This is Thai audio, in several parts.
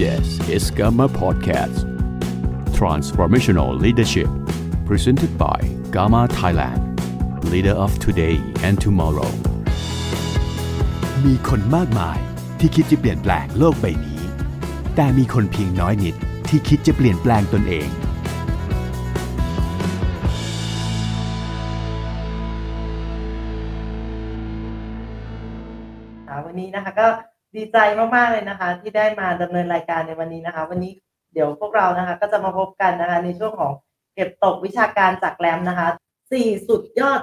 This is Gamma Podcast Transformational Leadership presented by Gamma Thailand Leader of today and tomorrow มีคนมากมายที่คิดจะเปลี่ยนแปลงโลกใบนี้ แต่มีคนเพียงน้อยนิดที่คิดจะเปลี่ยนแปลงตนเองวันนี้นะคะก็ ดีใจมากๆเลยนะคะ ที่ได้มาดำเนินรายการในวันนี้นะคะ วันนี้เดี๋ยวพวกเรานะคะ ก็จะมาพบกันนะคะ ในช่วงของเก็บตกวิชาการจากแรมนะคะสี่สุดยอด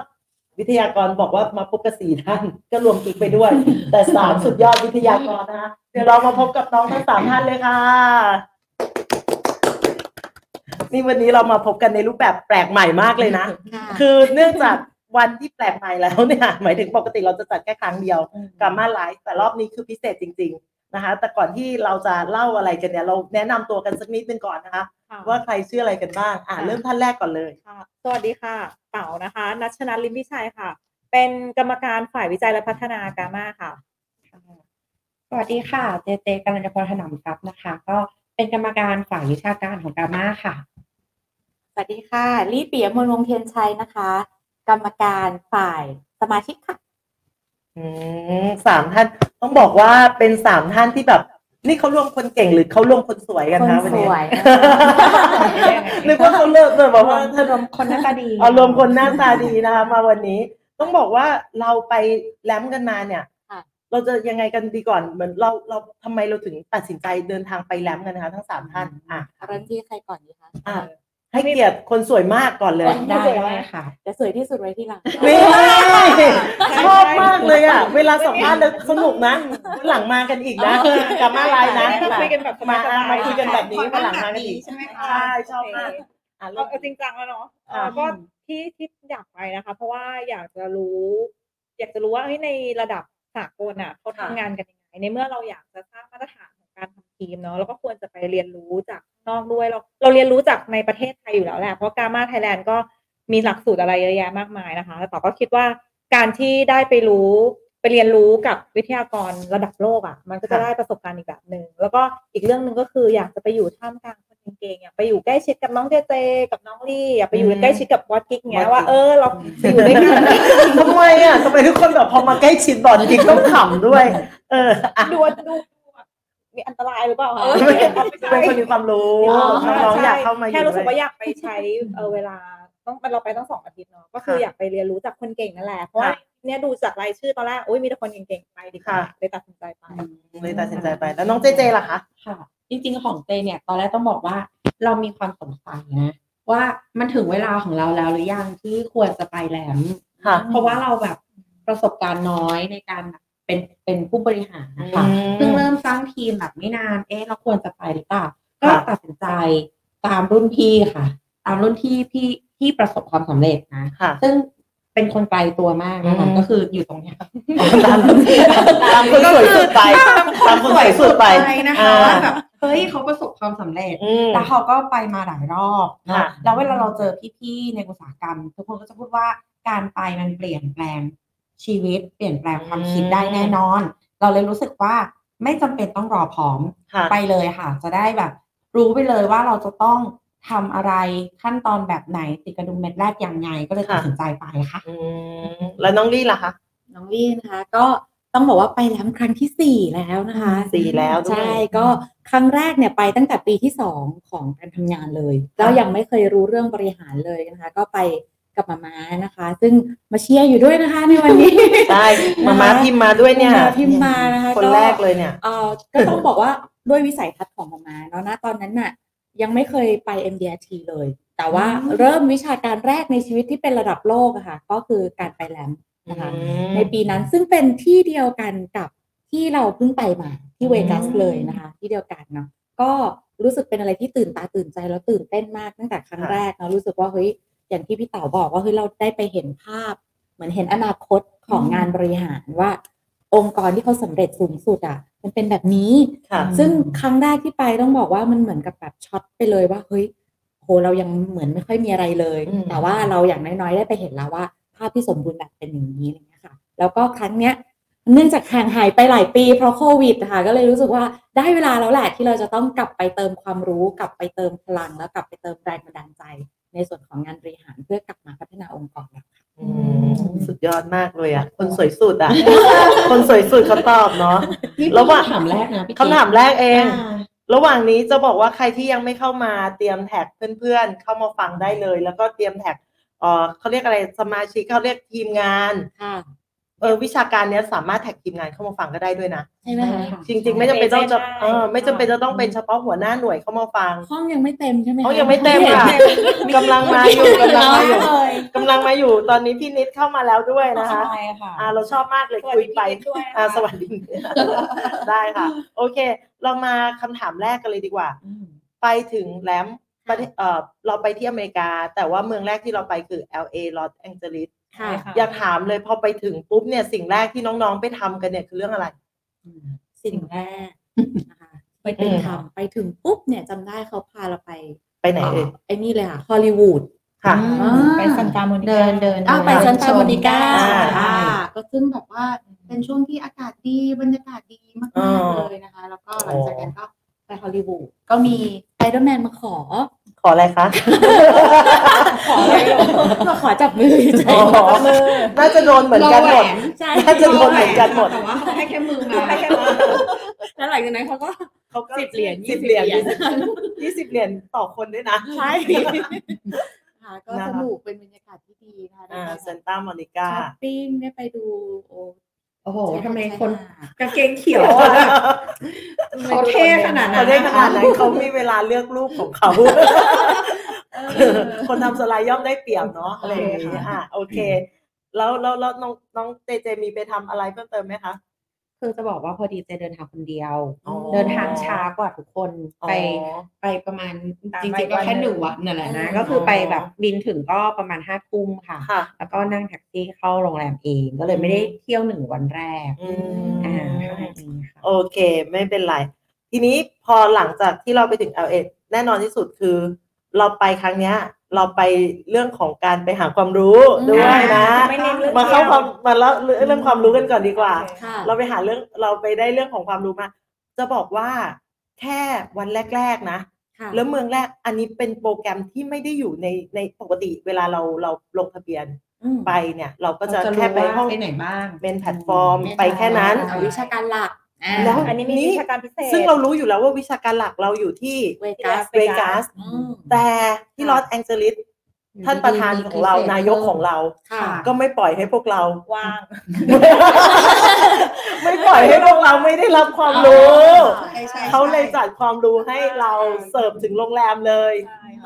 วิทยากรบอกว่ามาพบกับสี่ท่าน ก็รวมกิ๊กไปด้วย แต่สามสุดยอดวิทยากรนะคะเดี๋ยวเรามาพบกับน้องทั้งสามท่านเลยค่ะนี่วันนี้เรามาพบกันในรูปแบบแปลกใหม่มากเลยนะ คือเนื่องจาก วันที่แปลกใหม่แล้วเนี่ยหมายถึงปกติเราจะจัดแค่ครั้งเดียวกามาไลฟ์แต่รอบนี้คือพิเศษจริง ๆนะคะ แต่ก่อนที่เราจะเล่าอะไรกันเนี่ย เราแนะนำตัวกันสักนิดนึงก่อนนะคะค่ะว่าใครชื่ออะไรกันบ้างอ่าค่ะเริ่มท่านแรกก่อนเลยค่ะสวัสดีค่ะเต๋านะคะนัชนันลิมพิชัยค่ะ เป็นกรรมการฝ่ายวิจัยและพัฒนากามาค่ะสวัสดีค่ะ เจเจกัลยาพรถนอมทรัพย์นะคะ ก็เป็นกรรมการฝ่ายวิชาการของกามาค่ะ สวัสดีค่ะลี่ปียมนวงเทียนชัยนะคะ กรรมการฝ่ายสมาชิกค่ะอืมสามท่านต้องบอกว่าเป็นสามท่านที่แบบ นี่เขารวมคนเก่งหรือเขารวมคนสวยกันคนคะวันสนี้ วย นึกว่าเขาเลิกเลยบอกว่าท่านรวมคนหน้าตาดี เอารวมคนหน้าตาดีนะคะมาวันนี้ ต้องบอกว่าเราไปแลมกันมาเนี่ย ค่ะ เราจะยังไงกันดีก่อนเหมือนเราเราทำไมเราถึงตัดสินใจเดินทางไปแลมกันนะคะ ทั้งสามท่านอะ เริ่มที่ใครก่อนดีคะอะ ให้เกียรติคนสวยมากก่อนเลย ได้ได้ค่ะจะสวยที่สุดไว้ที่หลัง นี่ชอบมากเลยอะ เวลาสัมภาษณ์แล้วสนุกนะวันหลังมากันอีกนะกลับมาไลน์นะมาคุยกันแบบสมาบายๆมาคุยกันแบบนี้วันหลังมากันอีกใช่ไหมคะใช่ชอบมากอะเอาเริ่มเอาจริงจังแล้วเนาะเอ่ออ่าก็ที่ที่อยากไปนะคะ เพราะว่าอยากจะรู้ อยากจะรู้ว่าเฮ้ยในระดับสากลอะเขาทำงานกันยังไงในเมื่อเราอยากจะสร้างมาตรฐานของ การทำทีมเนาะแล้วก็ควรจะไปเรียนรู้จากข้างนอกด้วยเราเราเรียนรู้จากในประเทศไทยอยู่แล้วแหละเพราะกามาไทยแลนด์ก็มีหลักสูตรอะไรเยอะแยะมากมายนะคะ แต่ก็คิดว่าการที่ได้ไปรู้ไปเรียนรู้กับวิทยากรระดับโลกอะ มันก็จะได้ประสบการณ์อีกแบบหนึ่งแล้วก็อีกเรื่องหนึ่งก็คืออยากจะไปอยู่ท่ามกลางคนเก่งๆอยากไปอยู่ใกล้ชิดกับน้องเจเจกับน้องลี่อยากไปอยู่ใกล้ชิดกับบอสกิ๊กเงี้ยว่าเออเราไปอยู่ด้วยกันทำไมอะทำไมทุกคนแบบพอมาใกล้ชิดบอสจริงต้องขำด้วย เอออะดูดู มีอันตรายหรือเปล่าคะเป็นคนมีความรู้อ๋อน้องๆใช่อยากเข้ามาอยู่แค่รู้สึกด้ว่าอยากไปใช้เออเวลาต้องเราไปต้องสองอาทิตย์เนาะก็คือค่ะอยากไปเรียนรู้จากคนเก่งนั่นแหละเพราะว่าค่ะเนี่ยดูจากรายชื่อตอนแรกโอ้ยมีแต่คนเก่งๆไปดีกว่าค่ะเลยตัดสินใจไปเลยตัดสินใจไป แล้วน้องเจเจล่ะคะค่ะ จริงๆของเจเนี่ย ตอนแรกต้องบอกว่า เรามีความสงสัยนะว่ามันถึงเวลาของเราแล้วหรือยังที่ควรจะไปแหลมค่ะเพราะว่าเราแบบประสบการณ์น้อยในการแบบ เป็นเป็นผู้บริหารนะคะอืมเพิ่งเริ่มสร้างทีมแบบไม่นานเอ๊ะเราควรจะไปหรือเปล่าก็ค่ะตัดสินใจตามรุ่นพี่ค่ะ ตามรุ่นที่พี่ที่ประสบความสำเร็จนะค่ะซึ่งเป็นคนไกลตัวมากนะคะอืมก็คืออยู่ตรงเนี้ยตามตามคนสวยสุดไปตามคนสวยสุดไปนะคะอ่าว่าแบบเฮ้ยเขาประสบความสำเร็จอืมแล้วเขาก็ไปมาหลายรอบนะค่ะแล้วเวลาเราเจอพี่ๆในอุตสาหกรรม ทุกคนก็จะพูดว่าการไปมันเปลี่ยนแปลง ชีวิตเปลี่ยนแปลงความคิดได้แน่นอน เราเลยรู้สึกว่าไม่จำเป็นต้องรอพร้อมค่ะไปเลยค่ะ จะได้แบบ รู้ไปเลยว่าเราจะต้องทำอะไรขั้นตอนแบบไหนติดกระดุมเม็ดแรกยังไง ก็เลยตัดค่ะสินใจไปค่ะอืมแล้วน้องลี่ล่ะคะน้องลี่นะคะ ก็ต้องบอกว่าไปแล้วครั้งที่สี่แล้วนะคะสี่แล้วด้วยใช่ก็ครั้งแรกเนี่ยไปตั้งแต่ปีที่สองของการทำงานเลยแล้วยังไม่เคยรู้เรื่องบริหารเลยนะคะ ก็ไป กับมาม้านะคะ ซึ่งมาเชียร์อยู่ด้วยนะคะในวันนี้ ใช่มามาพิมพ์มาด้วยเนี่ยมาพิมพ์มานะคะคนแรกเลยเนี่ยเอ่อก็ต้องบอกว่าด้วยวิสัยทัศน์ของมามาเนาะนะตอนนั้นน่ะยังไม่เคยไป MDRT เลย แต่ว่าอืมเริ่มวิชาการแรกในชีวิตที่เป็นระดับโลกอะค่ะ ก็คือการไปแลมนะคะอืมในปีนั้นซึ่งเป็นที่เดียวกันกับที่เราเพิ่งไปมาที่เวกัสอืมเลยนะคะ ที่เดียวกันเนาะก็รู้สึกเป็นอะไรที่ตื่นตาตื่นใจแล้วตื่นเต้นมากตั้งแต่ครั้งค่ะแรกเนาะรู้สึกว่าเฮ้ย อย่างที่พี่เต๋าบอกว่าเฮ้ยเราได้ไปเห็นภาพ เหมือนเห็นอนาคตของงานบริหารว่า องค์กรที่เขาสำเร็จสูงสุดอะ มันเป็นแบบนี้ค่ะซึ่งครั้งแรกที่ไปต้องบอกว่ามันเหมือนกับแบบช็อตไปเลยว่าเฮ้ยโหเรายังเหมือนไม่ค่อยมีอะไรเลยอืมแต่ว่าเราอย่างน้อยๆได้ไปเห็นแล้วว่า ภาพที่สมบูรณ์แบบเป็นอย่างนี้อะไรเงี้ยค่ะ แล้วก็ครั้งเนี้ยเนื่องจากห่างหายไปหลายปีเพราะโควิดนะคะก็เลยรู้สึกว่าได้เวลาแล้วแหละที่เราจะต้องกลับไปเติมความรู้ กลับไปเติมพลังแล้วกลับไปเติมแรงบันดาลใจ ในส่วนของงานบริหารเพื่อกลับมาพัฒนาองค์กรแล้วค่ะอืมสุดยอดมากเลยอะ คนสวยสุดอะ คนสวยสุดเขาตอบเนาะนี่ระหว่างคำถามแรกนะพี่คำถามแรกเองอ่าระหว่างนี้จะบอกว่าใครที่ยังไม่เข้ามาเตรียม tag เพื่อนๆ เข้ามาฟังได้เลย แล้วก็เตรียม tag เออเขาเรียกอะไรสมาชิกเขาเรียกทีมงานค่ะ เออวิชาการเนี้ยสามารถ tag ทีมงานเข้ามาฟังก็ได้ด้วยนะ ใช่ไหมคะจริง ๆ ไม่จำเป็นต้องจะได้เออไม่จำเป็นจะต้องเป็นเฉพาะหัวหน้าหน่วยเข้ามาฟังห้องยังไม่เต็มใช่ไหมคะห้องยังไม่เต็มค่ะกำลังมาอยู่กำลังมาอยู่เลยกำลังมาอยู่ตอนนี้พี่นิดเข้ามาแล้วด้วยนะคะใช่ค่ะอ่าเราชอบมากเลยสวัสคุยดีไปพี่นิดด้วยนะคะอ่าสวัสดีได้ค่ะ โอเค เรามาคำถามแรกกันเลยดีกว่าอืมไปถึงแลมประเทศเออเราไปที่อเมริกา แต่ว่าเมืองแรกที่เราไปคือ LA ลอสแองเจลิส ค่ะอยากถามเลยพอไปถึงปุ๊บเนี่ยสิ่งแรกที่น้องๆไปทำกันเนี่ยคือเรื่องอะไร สิ่งแรกนะคะไปถึงไปถึงทำไปถึงปุ๊บเนี่ยจำได้เขาพาเราไปไปไหนเอ่ยอ่าไอ้นี่เลยค่ะฮอลลีวูด ค่ะ อืมอ่าไปซันตาโมนิกา เดินเดินอ้าวไปเดินซันตาโมนิกาอ่าอ่าก็ซึ่งแบบว่าเป็นช่วงที่อากาศดีบรรยากาศดีมากอ๋อๆเลยนะคะ แล้วก็หลังจากนั้นก็ไปฮอลลีวูดก็มี Iron Man มาขอ ขออะไรคะ ขออะไรมาขอจับมือใจอ๋อ น่าจะโดนเหมือนกันหมด ใช่น่าจะโดนเหมือนกันหมด แต่ว่าเขาให้แค่มือมาให้แค่มือแล้วหลังจากนั้นเขาก็ เขาก็สิบเหรียญสิบเหรียญยี่สิบเหรียญยี่สิบเหรียญต่อคนด้วยนะ ใช่ค่ะก็นะคะสนุกเป็นบรรยากาศที่ดีค่ะได้อ่าไปเซนตามอนิกาช้อปปิ้งได้ไปดูโอ้โอ้โหทำไมคนใช่ะกางเกงเขียวอะเขาเท่ขนาดนั้เขานได้ขนาดนั้นเขามีเวลาเลือกรูปของเขา คนทำสไลด์ย่อมได้เปรียบเนาะอะไรอย่างเงี้ยอะโอเค แล้วแล้วแล้วน้องน้องเจเจมีไปทำอะไรเพิ่มเติมไหมคะ คือจะบอกว่าพอดีเจเดินทางคนเดียว อ๋อ เดินทางช้ากว่าทุกคนไปอ๋อ ไปประมาณตามจริงไปๆก็แค่วันหหนึ่นึ่งงวันนั่นแหละนะอ๋อก็คือไปแบบบินถึงก็ประมาณห้าทุ่มค่ะ ค่ะ แล้วก็นั่งแท็กซี่เข้าโรงแรมเองก็เลยไม่ได้เที่ยวหนึ่งวันแรกอืม อ่าเท่านั้นเองค่ะ โอเค ไม่เป็นไร ทีนี้พอหลังจากที่เราไปถึง LA แน่นอนที่สุดคือ เราไปครั้งเนี้ย เราไปเรื่องของการไปหาความรู้ด้วยนะ ไม่เน้นเรื่องมาเข้าความที่ยวมาแล้วเรื่องความรู้กันก่อนดีกว่า ค่ะเราไปหาเรื่องเราไปได้เรื่องของความรู้มา จะบอกว่าแค่วันแรก ๆ นะ ค่ะแล้วเมืองแรกอันนี้เป็นโปรแกรมที่ไม่ได้อยู่ในในปกติเวลาเราเราลงทะเบียนอืมไปเนี่ย เราก็จะเราจะรู้แค่ไปห้องว่าไปไหนบ้าง เป็นแพลตฟอร์มไปแค่นั้นเอาวิชาการหลักอ่า แล้วอันนี้มีวิชาการพิเศษซึ่งเรารู้อยู่แล้วว่าวิชาการหลักเราอยู่ที่เวกัสเวกัสอืมแต่ที่ลอสแองเจลิส ท่านประธานของเรานายกของเรา ค่ะ ก็ไม่ปล่อยให้พวกเราว่าง ไม่ปล่อยให้พวกเราไม่ได้รับความรู้ ใช่ใช่เขาเลยจัดความรู้ให้เราเสิร์ฟถึงโรงแรมเลย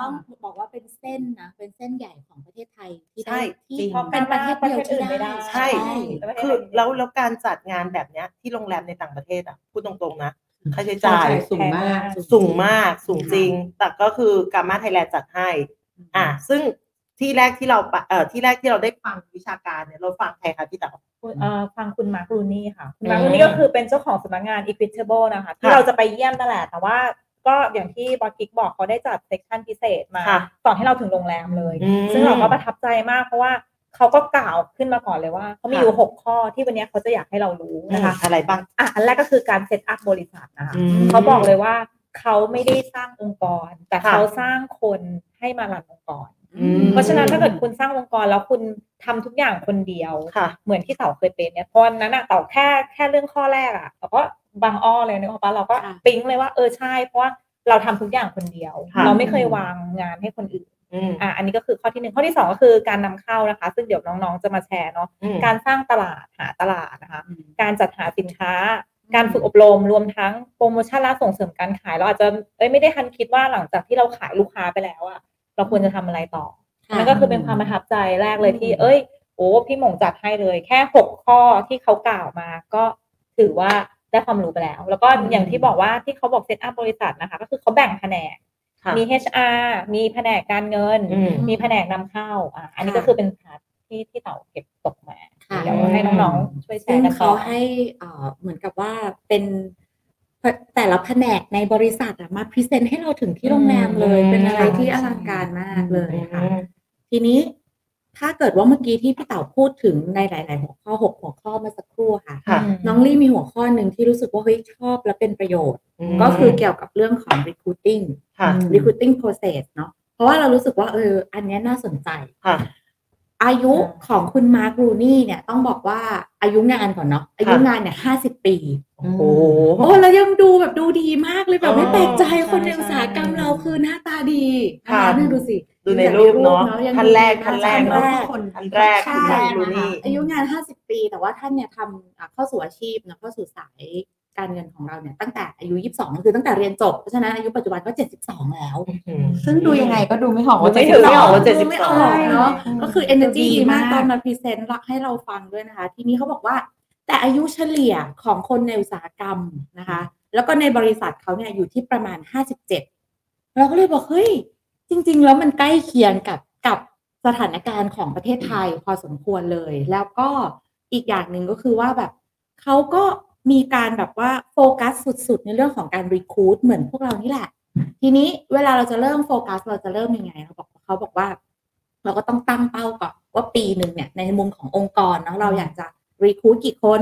ต้องบอกว่าเป็นเส้นนะเป็นเส้นใหญ่ของประเทศไทยที่ใช่ได้ที่จริง เป็นประเทศเดียวที่ได้ ใช่ คือแล้วแล้วการจัดงานแบบเนี้ยที่โรงแรมในต่างประเทศอะพูดตรงๆนะค่าใช้จ่ายสูงมาก สูงมากสูงจริง แต่ก็คือ GAMA Thailand จัดให้ อะซึ่ง ที่แรกที่เราไปเอ่อที่แรกที่เราได้ฟังวิชาการเนี่ยเราฟังใครคะพี่เต๋อ คุณเอ่อฟังคุณมาร์คลูนี่ค่ะ คุณมาร์คอืมลูนี่ก็คือเป็นเจ้าของสำนักงาน Equitable นะคะ ที่ค่ะเราจะไปเยี่ยมนั่นแหละ แต่ว่าก็อย่างที่บอสกิ๊กบอกเขาได้จัด session พิเศษมาค่ะสอนให้เราถึงโรงแรมเลย อืม ซึ่งเราก็ประทับใจมากเพราะว่าเขาก็กล่าวขึ้นมาก่อนเลยว่าเขามีค่ะอยู่หกข้อที่วันนี้เขาจะอยากให้เรารู้นะคะ อะไรบ้าง อะอันแรกก็คือการเซตอัพบริษัทนะคะอืมเขาบอกเลยว่าเขาไม่ได้สร้างองค์กร แต่ค่ะ เขาสร้างคนให้มารันองค์กรอืม เพราะฉะนั้นถ้าเกิดคุณสร้างองค์กรแล้วคุณทำทุกอย่างคนเดียวค่ะเหมือนที่เต่าเคยเป็นเนี่ยเพราะวันนั้นอะเต่าแค่แค่เรื่องข้อแรกอะเราก็บางอ้อเลยนึกออกปะเราก็ค่ะปิ๊งเลยว่าเออใช่ เพราะว่าเราทำทุกอย่างคนเดียวค่ะเราไม่เคยวางงานให้คนอื่นอืมอะอันนี้ก็คือข้อที่หนึ่งข้อที่สองก็คือการนำเข้านะคะ ซึ่งเดี๋ยวน้องๆจะมาแชร์เนาะอืมการสร้างตลาดหาตลาดนะคะอืมการจัดหาสินค้า การฝึกอบรมรวมทั้งโปรโมชั่นและส่งเสริมการขายเราอาจจะเอ้ยไม่ได้ทันคิดว่าหลังจากที่เราขายลูกค้าไปแล้วอะ เราควรจะทำอะไรต่อค่ะนั่นก็คือเป็นความประทับใจแรกเลยอืมที่ เอ้ยโอ้พี่หมงจัดให้เลย แค่หกข้อที่เขากล่าวมา ก็ถือว่าได้ความรู้ไปแล้ว แล้วก็อย่างที่บอกว่าที่เขาบอก set up บริษัทนะคะ ก็คือเขาแบ่งแผนกค่ะมี HR มีแผนกการเงินอืมมีแผนกนำเข้าอะอันนี้ค่ะก็คือเป็น part ที่ที่เต่าเก็บตกมาค่ะเดี๋ยวให้น้องๆช่วยแชซึ่งร์กันต่เขาอให้เอ่อเหมือนกับว่าเป็น แต่ละแผนกในบริษัทอะมา present ให้เราถึงที่โรงแรมเลยอืมเป็นอะไรที่อลังการมากเลยค่ะอืมทีนี้ถ้าเกิดว่าเมื่อกี้ที่พี่เต๋าพูดถึงในหลาย ๆ หัวข้อหกหัวข้อเมื่อสักครู่ค่ะค่ะ น้องลี่มีหัวข้อหนึ่งที่รู้สึกว่าเฮ้ยชอบและเป็นประโยชน์ ก็คือเกี่ยวกับเรื่องของ recruiting ค่ะ recruiting process เนาะเพราะว่าเรารู้สึกว่าเอออันเนี้ยน่าสนใจค่ะ อายุของคุณมาร์ครูนี่เนี่ยต้องบอกว่าอายุงานก่อนเนาะอายุงานเนี่ยห้าสิบปี โอ้โหโอ้แล้วยังดูแบบดูดีมากเลยแบบไม่อ๋อแปลกใจใช่คนในใช่อุตสาหกรรมเราคือหน้าตาดีนะค่ะคะนี่ดูสิดูในรูปเนาะยังท่านแรกท่านแรกท่เนาะแรกคนอันแรกใช่คุณมาร์คนะรูคะนี่อายุงาน50ปี แต่ว่าท่านเนี่ยทำอะเข้าสู่อาชีพเนอะเข้าสู่สาย การเงินของเราเนี่ยตั้งแต่อายุ 22 ก็คือตั้งแต่เรียนจบ เพราะฉะนั้นอายุปัจจุบันก็ 72 แล้ว ซึ่งดูยังไงก็ดูไม่ออกว่าไม่ถึงไม่ออกว่าดูไม่ออกเนาะอืมก็คือ energy ดูดีดีมากมากตอนมา present ให้เราฟังด้วยนะคะ ทีนี้เขาบอกว่า แต่อายุเฉลี่ยของคนในอุตสาหกรรมนะคะ แล้วก็ในบริษัทเขาเนี่ยอยู่ที่ประมาณ 57 เราก็เลยบอกเฮ้ยจริง ๆ แล้วมันใกล้เคียงกับกับสถานการณ์ของประเทศไทยพอสมควรเลย แล้วก็อีกอย่างหนึ่งก็คือว่าแบบเขาก็ มีการแบบว่าโฟกัสสุดๆ ในเรื่องของการรีคูดเหมือนพวกเรานี่แหละ ทีนี้เวลาเราจะเริ่มโฟกัสเราจะเริ่มยังไงเขาบอกเขาบอกว่า เราก็ต้องตั้งเป้าก่อนว่าปีหนึ่งเนี่ยในมุมขององค์กรเนาะเราอยากจะรีคูดกี่คน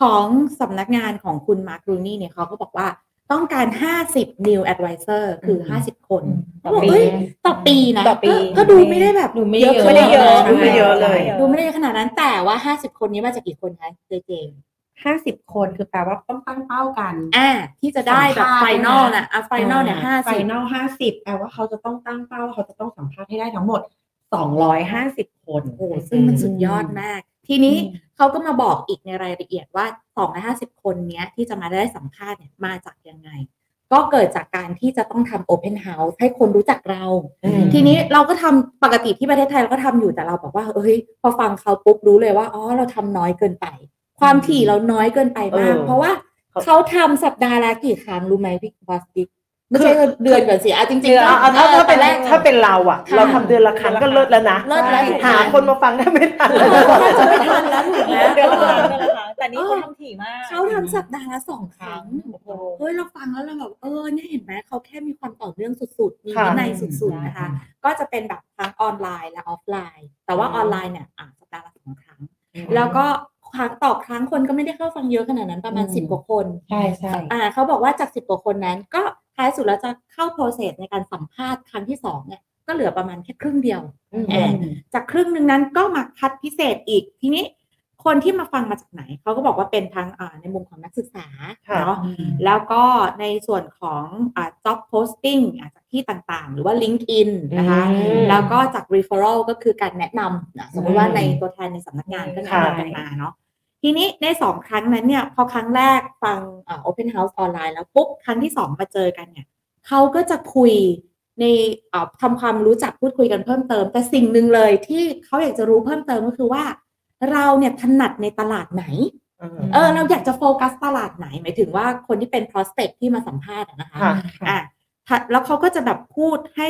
ของสำนักงานของคุณมาร์ครูนี่เนี่ยเขาก็บอกว่าต้องการ 50 new advisor คือ 50 คนต่อบอกปีเอ้ยต่อปีนะต่อปีก็ก็ดูไม่ได้แบบดูไม่เยอะขนาไม่ได้เยอะนั้นดูไม่เยอะเลย ดูไม่ได้เยอะขนาดนั้นแต่ว่า 50 คนนี้มาจากกี่คนคะเจเจ ห้าสิบคนคือแปลว่าต้องตั้งเป้ากันอ่าที่จะได้แบบสัมภาษณ์ไฟนอลน่ะอะ final เนี่ยห้าสิบ final ห้าสิบแปลว่าเขาจะต้องตั้งเป้าว่าเขาจะต้องสัมภาษณ์ให้ได้ทั้งหมดสองร้อยห้าสิบคนโอ้โหซึ่งมันสุดยอดมาก ทีนี้อืมเขาก็มาบอกอีกในรายละเอียดว่า250คนเนี้ยที่จะมาได้สัมภาษณ์เนี่ยมาจากยังไง ก็เกิดจากการที่จะต้องทำ open house ให้คนรู้จักเราอืมทีนี้เราก็ทำปกติที่ประเทศไทยเราก็ทำอยู่แต่เราบอกว่าเอ้ยพอฟังเขาปุ๊บรู้เลยว่าอ๋อเราทำน้อยเกินไป ความถี่เราน้อยเกินไปมาก เออ เพราะว่าเขาเขาทำสัปดาห์ละกี่ครั้งรู้ไหมพี่บอสติ๊กไม่ใช่เดือนก่อนสิอะจริงจริงๆๆเอาเอาถ้าถ้าเป็นแรกถ้าเป็นเราอะค่ะ เราทำเดือนละครั้งก็เลิศแล้วนะ เลิศแล้วถูกไหม หาคนมาฟังได้ไม่ทันเออแทบจะไม่ทันแล้วถูกไหม เดือนละครั้งเดือนละครั้งแต่นี่เขาทำถี่มาก เขาทำสัปดาห์ละสองครั้ง โอ้โห เฮ้ยเราฟังแล้วเราแบบเออเนี่ยเห็นไหมเขาแค่มีความต่อเนื่องสุดๆ มีค่ะ วินัยสุดๆนะคะ ก็จะเป็นแบบทั้งออนไลน์และออฟไลน์ แต่ว่าออนไลน์เนี่ยอะสัปดาห์ละสองครั้ง แล้วก็ ครั้งต่อครั้งคนก็ไม่ได้เข้าฟังเยอะขนาดนั้นประมาณอืมสิบกว่าคนใช่ใช่อ่าเขาบอกว่าจากสิบกว่าคนนั้น ก็ท้ายสุดแล้วจะเข้า process ในการสัมภาษณ์ครั้งที่สองเนี่ยก็เหลือประมาณแค่ครึ่งเดียวอืมแอบจากครึ่งหนึ่งนั้นก็มาคัดพิเศษอีกทีนี้คนที่มาฟังมาจากไหน เขาก็บอกว่าเป็นทั้งอ่าในมุมของนักศึกษาค่ะเนาะแล้วก็ในส่วนของอ่า job posting อะจากที่ต่างๆ หรือว่า LinkedIn นะคะอืมแล้วก็จาก referral ก็คือการแนะนำนะสมมติว่าอืมในตัวแทนในสำนักงานก็แนะค่ะนำกันมาเนาะ ทีนี้ในสองครั้งนั้นเนี่ยพอครั้งแรกฟังอ่า open house ออนไลน์แล้วปุ๊บครั้งที่สองมาเจอกันเนี่ยเขาก็จะคุยในอ่าทำความรู้จักพูดคุยกันเพิ่มเติม แต่สิ่งหนึ่งเลยที่เขาอยากจะรู้เพิ่มเติมก็คือว่า เราเนี่ยถนัดในตลาดไหนอืมเออเราอยากจะโฟกัสตลาดไหน หมายถึงว่าคนที่เป็น prospect ที่มาสัมภาษณ์อะนะคะค่ะอะถ้าแล้วเขาก็จะแบบพูดให้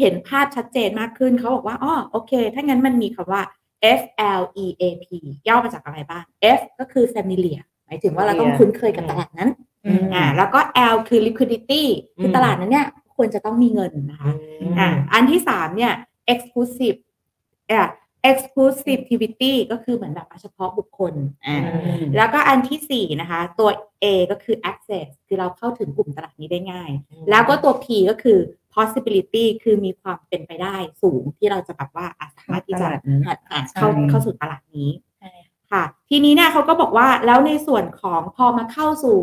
เห็นภาพชัดเจนมากขึ้นเขาบอกว่าอ๋อโอเค ถ้างั้นมันมีคำว่า F L E A P ย่อมาจากอะไรบ้าง F ก็คือ familiar หมายถึงว่าเราต้องคุ้นเคยกับตลาดนั้นอืมอ่าแล้วก็ L คือ liquidity คือตลาดนั้นเนี่ยควรจะต้องมีเงินนะคะอะอันที่สามเนี่ย exclusive อะ exclusivity ก็คือเหมือนแบบเฉพาะบุคคลอ่าอืมแล้วก็อันที่สี่นะคะ ตัว A ก็คือ access คือเราเข้าถึงกลุ่มตลาดนี้ได้ง่าย แล้วก็ตัว P ก็คือ possibility คือมีความเป็นไปได้สูงที่เราจะแบบว่าอะสามารถที่จะเข้าตลาดนี้อะเข้าใช่เข้าสู่ตลาดนี้ใช่ค่ะ ทีนี้เนี่ยเขาก็บอกว่าแล้วในส่วนของพอมาเข้าสู่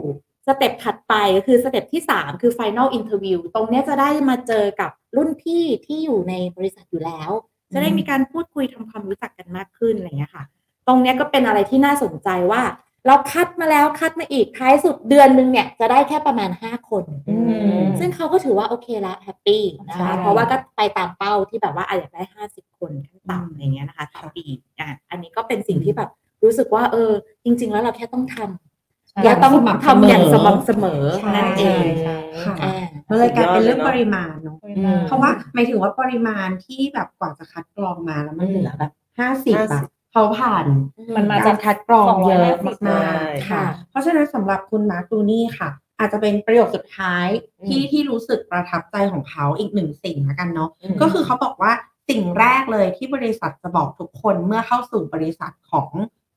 สเต็ปถัดไปก็คือสเต็ปที่ 3 คือ final interview ตรงเนี้ยจะได้มาเจอกับรุ่นพี่ที่อยู่ในบริษัทอยู่แล้ว จะได้มีการพูดคุยทำความรู้จักกันมากขึ้นอะไรอย่างเงี้ยค่ะ ตรงเนี้ยก็เป็นอะไรที่น่าสนใจว่า เราคัดมาแล้วคัดมาอีกท้ายสุดเดือนหนึ่งเนี่ยจะได้แค่ประมาณ 5 คนอืมซึ่งเขาก็ถือว่าโอเคละ happy นะใช่คะเพราะว่าก็ไปตามเป้าที่แบบว่าอะอยากได้ 50 คนขั้นต่ำอะไรเงี้ยนะคะต่อปีอะอันนี้ก็เป็นสิ่งที่แบบรู้สึกว่าเออ จริง ๆ แล้วเราแค่ต้องทำ และต้องทำอย่างสม่ำเสมอใช่นั่นเองใช่ค่ะอ่ามันเลยกลายเป็นเรื่องสุดยอดเลยเนอะปริมาณเนาะอืมเพราะว่าหมายถึงว่าปริมาณที่แบบกว่าจะคัดกรองมาแล้วมันเหลือแบบห้าสิบอะ50เขาผ่านมันมาจากการคัดกรองเยอะ250มากๆค่ะ เพราะฉะนั้นสำหรับคุณมาร์คดูนี่ค่ะ อาจจะเป็นประโยคสุดท้ายที่อืมที่รู้สึกประทับใจของเขาอีกหนึ่งสิ่งแล้วกันเนาะอืมก็คือเขาบอกว่าสิ่งแรกเลยที่บริษัทจะบอกทุกคนเมื่อเข้าสู่บริษัทของ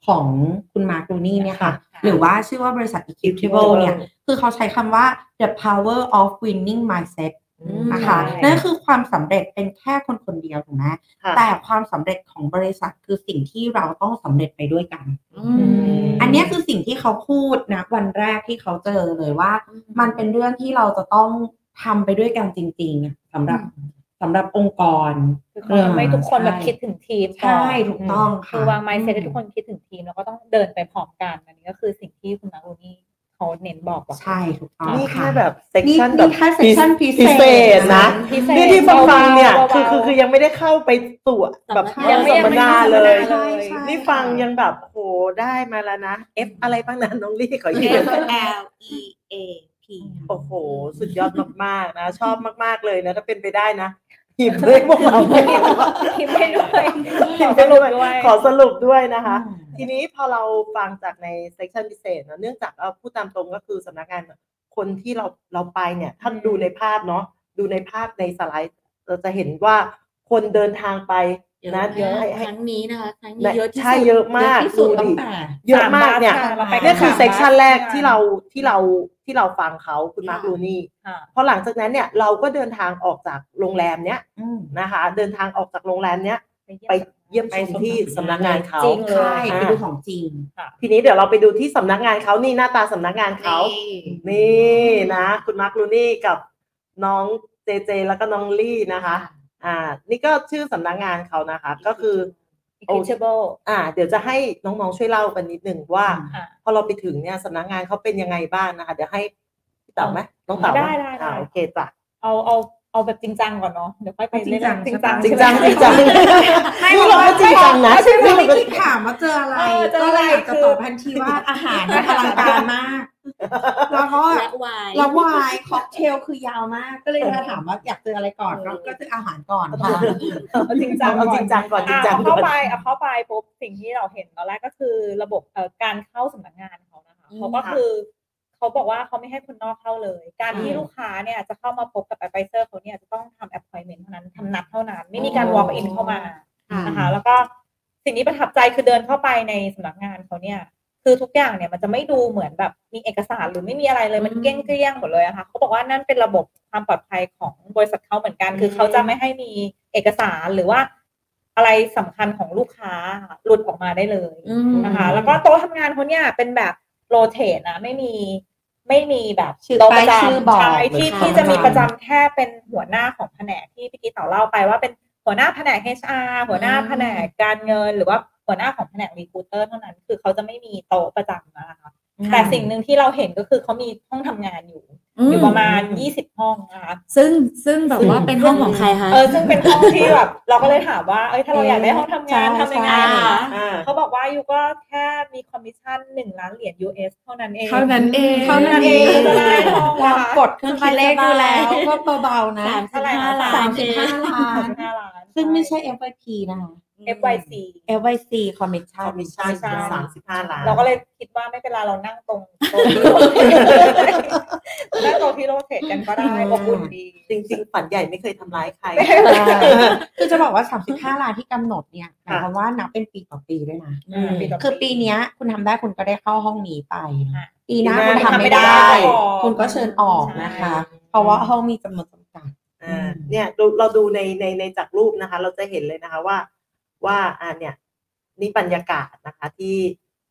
ของคุณมาร์คดูนี่เนี่ยค่ะค่ะ หรือว่าชื่อว่าบริษัท Equitable เนี่ย คือเขาใช้คำว่า the power of winning mindset นะคะใช่นั่นคือความสำเร็จเป็นแค่คนคนเดียวถูกไหมค่ะแต่ความสำเร็จของบริษัทคือสิ่งที่เราต้องสำเร็จไปด้วยกันอืมอันเนี้ยคือสิ่งที่เขาพูดนะวันแรกที่เขาเจอเลยว่า มันเป็นเรื่องที่เราจะต้องทำไปด้วยกันจริงๆอะสำหรับ สำหรับองค์กรคือเขาทำให้ทุกคนแบบใช่คิดถึงทีมก่อนใช่ถูกต้องคืค่ะอวาง mindset ให้ทุกคนคิดถึงทีม แล้วก็ต้องเดินไปพร้อมกันอันนี้ก็คือสิ่งที่คุณมารูนี่เขาเน้นบอกว่าใช่ถูกต้องนี่ค่ะแค่แบบเซกนี่ชันนี่แบบแค่ section พิเศษพิเศษนะพิเศษนี่ที่ฟังฟังเนี่ยเบาๆคือคือคือยังไม่ได้เข้าไปสู่แบบสัมมนายังไม่สัมมนาเลยใช่ใช่นี่ฟังยังแบบโหได้มาแล้วนะ F อะไรบ้างนะน้องลี่ขอยืม F L E A P โอ้โห สุดยอดมากๆนะ ชอบมากๆเลยนะ ถ้าเป็นไปได้นะ หิบด้วยพวกเราไม่หิบพิมพ์ให้ด้วยหิบสให้รุด้ปวยด้วยขอสรุปด้วยนะคะอืมทีนี้พอเราฟังจากในเซสชันพิเศษเนอะเนื่องจากเอาพูดตามตรงก็คือสำนักงานคนที่เราเราไปเนี่ยท่านดูในภาพเนาะดูในภาพในสไลด์ เราจะเห็นว่าคนเดินทางไป เยอะนะมากให้ให้ ครั้งนี้นะคะ ครั้งนี้เยอะที่สุดใช่เยอะมากเยอะที่สุดดูดิ ตั้งแต่ เยอะมากเนี่ยสามบาทค่ะเราไปกันี่คือสามเซสชันบาทแรกที่เราที่เราที่เราฟังเขาคุณมาร์คค่ะ ลูนี่ค่ะพอหลังจากนั้นเนี่ยเราก็เดินทางออกจากโรงแรมเนี้ยอืมนะคะ เดินทางออกจากโรงแรมเนี้ยไปเยี่ยมชมที่สำนักงานเขา จริงเลยใช่ไปดูของจริง ทีนี้เดี๋ยวเราไปดูที่สำนักงานเขานี่หน้าตาสำนักงานเขา นี่นะ คุณมาร์คลูนี่กับน้องเจเจแล้วก็น้องลี่นะคะ อ่า นี่ก็ชื่อสำนักงานเขานะคะ ก็คือ equitable อ่า เดี๋ยวจะให้น้องๆช่วยเล่ากันนิดหนึ่งว่าค่ะพอเราไปถึงเนี่ยสำนักงานเขาเป็นยังไงบ้างนะคะ เดี๋ยวให้พี่เต๋าไหมน้องเต๋าหมได้ได้ได้อ่าโอเคจ้ะเอาเอา เอาแบบจริงจังก่อนเนาะเดี๋ยวค่อยไปจริงจังจริงจังจริงจังจริงจังไม่นี่เราก็จริงจังนะใช่ไหมไม่คิดถามว่าเจออะไรเออเจอก็อะไรเลยอยากจะตอบทันทีว่าอาหารมันอลังการมากแล้วก็และวายแล้ววายค็อกเทลคือยาวมาก ก็เลยจะถามว่าอยากเจออะไรก่อนก็ก็จะอาหารก่อนค่ะเอาจริงจังเอาจริงจังก่อนจริงจังอะก่เข้าอนไปเอาเข้าไปปุ๊บสิ่งที่เราเห็นตอนแรกก็คือระบบเอ่อการเข้าสำนักงานเขานะคะอืมเขาก็คือ เขาบอกว่าเขาไม่ให้คนนอกเข้าเลย การที่อืมลูกค้าเนี่ยจะเข้ามาพบกับ advisor เขาเนี่ยจะต้องทำ appointment เท่านั้นทำนัดเท่านั้น ไม่มีการ walk in เข้ามาค่ะนะคะแล้วก็สิ่งที่ประทับใจคือเดินเข้าไปในสำนักงานเขาเนี่ย คือทุกอย่างเนี่ยมันจะไม่ดูเหมือนแบบมีเอกสารหรือไม่มีอะไรเลยมันอืมเกลี้ยงเกลี้ยงๆหมดเลยอะค่ะเขาบอกว่านั่นเป็นระบบความปลอดภัยของบริษัทเขาเหมือนกัน คือเขาจะไม่ให้มีเอกสารหรือว่าอะไรสำคัญของลูกค้าหลุดออกมาได้เลยอืมนะคะ แล้วก็โต๊ะทำงานเขาเนี่ยเป็นแบบ โรเตทนะ ไม่มีไม่มีแบบชื่อโต๊ะประป้ายชื่อจำบอกใช่ที่เลยค่ะที่จะมีประจำแค่เป็นหัวหน้าของแผนกที่พี่กี้เต่าเล่าไปว่าเป็นหัวหน้าแผนก HR หัวหน้าแผนกการเงิน หรือว่าหัวหน้าของแผนก recruiter เท่านั้น คือเขาจะไม่มีโต๊ะประจำนะคะ แต่สิ่งหนึ่งที่เราเห็นก็คือเขามีห้องทำงานอยู่อยู่ประมาณยี่สิบห้องนะคะซึ่งซึ่งแบบว่าเป็นห้องของใครคะเออซึ่งเป็นห้องที่แบบเราก็เลยถามว่าเอ้ยถ้าเราอยากได้ห้องทำงานใช่ทำยังไงใช่คะอ่าเขาบอกว่า you ก็แค่มีคอมมิชชั่นหนึ่งล้านเหรียญ US เท่านั้นเอง เท่านั้นเองเท่านั้นเองก็ได้ห้องลองนะคะกดเครื่องคิดเลขดูแล้วก็เบาๆนะสามสิบห้าล้านสามสิบห้าล้านห้าล้านซึ่งไม่ใช่ FYP นะคะ FYC FYC Commission คอมมิชชั่นใช่สามสิบห้าล้าน เราก็เลยคิดว่าไม่เป็นไรเรานั่งตรงโต๊ะที่ rotate นั่งโต๊ะที่ rotate กันก็ได้อบอุ่นดีจริง ๆ ฝันใหญ่ไม่เคยทำร้ายใครคือจะบอกว่า 35ล้านที่กำหนดเนี่ยหมายความว่านับเป็นปีต่อปีด้วยนะอืมปีต่อคือปีเนี้ยคุณทำได้คุณก็ได้เข้าห้องนี้ไปค่ะปีหน้าปีหน้าคุณทำไม่ได้ทำไม่ได้ก็ออกคุณก็เชิญออกนะคะใช่เพราะว่าห้องมีจำนวนจำกัดอ่าเนี่ยเราเราดูในในในจากรูปนะคะ เราจะเห็นเลยนะคะว่า ว่าอ่าเนี่ยนี่บรรยากาศนะคะที่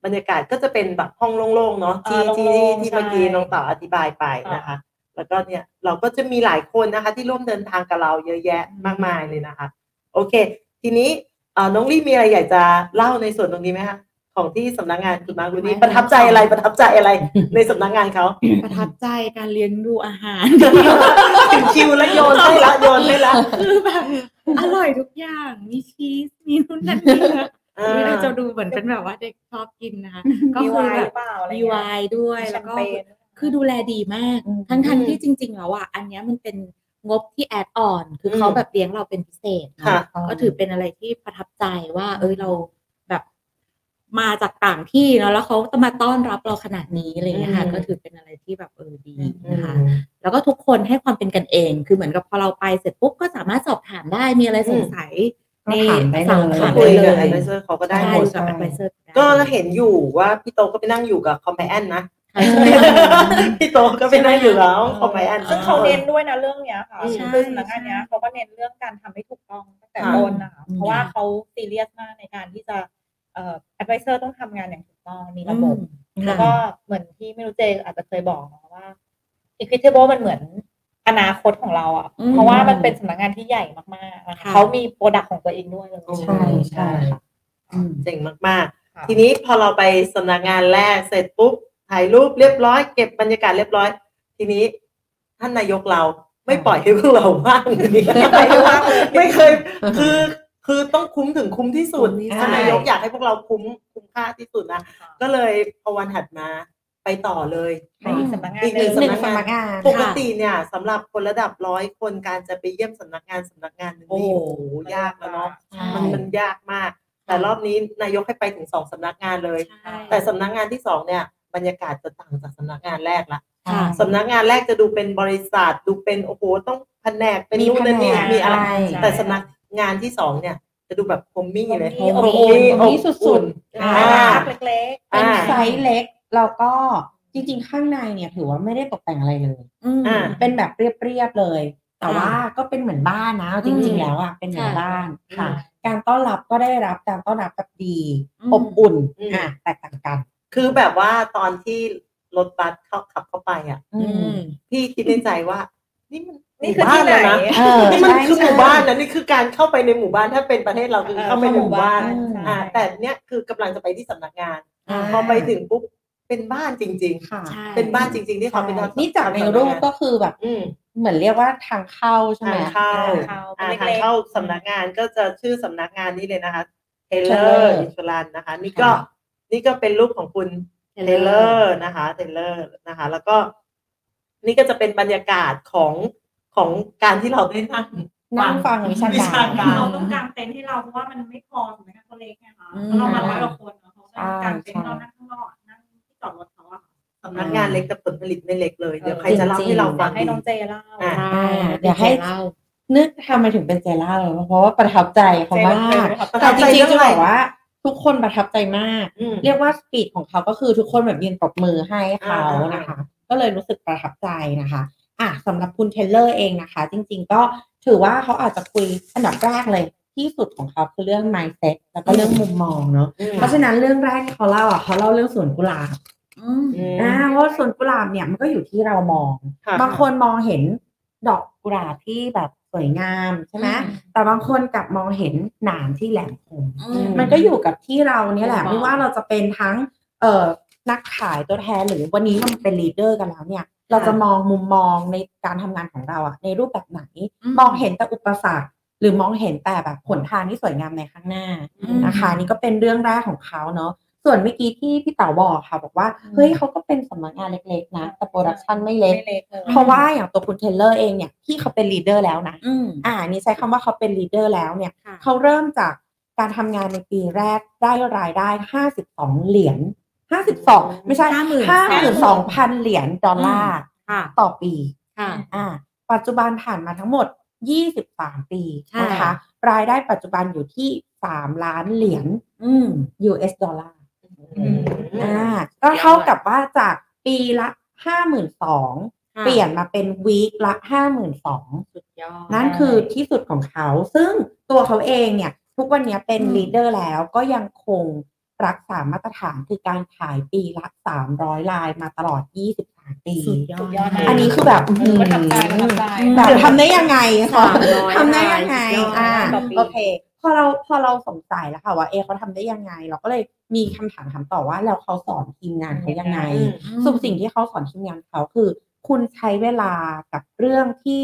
บรรยากาศก็จะเป็นแบบห้องโล่งๆเนาะที่อ่าที่โล่งๆที่ใช่เมื่อกี้น้องต่ออธิบายไปนะคะ แล้วก็เนี่ยเราก็จะมีหลายคนนะคะ ที่ร่วมเดินทางกับเราเยอะแยะมากมายเลยนะคะ โอเค ทีนี้เอ่อน้องลี่มีอะไรอยากจะเล่าในส่วนตรงนี้ไหมคะ ของที่สำนักงานคุณมาร์คดูนี่ไม่ประทับใจอะไรประทับใจอะไร ในสำนักงานเขาประทับใจการเลี้ยงดูอาหารถึงคิวแล้วโยนให้ละโยนให้ละคือแบบอร่อยทุกอย่างมีชีสมีนู่นนั่นนี่นะอ่าเราจะดูเหมือนเป็นแบบว่าเด็กชอบกินนะคะก็มีคืวาอยหแบรืบอเปล่าอะไรมีเงี้วายด้วยมีแล้วก็แชมเปญคือดูแลดีมากอืมทั้งทั้งอืมที่จริง ๆ แล้วอะอันเนี้ยมันเป็นงบที่แอดออน คืออมเขาแบบเลี้ยงเราเป็นพิเศษเนอะค่ะก็ถือเป็นอะไรที่ประทับใจว่า เอ้ยเราแบบ มาจากต่างที่เนาะแล้วเขาต้องมาต้อนรับเราขนาดนี้อะไรอย่างเงี้ยค่ะอืมก็ถือเป็นอะไรที่แบบเออดีอืนะคะมแล้วก็ทุกคนให้ความเป็นกันเอง คือเหมือนกับพอเราไปเสร็จปุ๊บก็สามารถสอบถามได้มีอะไรสงสัยก็ถามได้เลยสอบถามคุได้ยเลกับย advisor เขาก็ได้หมด ใช่กับ advisor ได้ก็เห็นอยู่ว่าพี่โตก็ไปนั่งอยู่กับคอมไบแอนนะ ใช่ใช่ พี่โตก็ไปนั่งอยู่แล้วคอมไบแอน ซึ่งเขาเน้นด้วยนะเรื่องเนี้ยค่ะอืมคือสำนักงานเนี้ยเขาก็เน้นเรื่องการทำให้ถูกต้องตั้งแต่ค่ะต้นนะคะ อืม เพราะว่าเขาซีเรียสมากในการที่จะ เอ่อ advisor ต้องทำงานอย่างถูกต้องมีระบบ แล้วก็เหมือนที่ไม่รู้เจอาจจะเคยบอกเนาะว่า equitable มันเหมือนอนาคตของเราอะอืมเพราะว่ามันเป็นสำนักงานที่ใหญ่มากๆนะคะค่ะเขามีโปรดักต์ของตัวเองด้วยเลยใช่ใช่ค่ะอืมเจ๋งมากค่ะๆทีนี้พอเราไปสำนักงานแรกเสร็จปุ๊บถ่ายรูปเรียบร้อยเก็บบรรยากาศเรียบร้อย ทีนี้ท่านนายกเราไม่ปล่อยให้พวกเราว่างไม่เคยคือ คือต้องคุ้มถึงคุ้มที่สุดคุ้มที่สุดท่านนายกอยากให้พวกเราคุ้มคุ้มค่าที่สุดนะ ก็เลยพอวันถัดมาไปต่อเลยในอีกสำนักงานอีกหหนึ่นึ่งงหนึ่งสำนักงานปกติเนี่ยสำหรับคนระดับร้อยคนการจะไปเยี่ยมสำนักงานสำนักงานหนึงนี่โอ้โอ้โหยากแล้วเนาะใช่ มันมันยากมาก แต่รอบนี้นายกให้ไปถึงสองสำนักงานเลย ใช่ แต่สำนักงานที่สองเนี่ยบรรยากาศจะต่างจากสำนักงานแรกละ ค่ะ สำนักงานแรกจะดูเป็นบริษัทดูเป็นโอ้โหต้องแผนกเป็นมีนู่นนั่นนี่แผนกมีอะไร ใช่ แต่สำนัก งานที่สองเนี่ยจะดูแบบ homey เลย homey homey homey สุดๆอ่าเล็กเป็นอ่าไซส์เล็กแล้วก็จริงๆ ข้างในเนี่ยถือว่าไม่ได้ตกแต่งอะไรเลยอืมอ่าเป็นแบบเรียบๆเลย แต่ค่ะว่าก็เป็นเหมือนบ้านนะ จริง ๆ แล้วอะเป็นเหมือนค่ะบ้านค่ะอืมการต้อนรับก็ได้รับการต้อนรับแบบดีอืมอบอุ่นอืมอะแตกต่างกัน คือแบบว่าตอนที่รถบัสเข้าขับเข้าไปอะอือืมมพี่คิดในใจว่า นี่มันๆนี่คือที่ไหนมู่บ้าแล้วะเออนี่มันใช่คือหมู่ใช่บ้านนะนี่คือการเข้าไปในหมู่บ้านถ้าเป็นประเทศเราคือเออเข้าไปในหมู่บ้านเข้าหมู่บ้านอ่าใช่แต่เนี้ยคือกำลังจะไปที่สำนักงานอ่าพอไปถึงปุ๊บเป็นบ้านจริงค่ะใช่ๆเป็นบ้านจริง ๆ ที่เขาเป็นนี่จากในรูปก็คือแบบอืมเหมือนเรียกว่าทางเข้าใช่ไหมทางเข้าเข้าอ่าเป็นทางเล็กๆเข้าสำนักงานก็จะชื่อสำนักงานนี้เลยนะคะเทเลอ Taylor ร์อินชลันนะคะ นี่ก็ค่ะนี่ก็เป็นรูปของคุณเทเลอร์นะคะเทเลอร์นะคะ แล้วก็ นี่ก็จะเป็นบรรยากาศของของการที่เราได้นั่งนั่งฟังวิชาวิกาชารการเราต้องกางเต็นท์ให้เราเพราะว่ามันไม่พอถูกไหมคะตัวเล็กไงคะอืมแล้วเรามาร้อยกว่าคนเนาะเขาก็กางเต็นท์ใช่ให้เรานั่งข้างนอกนั่งที่จอดรถเขาอะค่ะสำนักงานเล็กแต่ผลผลิตไม่เล็กเลยเดี๋ยวเออใครจะเล่าให้เราฟัยางกให้น้องเจเล่าอะใช่เดี๋ยวให้เล่านึกทำไมถึงเป็นเจเล่าเลยเพราะว่าประทับใจเขามาประแต่ทับใจเรื่องอะไรแต่จริงๆจะบอกว่าทุกคนประทับใจมากอืมเรียกว่า speech ของเขาก็คือทุกคนแบบยืนปรบมือให้เขาอ่าๆนะคะ ก็เลยรู้สึกประทับใจนะคะอะสำหรับคุณเทเลอร์เองนะคะ จริง ๆ ก็ถือว่าเขาอาจจะคุยอันดับแรกเลยที่สุดของเขาคือเรื่อง mindset แล้วก็เรื่องมุมมองเนาะอืมเพราะฉะนั้นเรื่องแรกที่เขาเล่าอะเขาเล่าเรื่องสวนกุหลาบอืมอืมอ่าเพราะสวนกุหลาบเนี่ยมันก็อยู่ที่เรามองอะบางคนมองเห็นดอกกุหลาบที่แบบสวยงามใช่ไหมอืมแต่บางคนกลับมองเห็นหนามที่แหลมคมอืมมันก็อยู่กับที่เราเนี่ยแหละมุมมองไม่ว่าเราจะเป็นทั้งเอ่อ นักขายตัวแทนหรือวันนี้เราเป็น leader กันแล้วเนี่ย เราจะมองมุมมองในการทำงานของเราอะในรูปแบบไหน มองเห็นแต่อุปสรรคหรือมองเห็นแต่แบบหนทางที่สวยงามในข้างหน้าอืมนะคะนี่ก็เป็นเรื่องแรกของเขาเนาะส่วนเมื่อกี้ที่พี่เต๋าบอกค่ะ บอกว่าอืมเฮ้ยเขาก็เป็นสำนักงานเล็กๆ นะแต่ production ไม่เล็กไม่เล็กเลยเพราะว่าอย่างตัวคุณเทเลอร์เองเนี่ยที่เขาเป็น leader แล้วนะอืมอ่านี่ใช้คำว่าเขาเป็น leader แล้วเนี่ยค่ะเขาเริ่มจากการทำงานในปีแรกได้รายได้ห้าสิบสองเหรียญ ห้าสิบสองไม่ใช่ห้าหมื่นห้าหมื่นสองพันเหรียญดอลลาร์ค่ะต่อปีค่ะอ่า ปัจจุบันผ่านมาทั้งหมดยี่สิบสามปีใช่นะคะรายได้ปัจจุบันอยู่ที่สามล้านเหรียญอืม US ดอลลาร์อืมอ่าก็เท่ากับว่าจากปีละห้าหมื่นสองค่ะเปลี่ยนมาเป็นวีคละห้าหมื่นสองสุดยอดนั่นคือที่สุดของเขา ซึ่งตัวเขาเองเนี่ย ทุกวันนี้เป็นอืม leader แล้วก็ยังคง รักษามาตรฐานคือการขายปีละสามร้อยรายมาตลอดยี่สิบสามปี สุดยอดสุดยอดมากอันนี้คือแบบเออประทับใจประทับใจแบบทำได้ยังไงคะสามร้อยทำได้ยังไงสุดยอดอ่าต่อปีโอเค พอเราพอเราสงสัยแล้วค่ะว่าเอะเขาทำได้ยังไง เราก็เลยมีคำถามถามต่อว่าแล้วเขาสอนทีมงานเขายังไงอืมซึ่งสิ่งที่เขาสอนทีมงานเขาคือ คุณใช้เวลากับเรื่องที่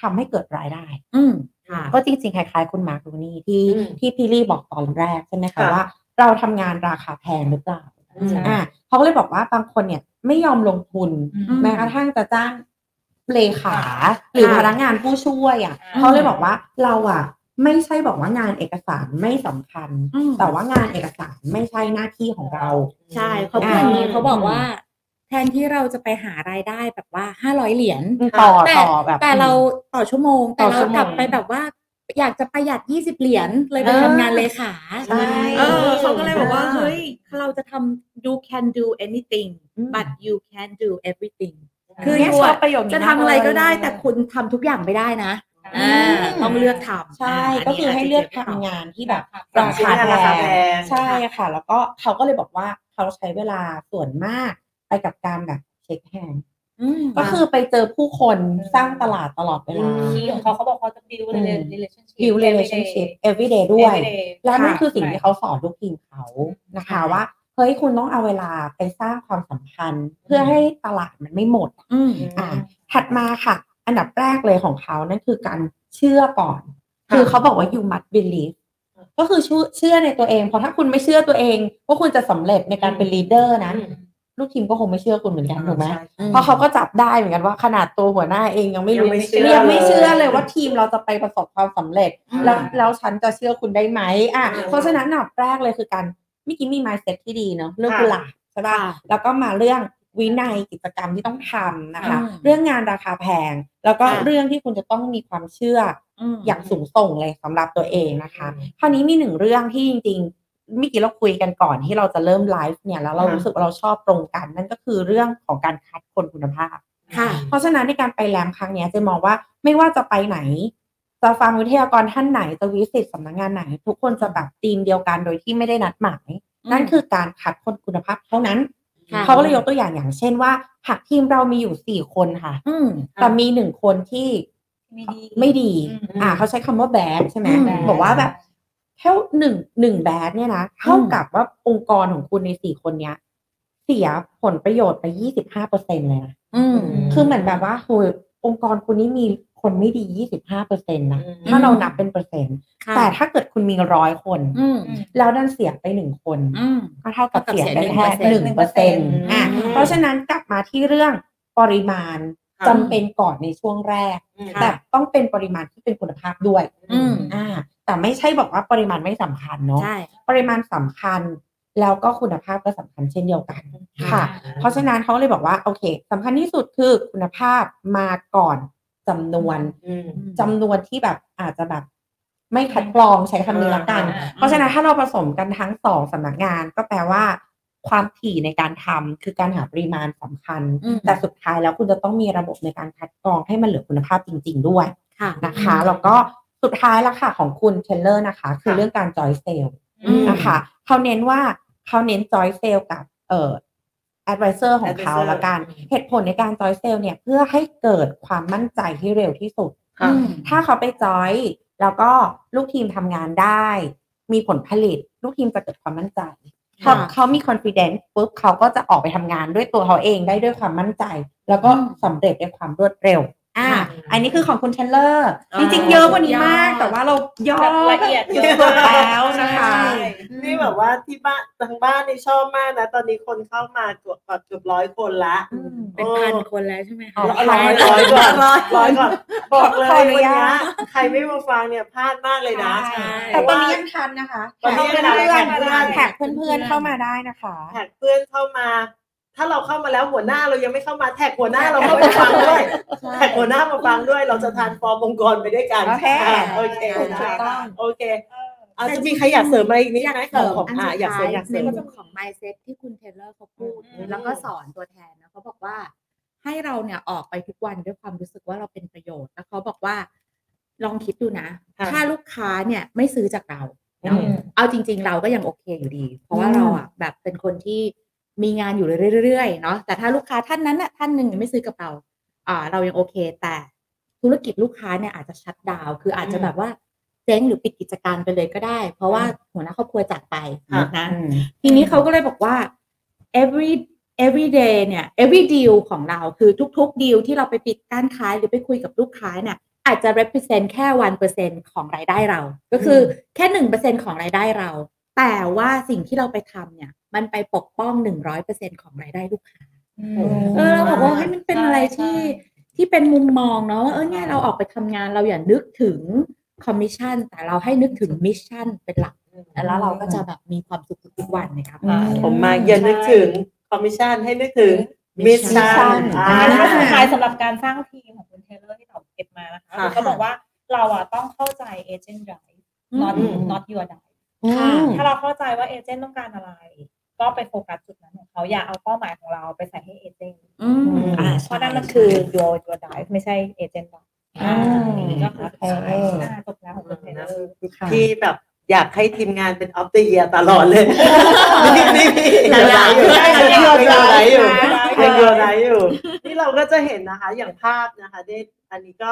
ทำให้เกิดรายได้ อืมค่ะก็จริงๆ คล้ายๆ คุณมาร์คลูนี่ที่อืมที่พี่ลี่บอกตอนแรกใช่ไหมคะค่ะว่า เราทำงานราคาแพงหรือเปล่าอืมอ่าเขาก็เลยบอกว่าบางคนเนี่ยไม่ยอมลงทุนอืมแม้กระทั่งจะจ้างเลขาหรือพนักงานผู้ช่วยอะอืมเขาเลยบอกว่าเราอะไม่ใช่บอกว่างานเอกสารไม่สำคัญอืมแต่ว่างานเอกสารไม่ใช่หน้าที่ของเรา ใช่เขาพูดอย่างนี้อ่าเขาบอกว่า แทนที่เราจะไปหารายได้แบบว่าห้าร้อยเหรียญต่อแต่ต่อแบบแต่เราต่อชั่วโมง แต่ต่อเราชั่วโมงกลับไปแบบว่า อยากจะประหยัดยี่สิบเหรียญเลยไปเออทำงานเลขาใช่เออเขาก็เลยบอกว่าอ่าเฮ้ย เราจะทำ you can do anything อืม but you can do everything อืมคือเนี่ย you ชอบอะประโยคนี้จะมากทำอะไรก็ได้เลยแต่คุณทำทุกอย่างไม่ได้นะอือ่ามต้องเลือกทำใช่าก็คือให้เลือกนนี้าจจะทำงานที่แบบราคาราคาแพแพงใช่ค่ะ แล้วก็เขาก็เลยบอกว่าเขาใช้เวลาส่วนมากไปกับการแบบ shake hand อืม ก็คือไปเจอผู้คนสร้างตลาดตลอดเวลาอืม key ของเขาเขาบอกเขาจะ build อืม relationship build relationship everyday ด้วย everyday แล้วนั่นค่ะคือสิ่งที่เขาสอนลูกทีมเขานะคะใช่ว่าเฮ้ยคุณต้องเอาเวลาไปสร้างความสัมพันธ์ เพื่อให้ตลาดมันไม่หมดอืมอ่า ถัดมาค่ะ อันดับแรกเลยของเขานั่นคือการเชื่อก่อนค่ะคือเขาบอกว่า you must believe ก็คือเชื่อเชื่อในตัวเอง เพราะถ้าคุณไม่เชื่อตัวเองว่าคุณจะสำเร็จในการเป็น leader นะอืม ลูกทีมก็คงไม่เชื่อคุณเหมือนกันถูกไหมใช่อืมเพราะเขาก็จับได้เหมือนกันว่าขนาดตัวหัวหน้าเองยังไม่รู้ยังไม่เชื่อยังไม่เชื่อเลยเลยว่าทีมเราจะไปประสบความสำเร็จ แล้วแล้วฉันจะเชื่อคุณได้ไหมอะอืมเพราะฉะนั้นอันดับแรกเลยคือการเมื่อกี้มี mindset ที่ดีเนาะเรื่องค่ะหลักใช่ป่ะค่ะแล้วก็มาเรื่องวินัยกิจกรรมที่ต้องทำนะคะอืมเรื่องงานราคาแพง แล้วก็ค่ะเรื่องที่คุณจะต้องมีความเชื่ออืมอย่างสูงส่งเลยสำหรับตัวเองนะคะอืมคราวนี้มีหนึ่งเรื่องที่จริง ๆ เมื่อกี้เราคุยกันก่อนที่เราจะเริ่มไลฟ์เนี่ยแล้วเราค่ะรู้สึกว่าเราชอบตรงกัน นั่นก็คือเรื่องของการคัดคนคุณภาพค่ะเพราะฉะนั้นในการไปแลมครั้งเนี้ยเจะมองว่าไม่ว่าจะไปไหน จะฟังวิทยากรท่านไหนจะวิสิตสำนักงานไหน ทุกคนจะแบบทีมเดียวกันโดยที่ไม่ได้นัดหมายอืมนั่นคือการคัดคนคุณภาพเท่านั้นค่ะเขาก็เลยยกตัวอย่างอย่างเช่นว่าหากทีมเรามีอยู่สี่คนค่ะอืมแต่มีหนึ่งคนที่ไม่ดีไม่ดีอืมอ่าเขาใช้คำว่าแบดใช่ไหมอืมบอกว่าแบบ แค่หนึ่งหนึ่งแบดเนี่ยนะเท่ากับว่าองค์กรของคุณในสี่คนเนี้ย เสียผลประโยชน์ไปยี่สิบห้าเปอร์เซ็นเลยนะอืมคือเหมือนแบบว่าโหยองค์กรคุณนี่มีคนไม่ดียี่สิบห้าเปอร์เซ็นต์นะอืมถ้าเรานับเป็นเปอร์เซ็นต์ค่ะแต่ถ้าเกิดคุณมีร้อยคนอืมแล้วดันเสียไปหนึ่งคนอืมก็เท่ากับเท่ากับเสียเสียไปแค่หนึ่งเปอร์เซ็นต์1%อะอืมเพราะฉะนั้นกลับมาที่เรื่องปริมาณค่ะจำเป็นก่อนในช่วงแรกอืมแต่ต้องเป็นปริมาณที่เป็นคุณภาพด้วยอืมอ่า แต่ไม่ใช่บอกว่าปริมาณไม่สำคัญเนาะใช่ปริมาณสำคัญแล้วก็คุณภาพก็สำคัญเช่นเดียวกันค่ะ เพราะฉะนั้นเขาเลยบอกว่าโอเคสำคัญที่สุดคือคุณภาพมาก่อนจำนวนอืมจำนวนที่แบบอาจจะแบบไม่คัดกรองใช้คำนี้ละกันอ่าเพราะฉะนั้นถ้าเราผสมกันทั้งสองสำนักงาน ก็แปลว่า ความถี่ในการทำคือการหาปริมาณสำคัญอืมแต่สุดท้ายแล้วคุณจะต้องมีระบบในการคัดกรองให้มันเหลือคุณภาพจริง ๆ ด้วยค่ะนะคะแล้วก็ สุดท้ายละค่ะของคุณเทเลอร์นะคะ คือค่ะเรื่องการ joint sale อืมนะคะเขาเน้นว่าเขาเน้น joint sale กับเอ่อ advisor ของเขา advisor ละกัน เหตุผลในการจอยเซลเนี่ยเพื่อให้เกิดความมั่นใจที่เร็วที่สุดค่ะอืมถ้าเขาไปจอย แล้วก็ลูกทีมทำงานได้ มีผลผลิต ลูกทีมจะเกิดความมั่นใจพอค่ะเขามี confidence ปุ๊บเขาก็จะออกไปทำงานด้วยตัวเขาเองได้ด้วยความมั่นใจ แล้วก็อืมสำเร็จด้วยความรวดเร็ว อ่าค่ะอันนี้คือของคุณเทเลอร์อ๋อจริงๆ เยอะกว่านี้มากยอดแต่ว่าเราย่อแบบละเอียดเยอะสุดแล้วนะคะใช่นี่แบบว่าที่บ้านทางบ้านนี่ชอบมากนะ ตอนนี้คนเข้ามาเกือบเกือบร้อยคนละอืมเป็นพันคนแล้วใช่ไหมคะอ๋อร้อยร้อยก่อนร้อยก่อนบอกเลยขออนุวันญาเนี้ยตใครไม่มาฟังเนี่ยพลาดมากเลยนะใช่เพแต่ราะตอนว่านี้ยังทันนะคะตอนนี้ยังทันเพื่อนแท็กเพื่อนแท็กเพื่อนๆเข้ามาได้นะคะ แท็กเพื่อนเข้ามา ถ้าเราเข้ามาแล้วหัวหน้าเรายังไม่เข้ามาแท็กหัวหน้าเราเข้ามาฟังด้วยใช่แท็กหัวหน้ามาฟังด้วย เราจะทานฟอร์มองค์กรไปด้วยกันโอเคอะโอเคถูกนะต้องโอเคอาจจะมีใครอยากเสริมอะไรอีกนิดอยากไหมเสริมของอันอะสุดอยากเสริท้ามยอยากเสในริมเรื่องของ mindset ที่คุณเทเลอร์เขาพูดอืมแล้วก็สอนตัวแทนนะเขาบอกว่า ให้เราเนี่ยออกไปทุกวันด้วยความรู้สึกว่าเราเป็นประโยชน์ แล้วเขาบอกว่า ลองคิดดูนะค่ะถ้าลูกค้าเนี่ยไม่ซื้อจากเราเนาะอืมเอาจริง ๆ เราก็ยังโอเคอยู่ดี เพราะว่าอืมเราอะแบบเป็นคนที่ มีงานอยู่เรื่อยๆเนาะแต่ถ้าลูกค้าท่านนั้นน่ะท่านหนึ่งยังไม่ซื้อกับเราอ่าเรายังโอเค แต่ธุรกิจลูกค้าเนี่ยอาจจะชัดดาวน์คืออาจจะแบบว่าเจ๊งหรือปิดกิจการไปเลยก็ได้ เพราะว่าหัวหน้าครอบครัวจากไปค่ะนะทีนี้เขาก็เลยบอกว่า every every day เนี่ย every deal ของเราคือทุกๆ deal ที่เราไปปิดการขายหรือไปคุยกับลูกค้าเนี่ยอาจจะ represent แค่ 1%ของรายได้เรา ก็คือแค่ 1%ของรายได้เรา แต่ว่าสิ่งที่เราไปทำเนี่ย มันไปปกป้อง100%ของรายได้ลูกค้าเออเราบอกว่าให้ยมันเป็นอะไรที่ที่เป็นมุมมองเนาะว่าเออเนี่ยเราออกไปทำงานเราอย่านึกถึงคอมมิชชั่นแต่เราให้นึกถึง mission เป็นหลักแล้วเราก็จะแบบมีความสุขทุกๆวันนะครับอืมผมมาอย่านึกถึงคอมมิชชั่นให้นึกถึงมิช Mission ชั่นอ่าอันนี้ก็สุดท้ายสำหรับการสร้างทีมของคุณเทเลอร์ที่เราเก็บมานะคะค่ะก็บอกว่าเราอะต้องเข้าใจเอเจนต์ drive not อืม not your drive อืมถ้าเราเข้าใจว่า agent ต้องการอะไร ก็ไปโฟกัสจุดนั้นของเขาอย่าเอาเป้าหมายของเราไปใส่ให้ agent อืมอ่าเพราะนั่นมันคือ your your drive ไม่ใช่ agent drive อืมนี่ก็คือโอเคอ่าจบแล้วของคุณเทเลอร์ที่แบบอยากให้ทีมงานเป็น of the year ตลอดเลยนี่นี่นี่หลายๆอยู่ได้ยังอยู่ยังอยู่ไหนอยู่ได้ยังอยู่ไหนอยู่ นี่เราก็จะเห็นนะคะ อย่างภาพนะคะได้อันนี้ก็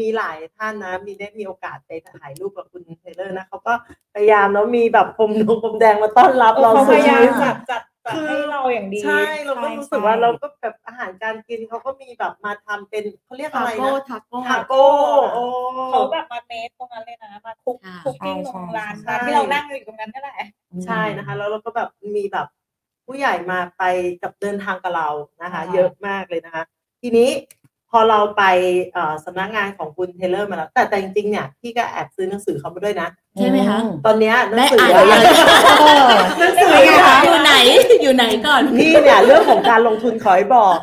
มีหลายท่านนะ มีได้มีโอกาสไปถ่ายรูปกับคุณเทเลอร์นะเขาก็พยายามแล้วมีแบบพรมนงพรมแดงมาต้อนรับเราเขาพยายามสุดจัดจัดจัดให้เราอย่างดีใช่เราก็รู้สึกว่าเราก็แบบอาหารการกินเขาก็มีแบบมาทำเป็นเขาเรียกอะไรนะทาโก้ทาโก้โอ้เขาแบบมาเมคตรงนั้นเลยนะมาคุกค่ะคุกกิ้งใช่ตรงร้านใช่ร้านที่เรานั่งอยู่ตรงนั้นนี่แหละใช่นะคะ แล้วเราก็แบบมีแบบผู้ใหญ่มาไปกับเดินทางกับเรานะคะค่ะเยอะมากเลยนะคะ ทีนี้พ อเราไปเอ่อสำนักงานของคุณเทเลอร์มาแล้ว แต่แต่จริงๆเนี่ยพี่ก็แอบซื้อหนังสือเขามาด้วยนะ ใช่ไหมคะ ตอนเนี้ยหนังได้สืออ่านอะหรือยังหนังสืออเนี่ยยู่ไหนอยู่ไหนก่อนนี่เนี่ยเรื่องของการลงทุนขอให้บอก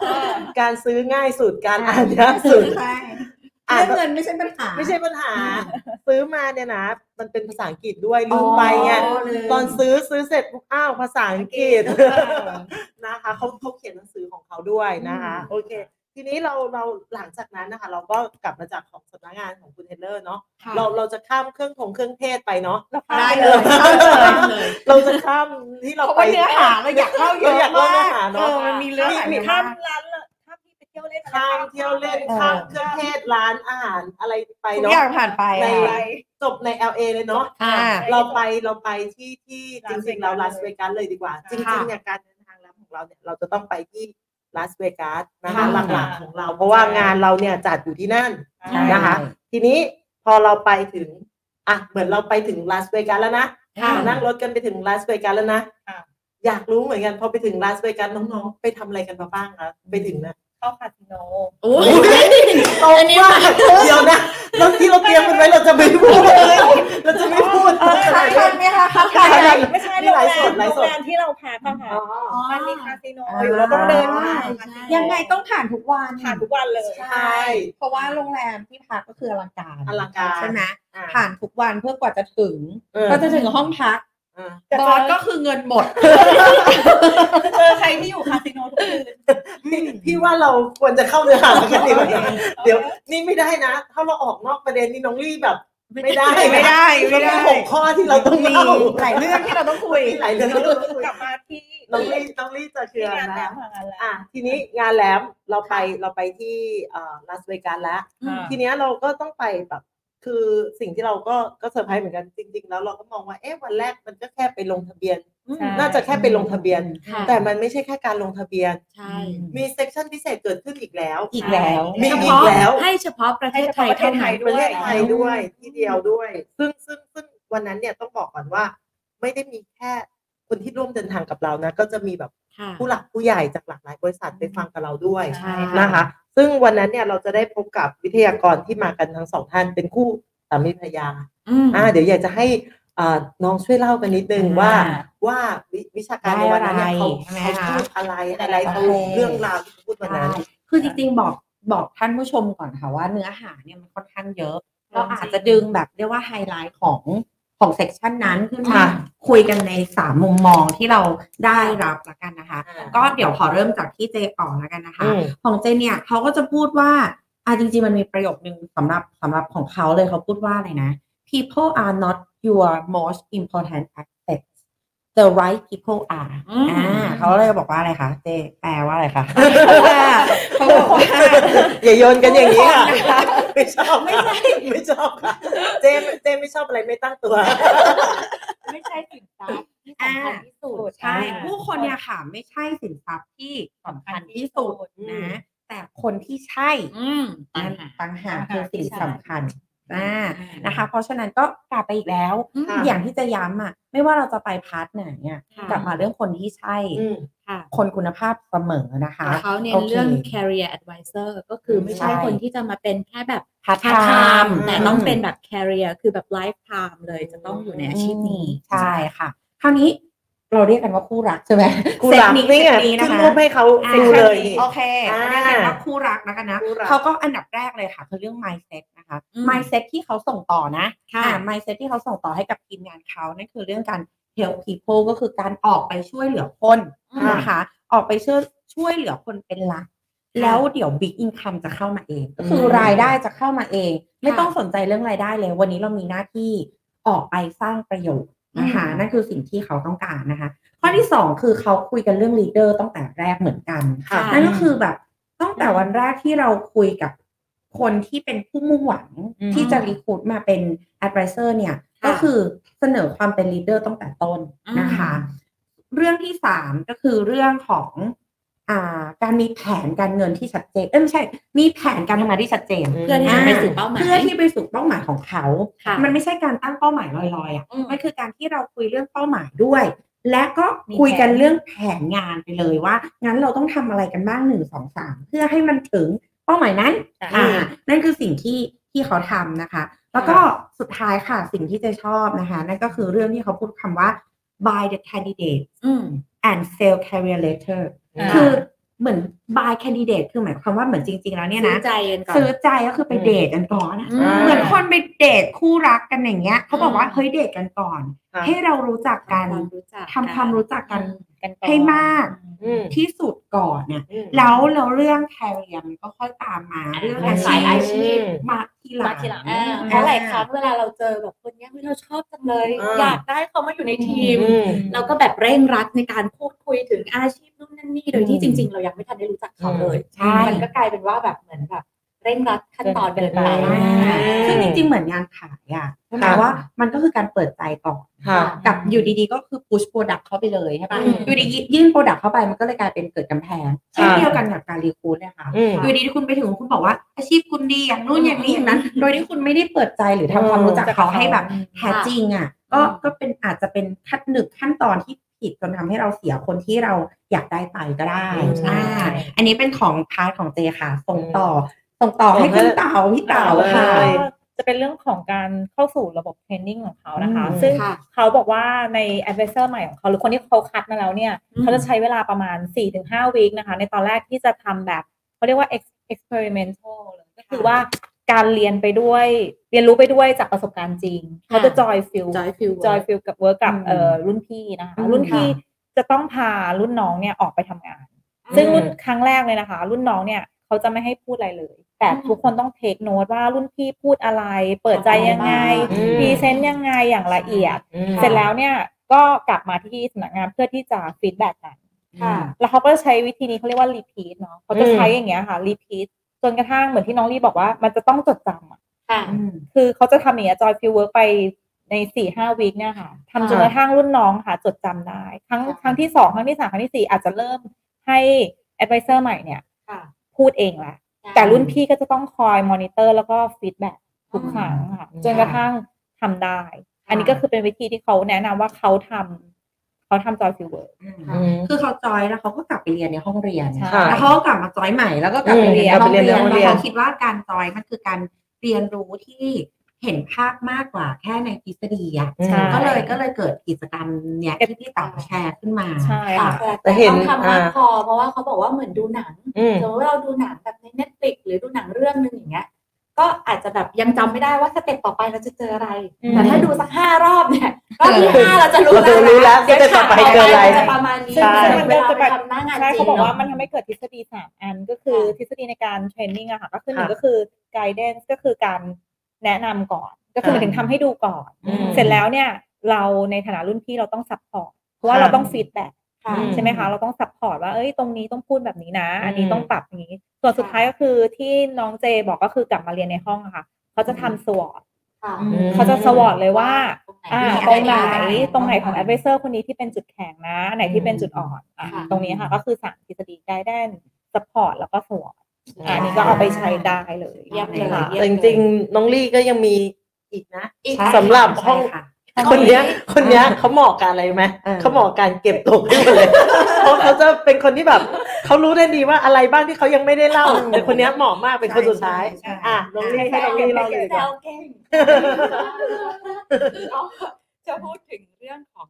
การซื้อง่ายสุดการอ่านยากสุดใช่อ่านเรื่องเงินไม่ใช่ปัญหา ไม่ใช่ปัญหา ซื้อมาเนี่ยนะ มันเป็นภาษาอังกฤษด้วยลืมไปไงอ๋อลืมตอนซื้อซื้อเสร็จปุ๊บอ้าวภาษาอังกฤษนะคะเขาเขาเขียนหนังสือของเขาด้วยนะคะ โอเค ทีนี้เราเราหลังจากนั้นนะคะ เราก็กลับมาจากของสำนักงานของคุณเทเลอร์เนาะค่ะเราเราจะข้ามเครื่องทงเครื่องเทศไปเนาะได้เลยเข้าเลย เราจะข้ามที่เราเพราะไปว่าเนื้อหาเราอยากเล่าเยเราอะอยากเล่าเนื้อมากหาเอเนาะอมันมีเรื่องหลายมีเรื่องข้ามมากร้านละถ้าพี่ไปเที่ยวเล่นข้ามเที่ยวเล่นเออ ข้ามเครื่องเทศร้านอาหารอะไรไปทุกเนาะ อย่างผ่านไปใน อะ จบใน LA เลยเนาะ อ่า เราไปเราไปที่ที่จริงๆเราลาสเวกัสเลยดีกว่า จริงๆเนี่ยการเดินทางแล้วของเราเนี่ยเราจะต้องไปที่ ลาสเวกัสนะคะค่ะหลักๆของเรา เพราะว่างานเราเนี่ยจัดอยู่ที่นั่นใช่นะคะ ทีนี้พอเราไปถึงอะเหมือนเราไปถึงลาสเวกัสแล้วนะค่ะนั่งรถกันไปถึงลาสเวกัสแล้วนะค่ะอยากรู้เหมือนกันพอไปถึงลาสเวกัสน้องๆ ไปทำอะไรกันมาบ้างคะไปถึงนะ เข้าคาสิโนโอ้ยตรงมากเดี๋ยวนะเราที่เราเตรียมกันไว้เราจะไม่พูดเราจะไม่พูดเออ cut ทันไหมคะ cut ทันไหมไม่ใช่นี่โรงไลฟ์แรสมดไลฟ์โรสงดแรมที่เราพักอะค่ะอ๋อมันมีคาสิโนอ่าอยู่เราต้องเดินใช่ผ่านใช่ยังไงต้องผ่านทุกวันผ่านทุกวันเลยใช่เพราะว่าโรงแรมที่พักก็คืออลังการอลังการใช่ไหมอ่าผ่านทุกวันเพื่อกว่าจะถึงเออก็จะถึงห้องพักอ่าจะ บเจออสก็คือเงินหมดเจอใครที่อยู่คาสิโนทุกคืน พี่พี่ว่าเราควรจะเข้าเนื้อหากันดีกว่านะเดี๋ยวนี่ไม่ได้นะ ถ้าเราออกนอกประเด็นนี่น้องลี่แบบ ไม่ได้ไม่ได้ไม่ได้เราหกข้อที่เราต้องมีเล่าหลายเรื่องที่เราต้องคุยมีหลายเรื่องที่เราต้องคุยกลับมาที่น้องลี่น้องลี่จะเชื่อที่งานนะแล้วค่ะงานแล้วอะทีนี้งานแหลมเราไปเราไปที่เอ่อลาสเวกัสแล้วอ่าทีเนี้ยเราก็ต้องไปแบบ คือสิ่งที่เราก็ก็เซอร์ไพรส์เหมือนกันจริง ๆ แล้วเราก็มองว่าเอ๊ะวันแรกมันก็แค่ไปลงทะเบียนใช่น่าจะแค่ไปลงทะเบียนค่ะแต่มันไม่ใช่แค่การลงทะเบียนใช่มี section พิเศษเกิดขึ้นอีกแล้วอีกแล้วมีเฉอีพาะกแล้วให้เฉพาะประเทศไทยเท่านั้นประเทศไทยด้วยที่เดียวด้วย ซึ่งซึ่งซึ่งวันนั้นเนี่ยต้องบอกก่อนว่า ไม่ได้มีแค่คนที่ร่วมเดินทางกับเรานะ ก็จะมีแบบค่ะผู้หลักผู้ใหญ่จากหลากหลายบริษัทไปฟังกับเราด้วยใช่ค่ะนะคะ ซึ่งวันนั้นเนี่ยเราจะได้พบกับวิทยากรที่มากันทั้งสองท่านเป็นคู่สามีภรรยาอืมอ่าเดี๋ยวอยากจะให้อ่าน้องช่วยเล่ากันนิดนึงอ่าว่าว่าวิวิชาการในวันนั้นเนี่ยเขาได้อะไรเขาใช่ไหมคะพูดอะไรอะไรเขาโอเคเรื่องราวที่เขาพูดวันนั้น คือจริงๆบอกบอกท่านผู้ชมก่อนค่ะว่าเนื้อหาเนี่ยมันค่อนข้างเยอะ เราอาจจะดึงแบบเรียกว่าไฮไลท์ของ ของเซกชันนั้นขึ้นมาค่ะคุยกันในสามมุมมองที่เราได้รับละกันนะคะอ่าก็เดี๋ยวขอเริ่มจากที่เจก่อนละกันนะคะอืมของเจเนี่ยเขาก็จะพูดว่าอ่าจริงๆ มันมีประโยคนึงสำหรับสำหรับของเขาเลยเขาพูดว่าอะไรนะ people are not your most important assets the right people are อืมอ่าเขาเลยบอกว่าอะไรคะเจแปลว่าอะไรคะเขาบอกว่าอย่าโยนกันอย่างนี้ค่ะทุกคนนะคะ ไม่ชอบไม่ใช่ไม่ชอบค่ะเจมเจมไม่ชอบอะไรไม่ตั้งตัว ไม่ใช่สินทรัพย์ที่สำคัญที่สุดใช่ผู้คนเนี่ยค่ะไม่ใช่สินทรัพย์ที่สำคัญที่สุดอืมนะ แต่คนที่ใช่อืมนั่นต่างหากคือสิ่งสำคัญ อ่าใช่นะคะ เพราะฉะนั้นก็กลับไปอีกแล้วค่ะอย่างที่จะย้ำอะไม่ว่าเราจะไป part ไหนเนี่ยค่ะกลับมาเรื่องคนที่ใช่อืมค่ะคนคุณภาพเสมอนะคะเขาเน้นโอเคเรื่อง career advisor ก็คือไม่ใช่ใช่คนที่จะมาเป็นแค่แบบ part time part timeม์ม์แต่ต้องเป็นแบบ career คือแบบ lifetime เลยจะต้องอยู่ในอาชีพนี้ใช่ค่ะ คราวนี้เราเรียกกันว่าคู่รักใช่ไหมคู่รักเซตนี้นี่ไงเซตนี้นะขึ้นคะรูปให้เขาอ่าดูเลยนี่โอเคอ่าเรียกกันว่าคู่รักนะคะนะคู่รักเขาก็อันดับแรกเลยค่ะคือเรื่อง mindset นะคะอืม mindset ที่เขาส่งต่อนะค่ะอ่า mindset ที่เขาส่งต่อให้กับทีมงานเขานั่นคือเรื่องการ help people ก็คือการออกไปช่วยเหลือคนอืมนะคะ ออกไปช่วยช่วยเหลือคนเป็นหลัก แล้วเดี๋ยว big income จะเข้ามาเอง ก็คืออมรายได้จะเข้ามาเอง ไม่ค่ะต้องสนใจเรื่องรายได้เลย วันนี้เรามีหน้าที่ออกไปสร้างประโยชน์นะคะอืมนั่นคือสิ่งที่เขาต้องการนะคะ ข้อที่สองคือเขาคุยกันเรื่อง leader ตั้งแต่แรกเหมือนกันค่ะนั่นก็คือแบบตั้งแต่วันแรกที่เราคุยกับ คนที่เป็นผู้มุ่งหวังอืมที่จะรีคูดมาเป็น advisor เนี่ยค่ะก็คือเสนอความเป็น leader ตั้งแต่ต้นนะคะ เรื่องที่สามก็คือเรื่องของอ่าการมีแผนการเงินที่ชัดเจนเอ้ยไม่ใช่ มีแผนการทำงานที่ชัดเจนอืมเพื่อที่จะไปสู่เป้าหมายเพื่อที่ไปสู่เป้าหมายของเขาค่ะมันไม่ใช่การตั้งเป้าหมายลอยๆอะอืมมันคือการที่เราคุยเรื่องเป้าหมายด้วย และก็มีคุยกันแผนเรื่องแผนงานไปเลยว่างั้นเราต้องทำอะไรกันบ้างหนึ่งสองสามเพื่อให้มันถึง เป้าหมายนั้นค่ะอ่านั่นคือสิ่งที่ที่เขาทำนะคะ แล้วก็สุดท้ายค่ะสิ่งที่เจะชอบนะคะ นั่นก็คือเรื่องที่เขาพูดคำว่า buy the candidate อืม and sell career later อ่าคือเหมือน buy candidate คือหมายความว่าเหมือนจริง ๆ แล้วเนี่ยซื้อนะใจกันก่อนซื้อใจก็คือไปเดทกันก่อนอะอืมเหมือนคนไปเดทคู่รักกันอย่างเงี้ยเขาบอกว่าอืมเฮ้ยเดทกันก่อนค่ะ ให้เรารู้จักกันความรู้จักทำความรู้จักกันกันก่อนให้มากอืมที่สุดก่อนเนี่ยอืมแล้วแล้วเรื่อง career มันก็ค่อยตามมาเรื่องอาสายอาชีชีพพมาทีหลังมาทีหลังอ่าเพราะหลายครั้งเวลาเราเจอแบบคนเนี้ยเฮ้ยเราชอบจังเลยอ่าอยากได้เขามาอยู่ในทีมอืมเราก็แบบเร่งรัดในการพูดคุยถึงอาชีพนู่นนั่นนี่โดยที่อืจมริง ๆ เรายังไม่ทันได้รู้จักเขาเลยใช่มันก็กลายเป็นว่าแบบเหมือนแบบ เร่งรัดขั้นตอนเกินไปเกินไปอ่าซึ่งจริงๆ เหมือนงานขายอะใช่ไหมค่ะว่ามันก็คือการเปิดใจก่อนค่ะกับอยู่ดีๆ ก็คือ push product เข้าไปเลยใช่ปะอืมอยู่ดีๆยื่น product เข้าไปมันก็เลยกลายเป็นเกิดกำแพงเช่นเดียวกันกับการรีคูดเลยค่ะอืมอยู่ดีๆคุณไปถึงคุณบอกว่าอาชีพคุณดีอย่างนู้นอย่างนี้อย่างนั้น โดยที่คุณไม่ได้เปิดใจหรือทำความรู้จักเขาให้แบบแท้จริงอะก็ก็เป็นอาจจะเป็นขั้นหนึ่งขั้นตอนที่ผิดจนทำให้เราเสียคนที่เราอยากได้ไปก็ได้อืมอ่าอันนี้เป็นของพาร์ทของเจค่ะส่งต่อ ส่งต่อให้คุณเต๋าพี่เต๋าเลยค่ะก็จะเป็นเรื่องของการเข้าสู่ระบบเทรนนิ่งของเขานะคะอืมซึ่งค่ะเขาบอกว่าใน advisor ใหม่ของเขา หรือคนที่เขาคัดมาแล้วเนี่ยอืมเขาจะใช้เวลาประมาณ 4-5วีคนะคะ ในตอนแรกที่จะทำแบบเขาเรียกว่า ex- experimental เลยก็คือว่าการเรียนไปด้วยเรียนรู้ไปด้วยจากประสบการณ์จริง เขาจะ joy feel จอยฟิลจอยฟิลกับเวิร์กกับอืมเอ่อรุ่นพี่นะคะอืมรุ่นพี่ค่ะจะต้องพารุ่นน้องเนี่ยออกไปทำงาน ซึ่งรุ่นครั้งแรกเลยนะคะ รุ่นน้องเนี่ยเขาจะไม่ให้พูดอะไรเลยแต่อืมทุกคนต้อง take note ว่ารุ่นพี่พูดอะไร เปิดใจยังไงอืม present ยังไงอย่างละเอียด อืม เสร็จแล้วเนี่ยก็กลับมาที่สำนักงานเพื่อที่จะ feedback กันค่ะ แล้วเขาก็จะใช้วิธีนี้เขาเรียกว่า repeat เนาะเขาจะใช้อย่างเงี้ยค่ะ repeatจนกระทั่งเหมือนที่น้องรีบอกว่ามันจะต้องจดจำอะค่ะอืมคือเขาจะทำอย่างเงี้ย joint field work ไปในสี่ห้า week เนี่ยค่ะทำจนกระทั่งรุ่นน้องค่ะจดจำได้ ครั้งค่ะ ครั้งที่สองครั้งที่สามครั้งที่สี่อาจจะเริ่มให้ advisor ใหม่เนี่ย ค่ะ พูดเองละ แต่รุ่นพี่ก็จะต้องคอยมอนิเตอร์แล้วก็ feedback ทุกครั้งค่ะอืมจนกระทั่งทำได้ อันนี้ก็คือเป็นวิธีที่เขาแนะนำว่าเขาทำเขาทำ joint field work อืมคือเขา join แล้วเขาก็กลับไปเรียนในห้องเรียนใช่แล้วเขาก็กลับมาจอยใหม่แล้วก็กลับไปอืมเรียนกลับไปห้องเรียนเรียนในห้องเรียนเพราะเขาคิดว่าการ join มันคือการเรียนรู้ที่ เห็นภาพมากกว่าแค่ในทฤษฎีอะอืมใช่ ก็เลยก็เลยเกิดกิจกรรมเนี่ยที่พี่เต๋าแชร์ขึ้นมาใช่ค่ะ แต่แต่เห็นต้องทำมากอ่าพอเพราะว่าเขาบอกว่าเหมือนดูหนัง อืม สมมติว่าเราดูหนังแบบใน Netflix หรือดูหนังเรื่องหนึ่งอย่างเงี้ย ก็อาจจะแบบยังจำไม่ได้ว่า step ต่อไปเราจะเจออะไร อืม แต่ถ้าดูสักห้ารอบเนี่ยรอบที่ห้าเราจะรู้เราจะรู้แล้วเดี๋ยว step ต่อไปฉากเจออะไรจะประมาณนี้ซึ่งใช่ซึ่งมันก็จะเวลาบไปทำหน้างานใช่จริงเขาบอกว่าเะมันทำให้เกิดทฤษฎีสามอันก็คือค่ะทฤษฎีในการ training อะค่ะก็คือหนึ่งค่ะก็คือ guidance ก็คือการ แนะนำก่อน ก็คือหมายถึงทำให้ดูก่อนอืมเสร็จแล้วเนี่ย เราในฐานะรุ่นพี่เราต้อง support เพราะว่าค่ะเราต้อง feedback ค่ะอืมใช่ไหมคะเราต้อง support ว่าเอ้ยตรงนี้ต้องพูดแบบนี้นะ อันนี้อืมต้องปรับอย่างนี้ ส่วนสุดท้ายก็คือที่น้องเจบอกก็คือกลับมาเรียนในห้องอะค่ะเขาจะทำ SWOT ค่ะอืมเขาจะ SWOT เลยว่าอ่าตรงไหนตรงไหนที่ตรงไหนของอืม advisor คนนี้ที่เป็นจุดแข็งนะอันไหนที่เป็นจุดอ่อนอะค่ะตรงนี้ค่ะ ก็คือสามทฤษฎี guidance support แล้วก็ SWOT อะ อันนี้ก็เอาไปใช้ได้เลยเยี่ยมเลยค่ะเยี่ยมแต่จริงๆน้องลี่ก็ยังมีอีกนะอีกใช่สำหรับห้องใช่ค่ะ คนเนี้ย คนเนี้ยเขาเหมาะกับอะไรไหมเออ เขาเหมาะกับการเก็บตกให้หมดเลย เพราะเขาจะเป็นคนที่แบบเขารู้ได้ดีว่าอะไรบ้างที่เขายังไม่ได้เล่าแต่คนเนี้ยเหมาะมากเป็นคนสุดท้าย ใช่ใช่อะน้องลี่ให้น้องลี่เล่าเลยดีกแซว่าวเก่งจะพูดถึงเรื่องของ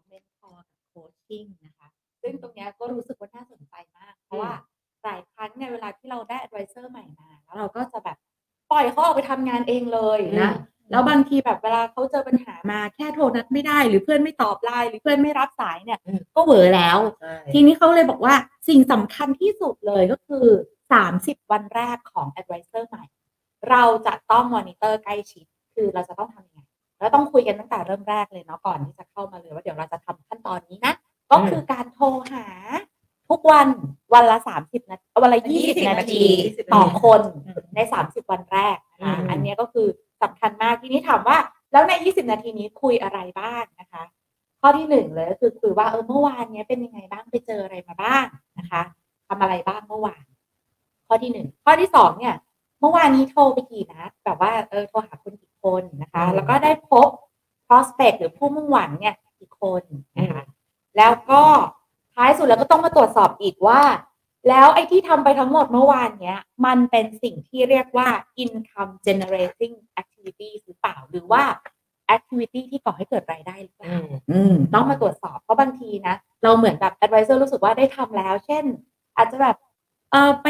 อยเขาออกไปทำงานเองเลยนะแล้วบางทีแบบเวลาเขาเจอปัญหามาแค่โทรนัดไม่ได้หรือเพื่อนไม่ตอบไลน์หรือเพื่อนไม่รับสายเนี่ยอืมก็เหวอแล้วใช่ทีนี้เขาเลยบอกว่าสิ่งสำคัญที่สุดเลยก็คือ 30 วันแรกของ advisor ใหม่ เราจะต้องมอนิเตอร์ใกล้ชิด คือเราจะต้องทำยังไงเราต้องคุยกันตั้งแต่เริ่มแรกเลยเนาะก่อนที่จะเข้ามาเลยว่าเดี๋ยวเราจะทำขั้นตอนนี้นะก็คือการโทรหาทุกวันวันละ30นาทีวันละ20นาทีต่อคนใน30วันแรก นะคะอืมอันเนี้ยก็คือสำคัญมากทีนี้ถามว่า แล้วใน 20 นาทีนี้คุยอะไรบ้างนะคะ ข้อที่หนึ่งเลยก็คือคุยว่าเออเมื่อวานเนี้ยเป็นยังไงบ้างไปเจออะไรมาบ้างนะคะทำอะไรบ้างเมื่อวาน ข้อที่หนึ่งข้อที่สองเนี่ยเมื่อวานนี้โทรไปกี่นัดแบบว่าเออโทรหาคนกี่คนนะคะอืมแล้วก็ได้พบ prospect หรือผู้มุ่งหวังเนี่ยกี่คนนะคะแล้วก็ท้ายสุดแล้วก็ต้องมาตรวจสอบอีกว่า แล้วไอ้ที่ทำไปทั้งหมดเมื่อวานเนี้ย มันเป็นสิ่งที่เรียกว่า income generating activities หรือเปล่า หรือว่า activity ที่ก่อให้เกิดรายได้หรือเปอืล่ามอืมต้องมาตรวจสอบเพราะบางทีนะ เราเหมือนแบบ advisor รู้สึกว่าได้ทำแล้ว เช่น อาจจะแบบเออไป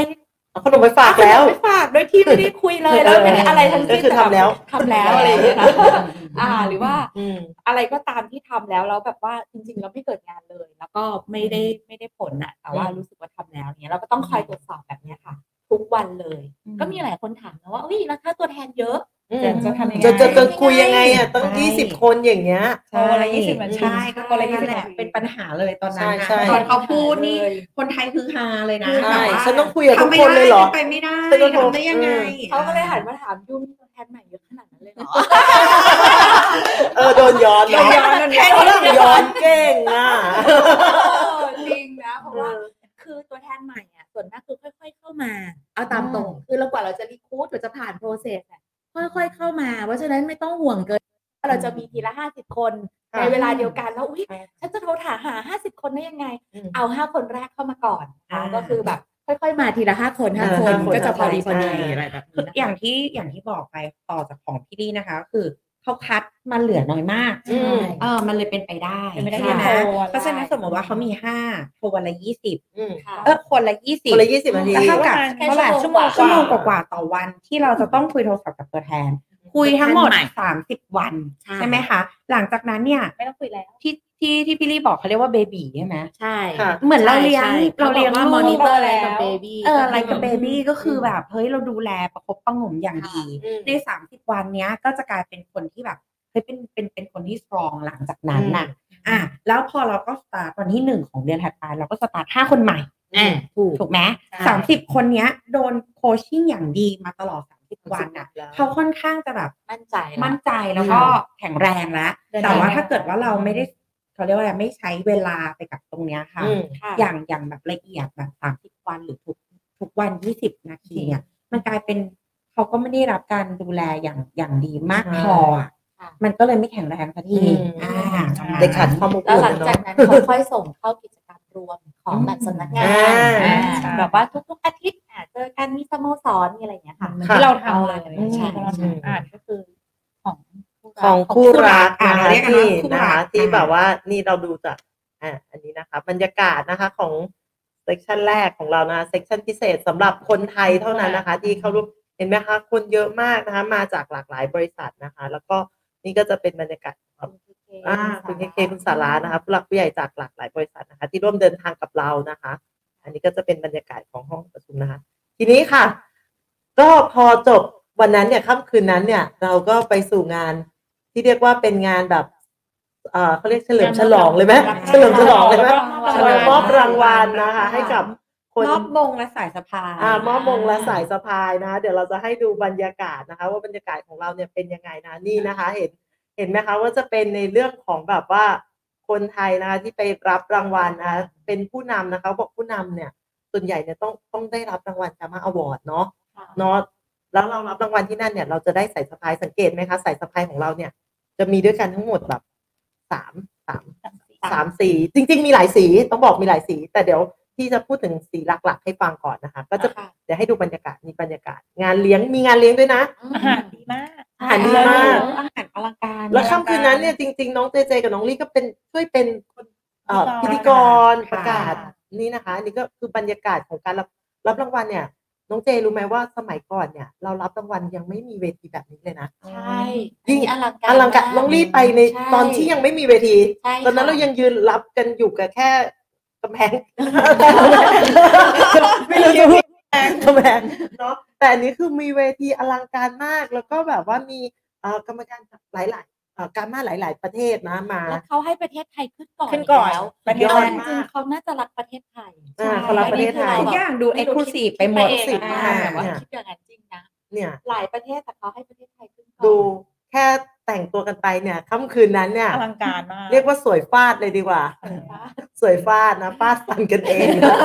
เอาขนมไปฝากแล้วไปฝากโดยที่ไม่ได้คุยเลยแล้วไม่ได้อะไรทั้งสิ้นก็คือทำแล้วทำแล้วอะไรอย่างเงี้ยนะอ่า หรือว่าอืม อะไรก็ตามที่ทำแล้วแล้วแบบว่าจริงๆเราไม่เกิดงานเลย แล้วก็ไม่ได้ไม่ได้ผลน่ะแต่ว่าอืม รู้สึกว่าทำแล้วเนี่ยเราก็ต้องคอยตรวจสอบแบบเนี้ยค่ะ ทุกวันเลยอืมก็มีหลายคนถามนะว่าเอ้ยแล้วถ้าตัวแทนเยอะอืม จะจะทำยังไงจะจะจะคุยยังไงอะต้องใช่ยี่สิบคนอย่างเงี้ย โทรละ20นาที ใช่ก็โทรละนั่น20แหละนาทีเป็นปัญหาเลยตอนนั้นนะใช่ใช่ ตอนเขาพูดนี่เลยคนไทยคือฮาเลยนะใช่แบบว่าฉันต้องคุยกับทุกทำไม่คนเลยเหรอ ได้ป็นไปไม่ได้ฉันต้องโทร ทำได้ยังไงเขาก็เลยหันมาถามยูมีตัวแทนใหม่เยอะขนาดนั้นเลยเหรอเออโดนย้อนโดนย้อนโดนย้อนแค่เรื่องย้อนเก่งอะ จริงนะเพราะว่าคือตัวแทนใหม่อะส่วนมากคือค่อย ๆ เข้ามา เอาตามตรงคือเรากว่าเราจะรีคูดหรือจะผ่านโปรเซสอะ ค่อยๆเข้ามา เพราะฉะนั้นไม่ต้องห่วงเกินว่าเราจะมีทีละห้าสิบคนค่ะในเวลาเดียวกันแล้วอุ้ยฉันจะโทรหาหาห้าสิบคนได้ยังไงอืมเอาห้าคนแรกเข้ามาก่อนอ่าก็คือแบบค่อยๆ มาทีละห้าคนห้าอ่าคนห้าคนก็จะพอดีใช่พอดีใช่อะไรแบบคือนี้นะคะอย่างที่อย่างที่บอกไปต่อจากของพี่ลี่นะคะ คือ เขาคัดมาเหลือน้อยมากอืม เออมันเลยเป็นไปได้เป็นไปได้ใช่ไหมที่โทรวันละเพราะฉะนั้นสมมติว่าเขามีห้าโทรวันละยี่สิบอืมค่ะ เออคนละยี่สิบ คนละยี่สิบนาทีก็เท่ากับแค่เท่าไหร่ชั่ชั่ววโมโมงงชั่วโมงกว่าๆต่อวันที่เราจะต้องคุยโทรศัพท์กับตัวแทน คุยทั้งหมด ใหม่สามสิบวันใช่ ใช่ไหมคะ หลังจากนั้นเนี่ยไม่ต้องคุยแล้ว ที่ ที่ที่พี่ลี่บอกเขาเรียกว่า baby ใช่ไหมใช่ค่ะ เหมือนเราเลี้ยงใช่เราเลี้ยงขบอกว่าลูกมอนิเตอร์อะไรแล้กับ baby เอออะไรกับ baby ก็คือแบบเฮ้ยเราดูแลประคบประหงมอย่างดี อืม ในสามสิบวันเนี้ยก็จะกลายเป็นคนที่แบบเฮ้ยเป็นเป็นเป็นคนที่ strong หลังจากนั้นน่ะ อะแล้วพอเราก็สตาร์ทวันที่หนึ่งของเดือนถัดไปเราก็สตาร์ทห้าคนใหม่ อ่าถูก ถูกไหมใช่ สามสิบคนเนี้ย โดน coaching อย่างดีมาตลอดสามสิบวันน่ะแล้วเขาค่อนข้างจะแบบ มั่นใจละมั่นใจแล้วก็แข็งแรงแล้ว เดินแต่ว่าได้ถ้าเกิดว่าเราไม่ได้ เขาเรียกว่าอะไรไม่ใช้เวลาไปกับตรงเนี้ยค่ะอืมค่ะ อย่างอย่างแบบละเอียดแบบสามสิบวันหรือทุกทุกวันยี่สิบนาทีเนี่ย มันกลายเป็นเขาก็ไม่ได้รับการดูแลอย่างอย่างดีมากใช่พออะค่ะมันก็เลยไม่แข็งแรงสักทีอืมอ่าประมาณเด็กขาดนั้นความอบแล้วอุ่นหลังเนาะจากนั้นเขาค่อยส่งเข้ากิจกรรมรวมของแบบสำนักงานอ่าอ่าใช่แบบว่าทุกๆอาทิตย์อะเจอกันมีสโมสรมีอะไรอย่างเงี้ยค่ะเหมือนค่ะที่เราทำเลยอืมใช่ที่เราอืมทำอ่านก็คือของผู้รัก ของคู่รักอ่านะเราคะเรียกกันที่ว่าคู่นะรัคะกที่อ่าแบบว่านี่เราดูจากอ่าอันนี้นะคะบรรยากาศนะคะของ section แรกของเรานะ section พิเศษสำหรับคนไทยเท่านั้นนะคะ ที่เข้าร่วมเห็นไหมคะ คนเยอะมากนะคะ มาจากหลากหลายบริษัทนะคะ แล้วก็นี่ก็จะเป็นบรรยากาศของ อ่าคุณเคเคคุณสารานะคะผู้หลักผู้ใหญ่จากหลากหลายบริษัทนะคะ ที่ร่วมเดินทางกับเรานะคะ อันนี้ก็จะเป็นบรรยากาศของห้องประชุมนะคะ ทีนี้ค่ะ ก็พอจบวันนั้นเนี่ยค่ำคืนนั้นเนี่ย เราก็ไปสู่งาน ที่เรียกว่าเป็นงานแบบเอ่อเขาเรียกเฉลิมฉลองเลยไหมเฉลิมฉลองเลยไหมแล้วก็เฉลิมมอบรางวัลนะคะ ให้กับคนมอบมงและสายสะพายอ่ามอบมงและสายสะพายนะคะเดี๋ยวเราจะให้ดูบรรยากาศนะคะ ว่าบรรยากาศของเราเนี่ยเป็นยังไงนะนี่นะคะ เห็นเห็นไหมคะว่าจะเป็นในเรื่องของแบบว่าคนไทยนะคะที่ไปรับรางวัลนะคะเป็นผู้นำนะคะ บอกผู้นำเนี่ย ส่วนใหญ่เนี่ยต้องต้องได้รับรางวัลจามาอวอร์ดเนาะค่ะเนาะแล้วเรารับรางวัลที่นั่นเนี่ย เราจะได้สายสะพายสังเกตไหมคะสายสะพายของเราเนี่ย จะมีด้วยกันทั้งหมดแบบสามสามสามสีจริง ๆ มีหลายสีต้องบอกมีหลายสี แต่เดี๋ยวพี่จะพูดถึงสีหลัก ๆ ให้ฟังก่อนนะคะ ก็จะค่ะเดี๋ยวให้ดูบรรยากาศมีบรรยากาศ งานเลี้ยงมีงานเลี้ยงด้วยนะอาหารดีมากอาหารดีมากอาหารอลังการ แล้วค่ำคืนนั้นเนี่ยจริง ๆ น้องเจเจกับน้องลี่ก็เป็นช่วยเป็นคนเอ่อพิธีกรค่ะประกาศนี่นะคะอันนี้ก็คือบรรยากาศของการรับรับรางวัลเนี่ย น้องเจรู้ไหมว่าสมัยก่อนเนี่ย เรารับรางวัลยังไม่มีเวทีแบบนี้เลยนะใช่ยิ่งอลังการอลังการน้องรีบไปในช่ตอนที่ยังไม่มีเวทีใช่ตอนนั้นค่ะเรายังยืนรับกันอยู่กับแค่กำแพงไม่รู้จะพูดกำแพงเนาะแต่อันนี้คือมีเวทีอลังการมากแล้วก็แบบว่ามีเอ่อกรรมการจากหลายๆเอ่อ การมาหลาย ๆ ประเทศนะมา แล้วเขาให้ประเทศไทยขึ้นก่อนขึ้นก่อนแล้วประเทศยอไทดยจริงๆเขาน่าจะรักประเทศไทยอ่าเขารักประเทศไทยทุกอย่างดูเอ็กซ์คลูซีฟไปหมดคิเองสิบนะห้าแต่ว่าเนี่ยคิดอย่างนั้นจริงนะเนี่ยหลายประเทศแต่เขาให้ประเทศไทยขึ้นก่อนดูแค่แต่งตัวกันไปเนี่ยค่ำคืนนั้นเนี่ยอลังการมากเรียกว่าสวยฟาดเลยดีกว่า สวยฟาดนะฟาดฟันกันเองนะ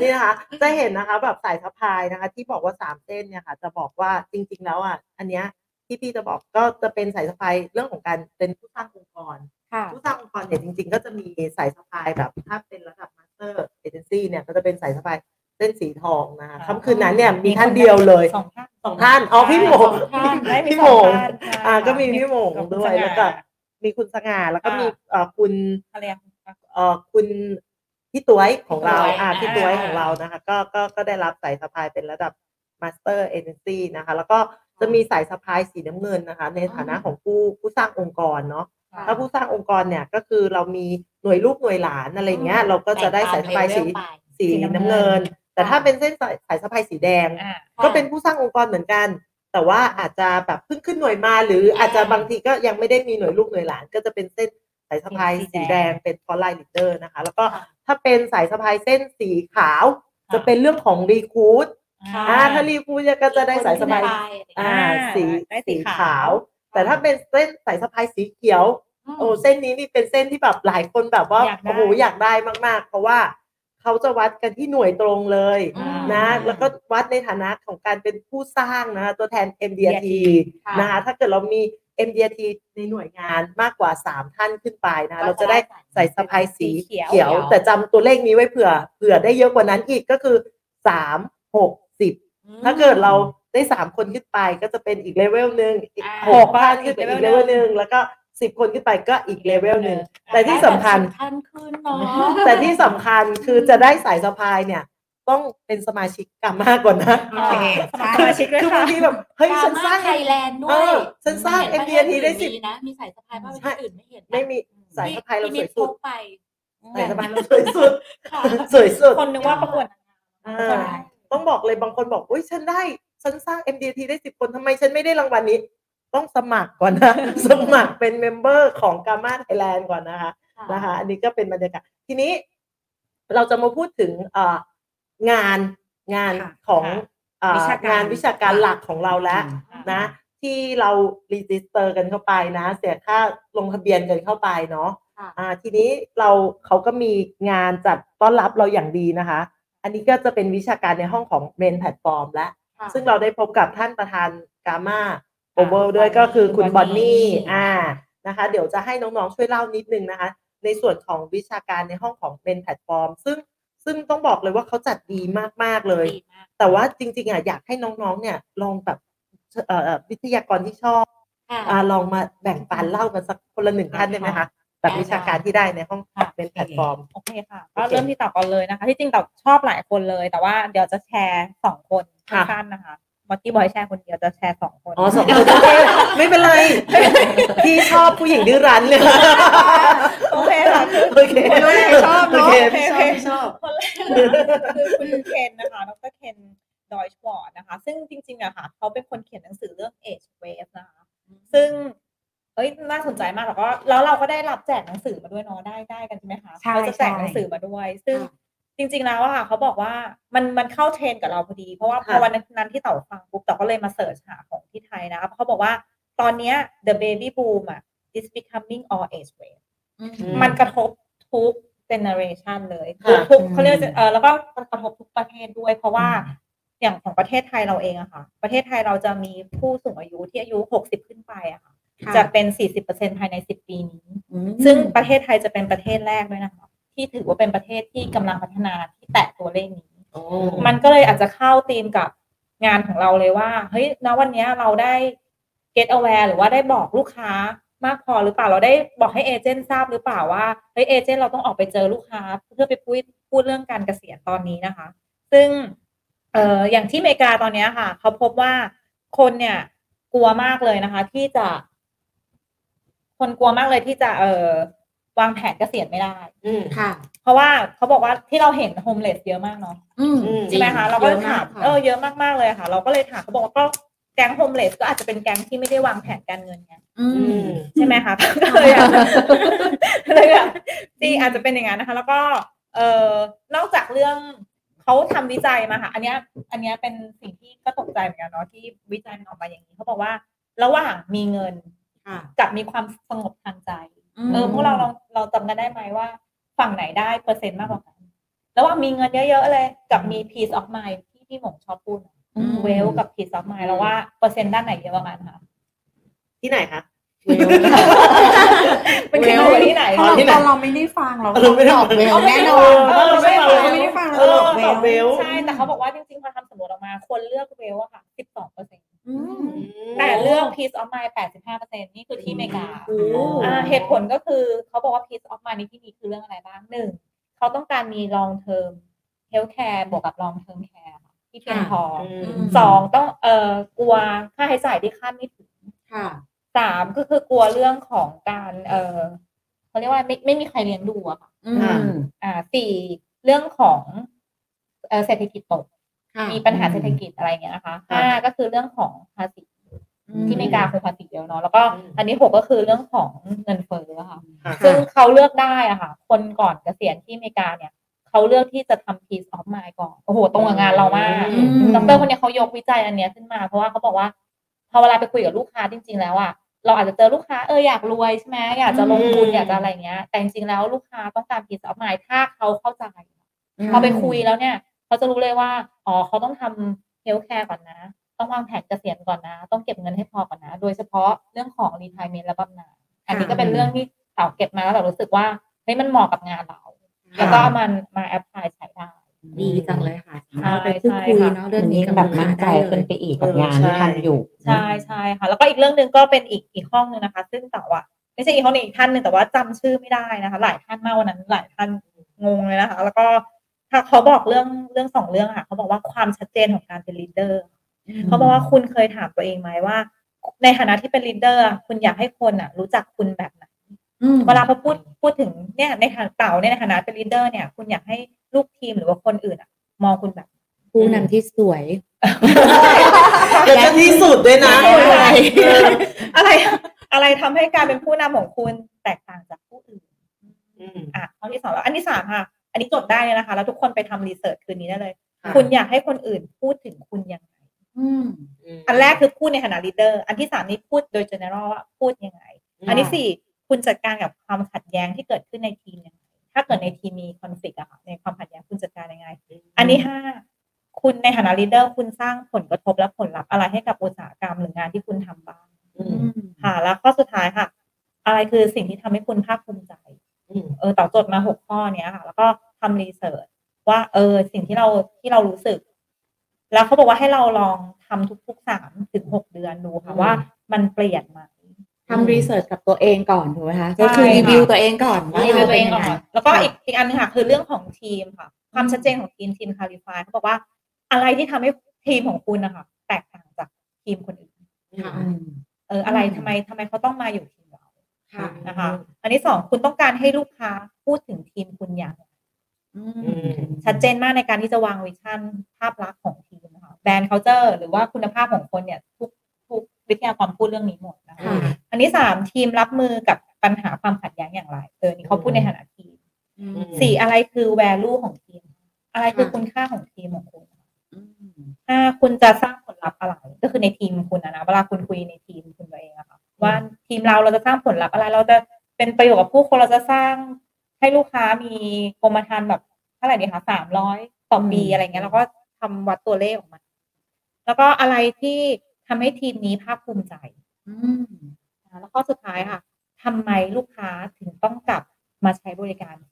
นี่นะคะจะเห็นนะคะแบบสายสะพายนะคะ ที่บอกว่าสามเส้นเนี่ยค่ะ จะบอกว่าจริง ๆ แล้วอะอันเนี้ย ที่พี่จะบอกก็จะเป็นสายสะพายเรื่องของการเป็นผู้สร้างองค์กรค่ะผู้สร้างองค์กรเนี่ยจริง ๆ ก็จะมีสายสะพายแบบถ้าเป็นระดับ Master Agency เนี่ยก็จะเป็นสายสะพายเส้นสีทองนะคะค่ำคืนนั้นเนี่ยมีท่านเดียวเลยสองท่านสองท่านอ๋อพี่หมงสองท่านได้มีพี่หมงสองท่านใช่อ่าก็มีพี่หมงกับคุณด้วยสง่าแล้วก็มีคุณสง่าแล้วก็มีเอ่อคุณอะไรอะเอ่อคุณพี่ตัวยของเราพี่ต๊วยอ่าอ่าพี่ตัวยของเรานะคะ ก็ก็ก็ได้รับสายสะพายเป็นระดับMaster Agency นะคะ แล้วก็ จะมีสายสะพายสีน้ำเงินนะคะ ในฐานะของผู้ผู้สร้างองค์กรเนาะถ้าผู้สร้างองค์กรเนี่ยก็คือเรามีหน่วยลูกหน่วยหลานอะไรเงี้ย เราก็จะได้สายสะพายสีสีน้ำเงิน แต่ถ้าเป็นเส้นสายสายสะพายสีแดงอ่าก็เป็นผู้สร้างองค์กรเหมือนกัน แต่ว่าอาจจะแบบเพิ่งขึ้นหน่วยมา หรืออาจจะบางทีก็ยังไม่ได้มีหน่วยลูกหน่วยหลาน ก็จะเป็นเส้นสายสะพายสีสีแดแดงงเป็น frontline leader นะคะ แล้วก็ค่ะถ้าเป็นสายสะพายเส้นสีขาว จะเป็นเรื่องของรีคูดค่ะ อ่าถ้ารีคูดก็จะได้สายสะพายอ่าสีได้สีสีขาวขาว แต่ถ้าเป็นเส้นสายสะพายสีเขียว โอ้เส้นนี้นี่เป็นเส้นที่แบบหลายคนแบบว่าอยากได้โอ้โหอยากได้มากๆ เพราะว่าเขาจะวัดกันที่หน่วยตรงเลยอืมนะ แล้วก็วัดในฐานะของการเป็นผู้สร้างนะคะตัวแทน MDRT ค่ะนะคะถ้าเกิดเรามี MDRT ในหน่วยงานมากกว่า 3 ท่านขึ้นไปนะคะเราจะได้ใส่สะพายสีเขียว แต่จำตัวเลขนี้ไว้เผื่อเผื่อได้เยอะกว่านั้นอีกก็คือ 3 6 10 ถ้าเกิดเราได้สามคนขึ้นไปก็จะเป็นอีกเลเวลหนึ่งอีกอ่า หกท่านขึ้นไปอีกเลเวลหนึ่งแล้วก็สิบคนขึ้นไปก็อีกเลเวลหนึ่ง แต่ที่สำคัญได้แบบขั้นขึ้นเนาะแต่ที่สำคัญคือจะได้สายสะพายเนี่ย ต้องเป็นสมาชิกกามากกว่านะโอเคใช่สมาชิกด้วยคือบาค่ะ งทีแบบเฮ้ยฉันสร้าง ไทยแลนด์ด้วเอยอฉันสร้างเห็นประเทศ MDRT ได้อื่นสิบมีนะมีสายสะพายบ้างประเทศอื่นไม่เห็นนะไม่มีสายสะพายเราพี่สวยสุดพกไปสายสะพายเราสวยสุด ค่ะสวยสุดคนนึกว่าประกวด อ่า ต้องบอกเลยบางคนบอกอุ้ยฉันได้ ฉันสร้าง MDT ได้สิบคนทำไมฉันไม่ได้รางวัลนี้ ต้องสมัครก่อนนะ สมัครเป็น member ของ GAMA Thailand ก่อนนะคะนะคะ อันนี้ก็เป็นบรรยากาศทีนี้เราจะมาพูดถึงเอ่องานงานค่ะของค่ะเอ่อวิชาการงานวิชาการหลักของเราแล้วอืมนะที่เรา register กันเข้าไปนะ เสียค่าลงทะเบียนกันเข้าไปเนาะค่ะอ่าทีนี้เราเขาก็มีงานจัดต้อนรับเราอย่างดีนะคะ อันนี้ก็จะเป็นวิชาการในห้องของ main platform และค่ะซึ่งเราได้พบกับท่านประธานกามาโอเวลด้วยก็คือคุณบอนนี่อ่านะคะ เดี๋ยวจะให้น้องๆช่วยเล่านิดนึงนะคะ ในส่วนของวิชาการในห้องของ main platform ซึ่งซึ่งต้องบอกเลยว่าเขาจัดดีมากๆเลยดีมากแต่ว่าจริง ๆอะอยากให้น้องๆเนี่ยลองแบบเอ่อวิทยากรที่ชอบค่ะอ่าลองมาแบ่งปันเล่ากันสักคนละหนึ่งท่านได้ไหมคะ แบบวิชาการที่ได้ในห้องค่ะเป็นแพลตฟอร์ม โอเคค่ะ ก็เริ่มที่ต่อก่อนเลยนะคะ ที่จริงต่อชอบหลายคนเลย แต่ว่าเดี๋ยวจะแชร์สองคนค่ะสั้นๆนะคะมอตตี้บอยแชร์คนเดียวจะแชร์สองคน อ๋อสองคนโอเคไม่เป็นไร พี่ชอบผู้หญิงดื้อรั้นเนี่ยโอเคค่ะคือโอเคคนแรกชอบโอเนาะเคโอเคพี่โอชอบเคพี่ชอบคนแรกคือคุณเคนนะคะดร. Ken Dychtwald นะคะ ซึ่งจริงๆอะค่ะ เขาเป็นคนเขียนหนังสือเรื่อง Age Wave นะคะ ซึ่ง เอ้ยน่าสนใจมากแล้วก็แล้วเราก็ได้รับแจกหนังสือมาด้วยเนาะได้ได้กันใช่ไหมคะใช่เขาจะแจกใช่หนังสือมาด้วย ซึ่งค่ะจริง ๆ แล้วอะค่ะเขาบอกว่ามันมันเข้าเทรนด์กับเราพอดี เพราะว่าพอค่ะวันนั้นที่เต่าฟังปุ๊บเต่าก็เลยมา search หาของที่ไทยนะคะเพราะเขาบอกว่าตอนเนี้ย the baby boom อะ is becoming all age wave อืมมันกระทบทุกเจเนอเรชันเลยค่ะทุกๆเขาเรียกว่าเออแล้วก็กระทบทุกประเทศด้วย เพราะว่าอย่างของประเทศไทยเราเองอะค่ะ ประเทศไทยเราจะมีผู้สูงอายุที่อายุ 60 ขึ้นไปอะค่ะค่ะ จะเป็น 40%ภายใน 10 ปีนี้อืมซึ่งประเทศไทยจะเป็นประเทศแรกด้วยนะคะที่ถือว่าเป็นประเทศที่กำลังพัฒนาที่แตะตัวเลขนี้ มันก็เลยอาจจะเข้าธีมกับงานของเราเลยว่า เฮ้ยณวันเนี้ยเราได้ get aware หรือว่าได้บอกลูกค้ามากพอหรือเปล่าเราได้บอกให้เอเจนต์ทราบหรือเปล่าว่าเฮ้ยเอเจนต์เราต้องออกไปเจอลูกค้า เพื่อไปพูดพูดเรื่องการเกษียณตอนนี้นะคะ ซึ่งเอ่ออย่างที่อเมริกาตอนเนี้ยค่ะ เขาพบว่าคนเนี่ยกลัวมากเลยนะคะ ที่จะ คนกลัวมากเลยที่จะเอ่อวางแผนเกษียณไม่ได้ อืม ค่ะ เพราะว่าเขาบอกว่าที่เราเห็น homeless เยอะมากเนาะอืมอืม ใช่ไหมคะเราก็เลยถามเยอะมากค่ะ เออเยอะมากๆเลยค่ะ เราก็เลยถามเขาบอกว่าก็แก๊ง homeless ก็อาจจะเป็นแก๊งที่ไม่ได้วางแผนการเงินไงอืมอืม ใช่ไหมคะ ก็เลยอาจจะเลยแบบจริงอาจจะเป็นอย่างนั้นนะคะ แล้วก็เอ่อนอกจากเรื่องเขาทำวิจัยมาค่ะ อันเนี้ย อันเนี้ยเป็นสิ่งที่ก็ตกใจเหมือนกันเนาะที่วิจัยมันออกมาอย่างนี้เขาบอกว่า ระหว่างมีเงิน ค่ะกับมีความสงบทางใจเออพวกเราเราเราจำกันได้ไหมว่า ฝั่งไหนได้เปอร์เซ็นต์มากกว่ากันระหว่างมีเงินเยอะๆเลยกับมี peace of mind ที่พี่หมงชอบพูดอืมเวลกับ peace of mind แล้วว่าเปอร์เซ็นต์ด้านไหนเยอะกว่ากันคะที่ไหนคะเป็นที่ไหนที่ไหนเพราะเราที่ไหนตอนเราไม่ได้ฟังเราเราไม่ได้ตอบฟังเวลแน่นอนเออไม่ได้ฟังเราไม่ได้ฟังเอเราอตอบเวตอบเวลลใช่แต่เขาบอกว่าจริงๆพอทำสำรวจออกมา คนเลือกเวลอะค่ะ12เปอร์เซ็นต์อืม แต่เลือก peace of mind 85เปอร์เซ็นต์นี่คือที่อเมริกาโอ้อ่าเหตุผลก็คือเขาบอกว่า peace of mind ในที่นี้คือเรื่องอะไรบ้างหนึ่งเขาต้องการมี long term health care บวกกับ long term care ค่ะที่เพียงพออมสองต้องเอ่อกลัวค่าใช้จ่ายที่คาดไม่ถึงค่ะสามก็คือกลัวเรื่องของการ เอ่อเขาเรียกว่าไม่ไม่มีใครเลี้ยงดูอะค่ะอืค่ะมอ่าสี่เรื่องของเอ่อเศรษฐกิจตก ค่ะ มีปัญหาเศรษฐกิจอะไรเงี้ยนะคะห้าก็คือเรื่องของภาษีที่อเมริกาคงภาษีเดียวเนาะแล้วก็อืมอันนี้หกก็คือเรื่องของเงินเฟ้อค่ะค่ะ ซึ่งเขาเลือกได้อะค่ะ คนก่อนเกษียณที่อเมริกาเนี่ยเขาเลือกที่จะทำ peace of mind ก่อนโอ้โห ตรงกับงานเรามากอืมดรคนเนี้ยเขายกวิจัยอันเนี้ยขึ้นมา เพราะว่าเขาบอกว่า พอเวลาไปคุยกับลูกค้าจริง ๆ แล้วอะเราอาจจะเจอลูกค้าเอออยากรวยใช่ไหมอยากจะลงทุนอืมอยากจะอะไรเงี้ย แต่จริงๆแล้วลูกค้าต้องการ peace of mind ถ้าเขาเข้าใจพอไปคุยแล้วเนี่ย เขาจะรู้เลยว่า อ๋อเขาต้องทำ healthcare ก่อนนะ ต้องวางแผนเกษียณก่อนนะ ต้องเก็บเงินให้พอก่อนนะ โดยเฉพาะเรื่องของ retirement และบำนาญอันนี้ก็เป็นเรื่องที่เต่าเก็บมาแล้วแบบรู้สึกว่าเฮ้ยมันเหมาะกับงานเรา แล้วก็เอามันมา apply ใช้ได้ดีจังเลยค่ะใช่เราไปพูดคุยใช่ค่ะเนาะเรื่เรื่องนี้ เรื่องนี้แบบมั่นใจได้เลขึ้นไปอีกกับงานที่ทำอยู่ ใช่ใช่ค่ะ แล้วก็อีกเรื่องหนึ่งก็เป็นอีกอีกห้องหนึ่งนะคะ ซึ่งแต่ว่าไม่ใช่อีกห้องหนึ่งอีกท่านหนึ่งแต่ว่าจำชื่อไม่ได้นะคะ หลายท่านมากวันนั้นหลายท่านงงเลยนะคะ แล้วก็ ถ้าเขาบอกเรื่องเรื่องสองเรื่องค่ะเขาบอกว่าความชัดเจนของการเป็น leader เขาบอกว่าคุณเคยถามตัวเองไหมว่า ในฐานะที่เป็น leader อะคุณอยากให้คนอะ รู้จักคุณแบบไหนอืมเวลาพอพูดพูดถึงเนี่ยในฐานเต่าเนี่ยในฐานะเป็น leader เนี่ย คุณอยากให้ลูกทีมหรือว่าคนอื่นอะ มองคุณแบบผู้นำที่สวยแล้วก็ที่สุดด้วยนะ อะไร อะไรทำให้การเป็นผู้นำของคุณแตกต่างจากผู้อื่นอืมอะข้อที่สองแล้วอันที่สามค่ะ อันนี้จดได้เลยนะคะ แล้วทุกคนไปทำ research คืนนี้ได้เลยค่ะคุณอยากให้คนอื่นพูดถึงคุณยังไงอืมอันแรกคือพูดในฐานะ leader อันที่สามนี่พูดโดย general ว่าพูดยังไง อันที่สี่คุณจัดการกับความขัดแย้งที่เกิดขึ้นในทีมยังไง ถ้าเกิดในทีมมี conflict อะค่ะ ในความขัดแย้งคุณจัดการยังไง อันที่ห้าคุณในฐานะ leader คุณสร้างผลกระทบและผลลัพธ์อะไรให้กับอุตสาหกรรมหรืองานที่คุณทำบ้างอืมค่ะ แล้วข้อสุดท้ายค่ะ อะไรคือสิ่งที่ทำให้คุณภาคภูมิใจอืม เออต่อจดมาหกข้อเนี้ยค่ะ แล้วก็ทำรีเสิร์ชว่า เออ สิ่งที่เราที่เรารู้สึก แล้วเขาบอกว่าให้เราลองทำทุกๆสามถึงหกเดือนดูค่ะอืมว่ามันเปลี่ยนไหมทำรีเสิร์ชกับตัวเองก่อนถูกไหมคะใช่ก็คือรีวิวค่ะตัวเองก่อนว่ารีวิวตัวเองราก่ป็อนยัไแล้วก็อีกอีกอันหนึงค่ะ คือเรื่องของทีมค่ะ ความชัดเจนของทีมทีมคาลิฟายเขาบอกว่าอะไรที่ทำให้ทีมของคุณนะคะแตกต่างจากทีมคนอื่นค่ะอืมเอออะไรอืมทำไมทำไมเขาต้องมาอยู่ทีมเรา ค่ะนะคะ อันที่สองคุณต้องการให้ลูกค้าพูดถึงทีมคุณอย่างไรอือืมมชัดเจนมากในการที่จะวาง vision ภาพลักษณ์ของทีมนะคะ brand culture หรือว่าคุณภาพของคนเนี่ย ทุกทุกวิทยากรพูดเรื่องนี้หมดนะคะค่ะอันที่สามทีมรับมือกับปัญหาความขัดแย้งอย่างไรเออนี่เขาพูดในฐานะทีมอืมสี่อะไรคือ value ของทีม อะไรคือค่ะคุณค่าของทีมของคุณอืมห้าคุณจะสร้างผลลัพธ์อะไร ก็คือในทีมคุณนะนะเวลาคุณคุยในที ทีมเราเราจะสร้างผลลัพธ์อะไร เราจะเป็นประโยชน์กับผู้คนเราจะสร้างให้ลูกค้ามีกรมธรรม์แบบเท่าไหร่ดีคะสามร้อยต่อปีอืมอะไรเงี้ยเราก็ทำวัดตัวเลขออกมา แล้วก็อะไรที่ทำให้ทีมนี้ภาคภูมิใจ อืมนะแล้วข้อสุดท้ายค่ะทำไมลูกค้าถึงต้องกลับมาใช้บริการของเรา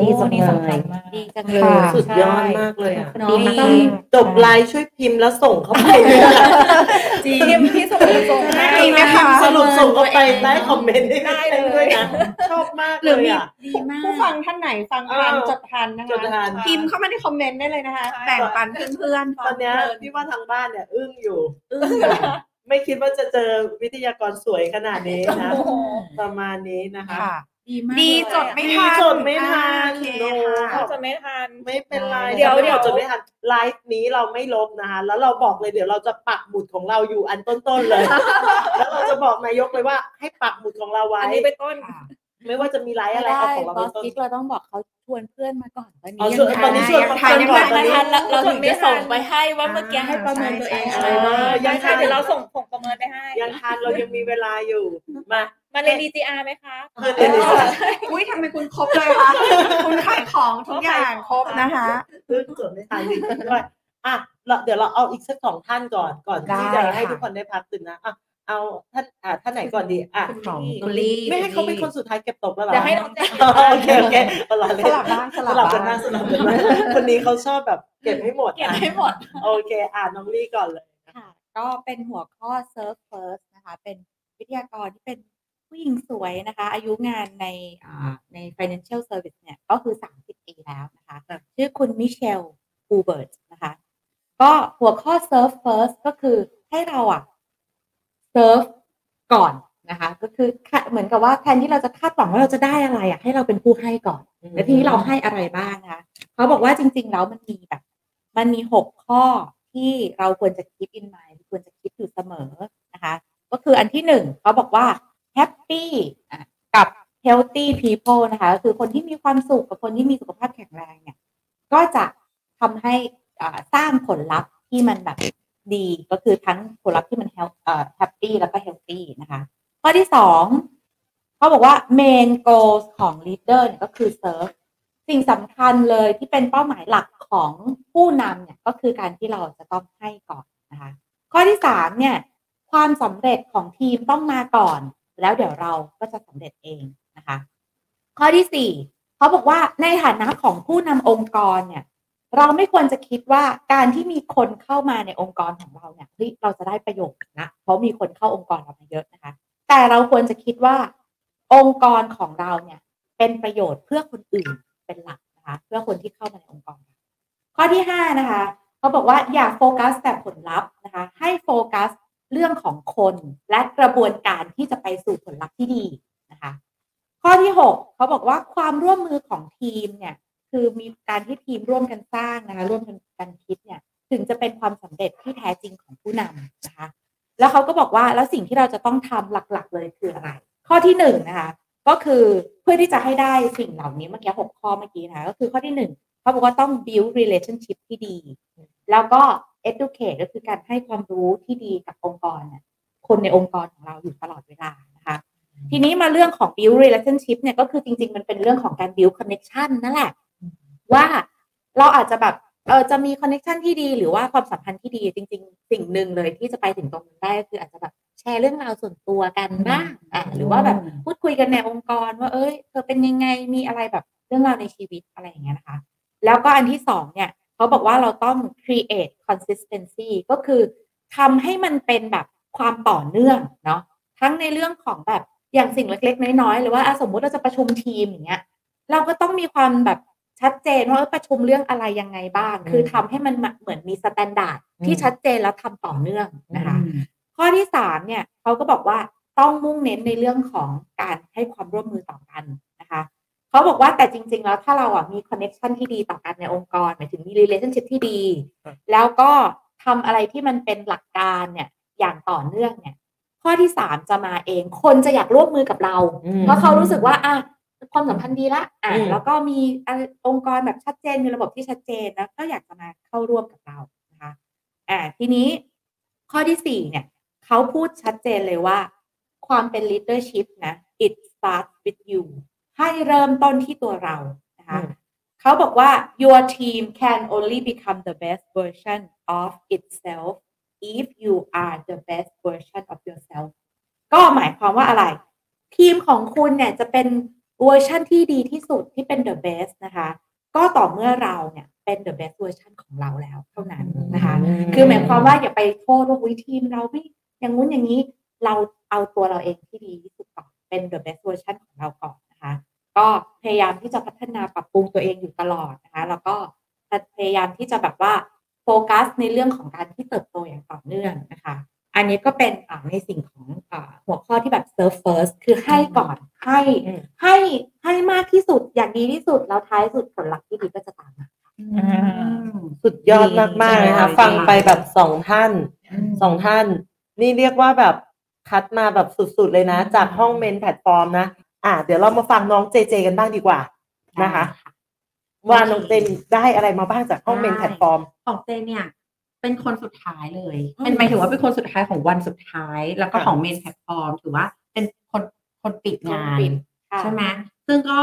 ดีจังนี่เลยสำคัญมาก ดีจังเลยค่ะสุดยอดมากเลยอะเนาะดีมากต้องจบไลน์ช่วยพิมพ์แล้วส่งเข้าไปจริงที่สุดเลยส่งให้จริงไหมคะ สรุปส่งเข้าไปไลค์คอมเมนต์ให้ได้เลย ด้วยนะชอบมากหเลรือยมีอะ ดีมาก ผู้ฟังท่านไหนฟังทันเออจดทันนะจดทัคะน พิมพ์เข้ามาในคอมเมนต์ได้เลยนะคะ ใช่ แบ่งปันเพื่อนๆตอนเนี้ยฟังเพลิพี่ว่าทางบ้านเนี่ยอึ้งอยู่ อึ้งอยู่ไม่คิดว่าจะเจอวิทยากรสวยขนาดนี้นะโอ้โหประมาณนี้นะคะ ค่ะ ดีมากดีเลยจดไม่ดีทันจดไม่ทันอ่าโอเคโอ้ค่ะ จะไม่ทัน ไม่เป็นไรเดี๋ยวถ้าไม่เดี๋ยว จดไม่ทันไลฟ์นี้เราไม่ลบนะคะแล้วเราบอกเลยเดี๋ยวเราจะปักหมุดของเราอยู่อันต้นๆเลย แล้วเราจะบอกนายกเลยว่าให้ปักหมุดของเราไว้อันนี้เป็นต้นค่ะไม่ว่าจะมีไลฟ์ไม่อะไรได้เอาของเราบอเป็นสต้น กิ๊กเราต้องบอกเขาชวนเพื่อนมาก่อนตอนอ๋อนี้ชวนตอนนี้ชวนยังทันเพื่อนก่อนยังทันเราเราถึงจะส่งไม่ทันไปให้ว่าเมื่อกี้ให้ประเมินตัวเองอะไรใช่บ้างใช่ยังค่ะเดี๋ยวเราส่งผงประเมินไปให้ ยังทันเรายังมีเวลาอยู่ มา มาเรียน DGR ไหมคะเรียน DGR อุ้ยทำไมคุณครบเลยคะคุณขายของทุกอย่างครบนะคะซึ่งจดไม่ทันจริงๆด้วยอะเราเดี๋ยวเราเอาอีกสักสองท่านก่อนก่อนที่ได้จะให้ค่ะ ทุกคนได้พักตื่นนะอะเอาท่านอะท่านไหนก่อนดีอะของคุณลี่ไม่ให้เขาเป็นคนสุดท้ายเก็บตกแล้วเหรอเดี๋ยวให้น้องแจ็คโอเคโอเคเอาล่ะสลับบ้างสสลับลับกันบ้าบ้างงสลับกันบ้างคนนี้เขาชอบแบบเก็บให้หมดเก็บอะให้หมด โอเค อ่านน้องลี่ก่อนเลย ค่ะก็เป็นหัวข้อ Serve First นะคะ เป็นวิทยากรที่เป็น ผู้หญิงสวยนะคะ อายุงานในอ่าใน Financial Service เนี่ย ก็คือ 30 ปีแล้วนะคะค่ะชื่อคุณมิเชลฮูเบิร์ตนะคะ ก็หัวข้อ Serve First ก็คือให้เราอะ Serve ก่อนนะคะ ก็คือค่ะเหมือนกับว่าแทนที่เราจะคาดหวังว่าเราจะได้อะไรอะให้เราเป็นผู้ให้ก่อน แล้วทีนี้เราให้อะไรบ้างนะคะเขาบอกว่าจริง ๆ แล้วมันมีแบบ มันมีหกข้อที่เราควรจะคิด in mind ควรจะคิดอยู่เสมอนะคะ ก็คืออันที่หนึ่งเขาบอกว่า happy อะกับ healthy people นะคะก็คือคนที่มีความสุขกับคนที่มีสุขภาพแข็งแรงเนี่ย ก็จะทำให้สร้างผลลัพธ์ที่มันแบบดีก็คือทั้งผลลัพธ์ที่มัน health เอ่อ happy แล้วก็ healthy นะคะ ข้อที่สองเขาบอกว่า main goals ของ leader เนี่ยก็คือ serve สิ่งสำคัญเลยที่เป็นเป้าหมายหลักของผู้นำเนี่ยก็คือการที่เราจะต้องให้ก่อนนะคะ ข้อที่สามเนี่ย ความสำเร็จของทีมต้องมาก่อน แล้วเดี๋ยวเราก็จะสำเร็จเองนะคะ ข้อที่สี่เขาบอกว่าในฐานะของผู้นำองค์กรเนี่ยเราไม่ควรจะคิดว่าการที่มีคนเข้ามาในองค์กรของเราเนี่ยเฮ้ยเราจะได้ประโยชน์นะเพราะมีคนเข้าองค์กรเรามาเยอะนะคะ แต่เราควรจะคิดว่าองค์กรของเราเนี่ยเป็นประโยชน์เพื่อคนอื่นเป็นหลักนะคะเพื่อคนที่เข้ามาในองค์กร ข้อที่ห้านะคะเขาบอกว่าอย่าโฟกัสแต่ผลลัพธ์นะคะ ให้โฟกัส เรื่องของคนและกระบวนการที่จะไปสู่ผลลัพธ์ที่ดีนะคะ ข้อที่หกเขาบอกว่าความร่วมมือของทีมเนี่ยคือมีการที่ทีมร่วมกันสร้างนะคะร่วมกันกันคิดเนี่ยถึงจะเป็นความสำเร็จที่แท้จริงของผู้นำนะคะ แล้วเขาก็บอกว่าแล้วสิ่งที่เราจะต้องทำหลักๆ เลยคืออะไร ข้อที่หนึ่งนะคะก็คือเพื่อที่จะให้ได้สิ่งเหล่านี้เมื่อกี้หกข้อเมื่อกี้นะคะก็คือข้อที่หนึ่งเขาบอกว่าต้อง build relationship ที่ดี แล้วก็ educate ก็คือการให้ความรู้ที่ดีกับองค์กรเนี่ยคนในองค์กรของเราอยู่ตลอดเวลานะคะทีนี้มาเรื่องของ build relationship เนี่ยก็คือจริง ๆ มันเป็นเรื่องของการ build connection นั่นแหละ ว่าเราอาจจะแบบเออจะมี connection ที่ดีหรือว่าความสัมพันธ์ที่ดีจริง ๆ สิ่งหนึ่งเลยที่จะไปถึงตรงนั้นได้ก็คืออาจจะแบบแชร์เรื่องราวส่วนตัวกันบ้างอะหรือว่าแบบพูดคุยกันในองค์กร ว่าเอ้ยเธอเป็นยังไงมีอะไรแบบเรื่องราวในชีวิตอะไรอย่างเงี้ยนะคะ แล้วก็อันที่สองเนี่ย เขาบอกว่าเราต้อง create consistency ก็คือทำให้มันเป็นแบบความต่อเนื่องเนาะทั้งในเรื่องของแบบอย่างสิ่งเล็ก ๆ น้อยๆหรือว่าอะสมมุติเราจะประชุมทีมอย่างเงี้ยเราก็ต้องมีความแบบชัดเจนว่าเออประชุมเรื่องอะไรยังไงบ้าง คือทำให้มันเหมือนมี standard ที่ชัดเจนแล้วทำต่อเนื่องนะคะ ข้อที่สามเนี่ยเขาก็บอกว่าต้องมุ่งเน้นในเรื่องของการให้ความร่วมมือต่อกันนะคะ เขาบอกว่าแต่จริง ๆ แล้วถ้าเราอะมี connection ที่ดีต่อกันในองค์กรหมายถึงมี relationship ที่ดี แล้วก็ทำอะไรที่มันเป็นหลักการเนี่ยอย่างต่อเนื่องเนี่ย ข้อที่สามจะมาเอง คนจะอยากร่วมมือกับเรา เพราะเขารู้สึกว่าอะความสัมพันธ์ดีละอะอืมแล้วก็มีอะไรองค์กรแบบชัดเจนมีระบบที่ชัดเจนแล้วก็อยากจะมาเข้าร่วมกับเรานะคะอ่าทีนี้ข้อที่สี่เนี่ยเขาพูดชัดเจนเลยว่า ความเป็น leadership นะ it starts with you ให้เริ่มต้นที่ตัวเรานะคะอืมเขาบอกว่า your team can only become the best version of itself if you are the best version of yourself ก็หมายความว่าอะไร ทีมของคุณเนี่ยจะเป็นเวอร์ชันที่ดีที่สุดที่เป็น the best นะคะ ก็ต่อเมื่อเราเนี่ยเป็น the best version ของเราแล้วเท่านั้นนะคะ คือหมายความว่าอย่าไปโทษว่าวิทีมเราไม่อย่างงู้นอย่างนี้เราเอาตัวเราเองที่ดีที่สุดก่อนเป็น the best version ของเราก่อนนะคะ ก็พยายามที่จะพัฒนาปรับปรุงตัวเองอยู่ตลอดนะคะ แล้วก็พยายามที่จะแบบว่าโฟกัสในเรื่องของการที่เติบโตอย่างต่อเนื่องนะคะ อันนี้ก็เป็นอ่าในสิ่งของอาหัวข้อที่แบบ serve first คือให้ก่อนให้อืมให้ให้มากที่สุดอย่างดีที่สุดแล้วท้ายสุดผลลัพธ์ที่ดีก็จะตามมาสุดยอดมากๆเลยค่ะดีฟังไปแบบสองท่านอืมสองท่าน นี่เรียกว่าแบบคัดมาแบบสุดๆเลยนะ จากห้อง main platform นะ อะเดี๋ยวเรามาฟังน้องเจนกันบ้างดีกว่านะคะ ว่าน้องเจนได้อะไรมาบ้างจากห้อง main platformตฟอร์ม ของเจนเนี่ย เป็นคนสุดท้ายเลย อืมเป็นหมายถึงว่าเป็นคนสุดท้ายของวันสุดท้าย แล้วก็ค่ะ ของ main platform ถือว่าเป็นคนคนปิดงาน ปิดค่ะใช่ไหมซึ่งก็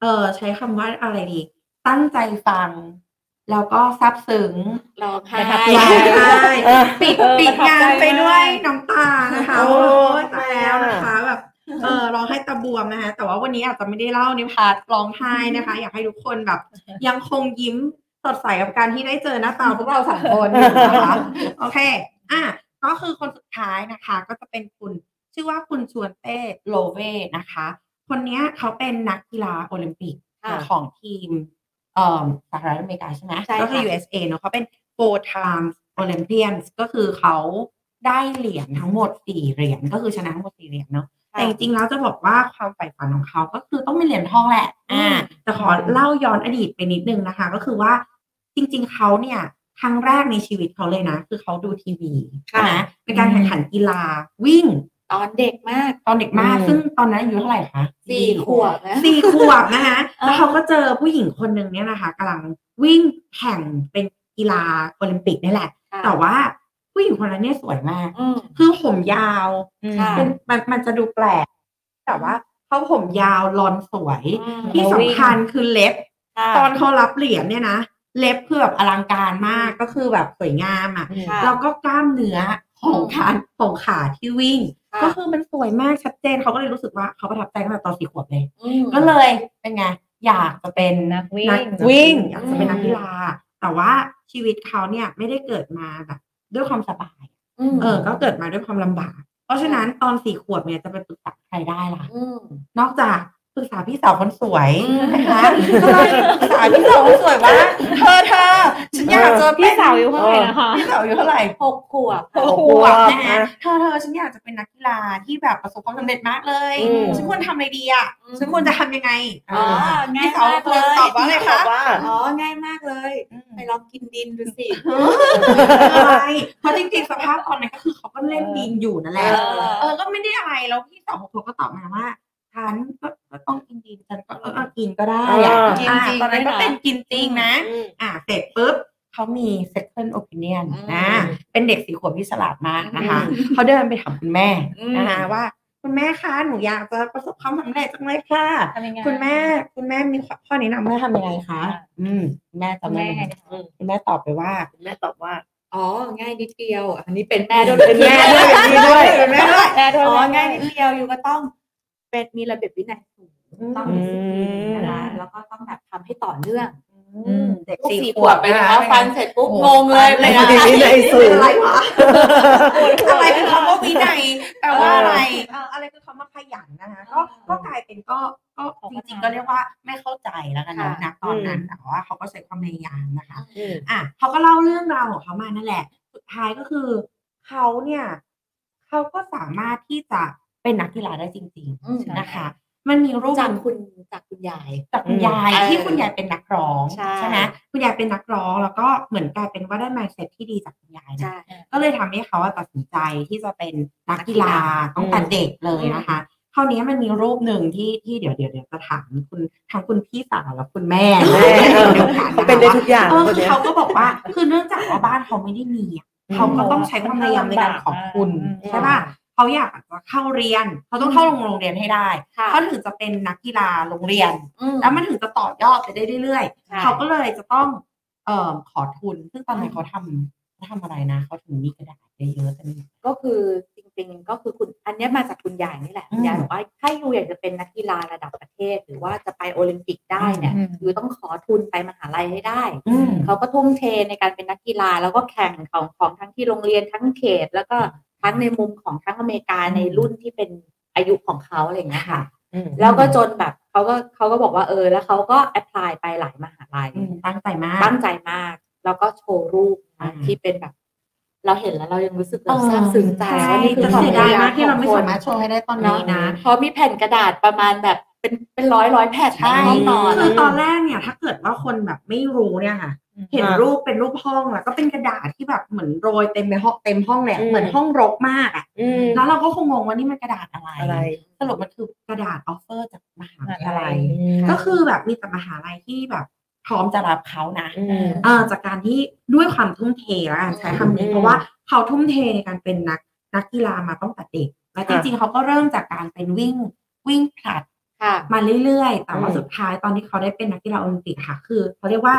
เออใช้คำว่าอะไรดี ตั้งใจฟัง แล้วก็ซาบซึ้งร้องไห้ประทับ ใจ ใช่ เออปิดเออปิดงานประทับงานใจไปด้วยน้ำตานะคะโอ้ยโอ้ยตายแล้วนะคะแบบ เออร้องไห้ตาบวมนะคะแต่ว่าวันนี้อาจจะไม่ได้เล่าใน part ร้องไห้นะคะ อยากให้ทุกคนแบบ ยังคงยิ้มสดใสกับการที่ได้เจอหน้าตาพวกเราสองคนอยู่นะคะโอเค อะก็คือคนสุดท้ายนะคะ ก็จะเป็นคุณชื่อว่าคุณชวนเต้โลเวนะคะ คนเนี้ยเขาเป็นนักกีฬาโอลิมปิกค่ะของทีมเอ่อสหรัฐอเมริกาใช่ไหมใช่ก็คือค่ะ USA เนอะเขาเป็น four times Olympians ก็คือเขาได้เหรียญทั้งหมดสี่เหรียญก็คือชนะทั้งหมดสี่เหรียญเนาะ แต่จริงๆแล้วจะบอกว่าความใฝ่ฝันของเขาก็คือต้องเป็นเหรียญทองแหละ อ่าแต่ขอเล่าย้อนอดีตไปนิดนึงนะคะ ก็คือว่าจริง ๆเขาเนี่ยครั้งแรกในชีวิตเขาเลยนะ คือเขาดูทีวีใช่ไหมเป็นการแข่งขันกีฬาวิ่งตอนเด็กมากตอนเด็กมากอืมซึ่งตอนนั้นอายุเท่าไหร่คะสี่ขวบนะสี่ขวบนะคะเออแล้วเขาก็เจอผู้หญิงคนหนึ่งเนี่ยนะคะกำลังวิ่งแข่งเป็นกีฬาโอลิมปิกนี่แหละค่ะแต่ว่า ผู้หญิงคนนั้นเนี่ยสวยมากอืมคือผมยาวค่ะเป็นมันมันจะดูแปลก แต่ว่าเขาผมยาวลอนสวยอืมที่สำคัญคือเล็บค่ะตอนเขารับเหรียญเนี่ยนะ เล็บคือแบบอลังการมากก็คือแบบสวยงามอะค่ะแล้วก็กล้ามเนื้อของการของขาที่วิ่งค่ะก็คือมันสวยมากชัดเจนเขาก็เลยรู้สึกว่าเขาประทับใจตั้งแต่ตอนสี่ขวบเลยอืมก็เลยเป็นไงอยากจะเป็นนักวิ่งนักวิ่งอืมอยากจะเป็นนักกีฬาแต่ว่าชีวิตเขาเนี่ยไม่ได้เกิดมาแบบ ด้วยความสบายมเออ ก็เกิดมาด้วยความลำบาก เพราะฉะนั้นตอนสี่ขวบเนี่ยจะไปปรึกษาใครได้ล่ะอืมนอกจาก ปรึกษาพี่สาวคนสวยอืมนะคะก็เลยปรึกษาพี่สาวคนสวยว่าเธอเธอฉันอยากจะเป็นพี่สาวอายุเท่าไหร่นะคะพี่สาวอายุเท่าไหร่หกขวบหกขขววบบนะอะเธอเธอฉันอยากจะเป็นนักกีฬาที่แบบประสบความสำเร็จมากเลยอืมฉันควรทำอะไรดีอะอืมฉันควรจะทำยังไงอ๋อง่ายพี่สาวมากคเลนยตอบว่าอะไรบอคะกว่าอ๋อง่ายมากเลยอืมไปลองกินดินดูสิอะไรเพราะจริงๆสภาพตอนนั้นก็คือเขาก็เล่นดินอยู่นั่นแหละเออเออก็ไม่ได้อะไรแล้วพี่สาวของผมก็ตอบมาว่า ฉันก็ก็ต้องกินดินฉันก็เออเอากินก็ได้อะอ่ากินอ่าจริงตอนนั้นก็ด้วยนะเป็นกินจริงนะ อืม อ่าเสร็จปุ๊บเขามี second opinion อืมนะ เป็นเด็กสีขวบที่ฉลาดมากนะคะอืมเขาเดินไปถามคุณแม่อืม นะคะว่า คุณแม่คะหนูอยากจะประสบความสำเร็จจังเลยค่ะ ทำยังไง คุณแม่คุณแม่มีข้อแนะนำให้ทำยังไงคะค่ะอืมคุณแม่จำได้ไหมแม่อืมคุณแม่ตอบไปว่าแม่ตอบว่า อ๋อ ง่ายนิดเดียว อันนี้เป็นแม่ด้วยเป็นแม่ด้วยเป็นพี่ด้วยเป็นแม่ด้วย แม่โทษอ๋อแม่ง่ายนิดเดียว อยู่ก็ต้อง เป็นมีระเบียบวินัยสูงต้องอืมีมสตินะคะแล้วก็ต้องแบบทำให้ต่อเนื่องอืมเด็กลูกสี่สี่ขขววบบไปนะนะคะคะฟังเสร็จปุ๊บโอ้งงเลยเลยนะวินัยสูงอะไรวะอะไรคือคำว่าวินัยแปลว่าอะไรเอออะไรคือคำว่าขยันนะคะก็ก็กลายเป็นก็ก็จริงๆก็เรียกว่าไม่เข้าใจแล้วกันเนอะนะตอนนั้นแต่ว่าเขาก็ใช้ความพยายามนะคะอืมอะเขาก็เล่าเรื่องราวของเขามานั่นแหละ สุดท้ายก็คือเขาเนี่ยเขาก็สามารถที่จะ เป็นนักกีฬาได้จริง อืม ๆนะคะ มันมีรูป จากคุณจากคุณยาย จากคุณยายอืมที่คุณยายเป็นนักร้องใช่ ไหมคุณยายเป็นนักร้องแล้วก็เหมือนกลายเป็นว่าได้ mindset ที่ดีจากคุณยายนะ ใช่ ก็เลยทำให้เขาอะตัดสินใจที่จะเป็นนักกีฬานักกีฬาตั้งแต่เด็กเลยนะคะคราวนี้มันมีรูปหนึ่งที่ที่เดี๋ยวเดี๋ยวเดี๋ยวจะถามคุณทางคุณพี่สาวและคุณแม่แม่เออเดียวกันเขาเป็นได้ทุกอย่างเออคนคือเนี้ย เขาก็บอกว่าคือเนื่องจากว่าบ้านเขาไม่ได้มีอะเขาก็ต้องใช้ความพยายามในการขอบคุณอืมใช่ป่ะ เขาอยากจะเข้าเรียนเขาต้องเข้าโรงเรียนให้ได้ค่ะเขาถึงจะเป็นนักกีฬาโรงเรียนอืมแล้วมันถึงจะต่อยอดไปได้เรื่อยใช่ๆเขาก็เลยจะต้องเอ่อขอทุน ซึ่งตอนนั้นเขาทำเขาทำอะไรนะเขาถึงมีกระดาษเยอะๆแต่นี่ก็คือจริงๆก็คือคุณอันเนี้ยมาจากคุณยายนี่แหละอืมคุณยายบอกว่าถ้ายูอยากจะเป็นนักกีฬาระดับประเทศ หรือว่าจะไปโอลิมปิกได้เนี่ยอืมยูต้องขอทุนไปมหาลัยให้ได้อืมเขาก็ทุ่มเทในการเป็นนักกีฬาแล้วก็แข่งของของทั้งที่โรงเรียนทั้งเขต แล้วก็ ทั้งในมุมของทั้งอเมริกาในรุ่นที่เป็นอายุของเขาอะไรอย่างเงี้ยค่ะอืมแล้วก็จนแบบเขาก็เขาก็บอกว่าเออ แล้วเขาก็แอพพลายไปหลายมหาลัยอืมตั้งใจมาก ตั้งใจมาก แล้วก็โชว์รูปนะอืมที่เป็นแบบ เราเห็นแล้วเรายังรู้สึกแบบเออซาบซึ้งใจใช่ว่านี่คือแต่ความเสียดายมากพที่เราไม่ของคนสามารถโชว์ให้ได้ตอนนี้นะเพราะมีแผ่นกระดาษประมาณแบบเป็นเป็นร้อยร้อยแผ่นใช่ในห้องนอนคือตอนแรกเนี่ย ถ้าเกิดว่าคนแบบไม่รู้เนี่ยค่ะ เห็นรูปเป็นรูปห้องแล้วก็เป็นกระดาษที่แบบเหมือนโรยเต็มไปห้องเต็มห้องเลยอะอืมเหมือนห้องรกมากอะอืมแล้วเราก็ก็งงว่านี่มันกระดาษอะไรอะไรสรุปมันคือกระดาษ offer จากมหาวิทยาลัยอืมก็คือแบบมีแต่มหาลัยที่แบบพร้อมจะรับเขานะอืมเออจากการที่ด้วยความทุ่มเทแล้วกันใช้คำนี้อืมเพราะว่าเขาทุ่มเทในการเป็นนักนักกีฬามาตั้งแต่เด็กและค่ะจริงๆเขาก็เริ่มจากการเป็นวิ่งวิ่งผลัดค่ะมาเรื่อยๆ แต่ว่าอืมสุดท้ายตอนที่เขาได้เป็นนักกีฬาโอลิมปิกค่ะ คือเขาเรียกว่า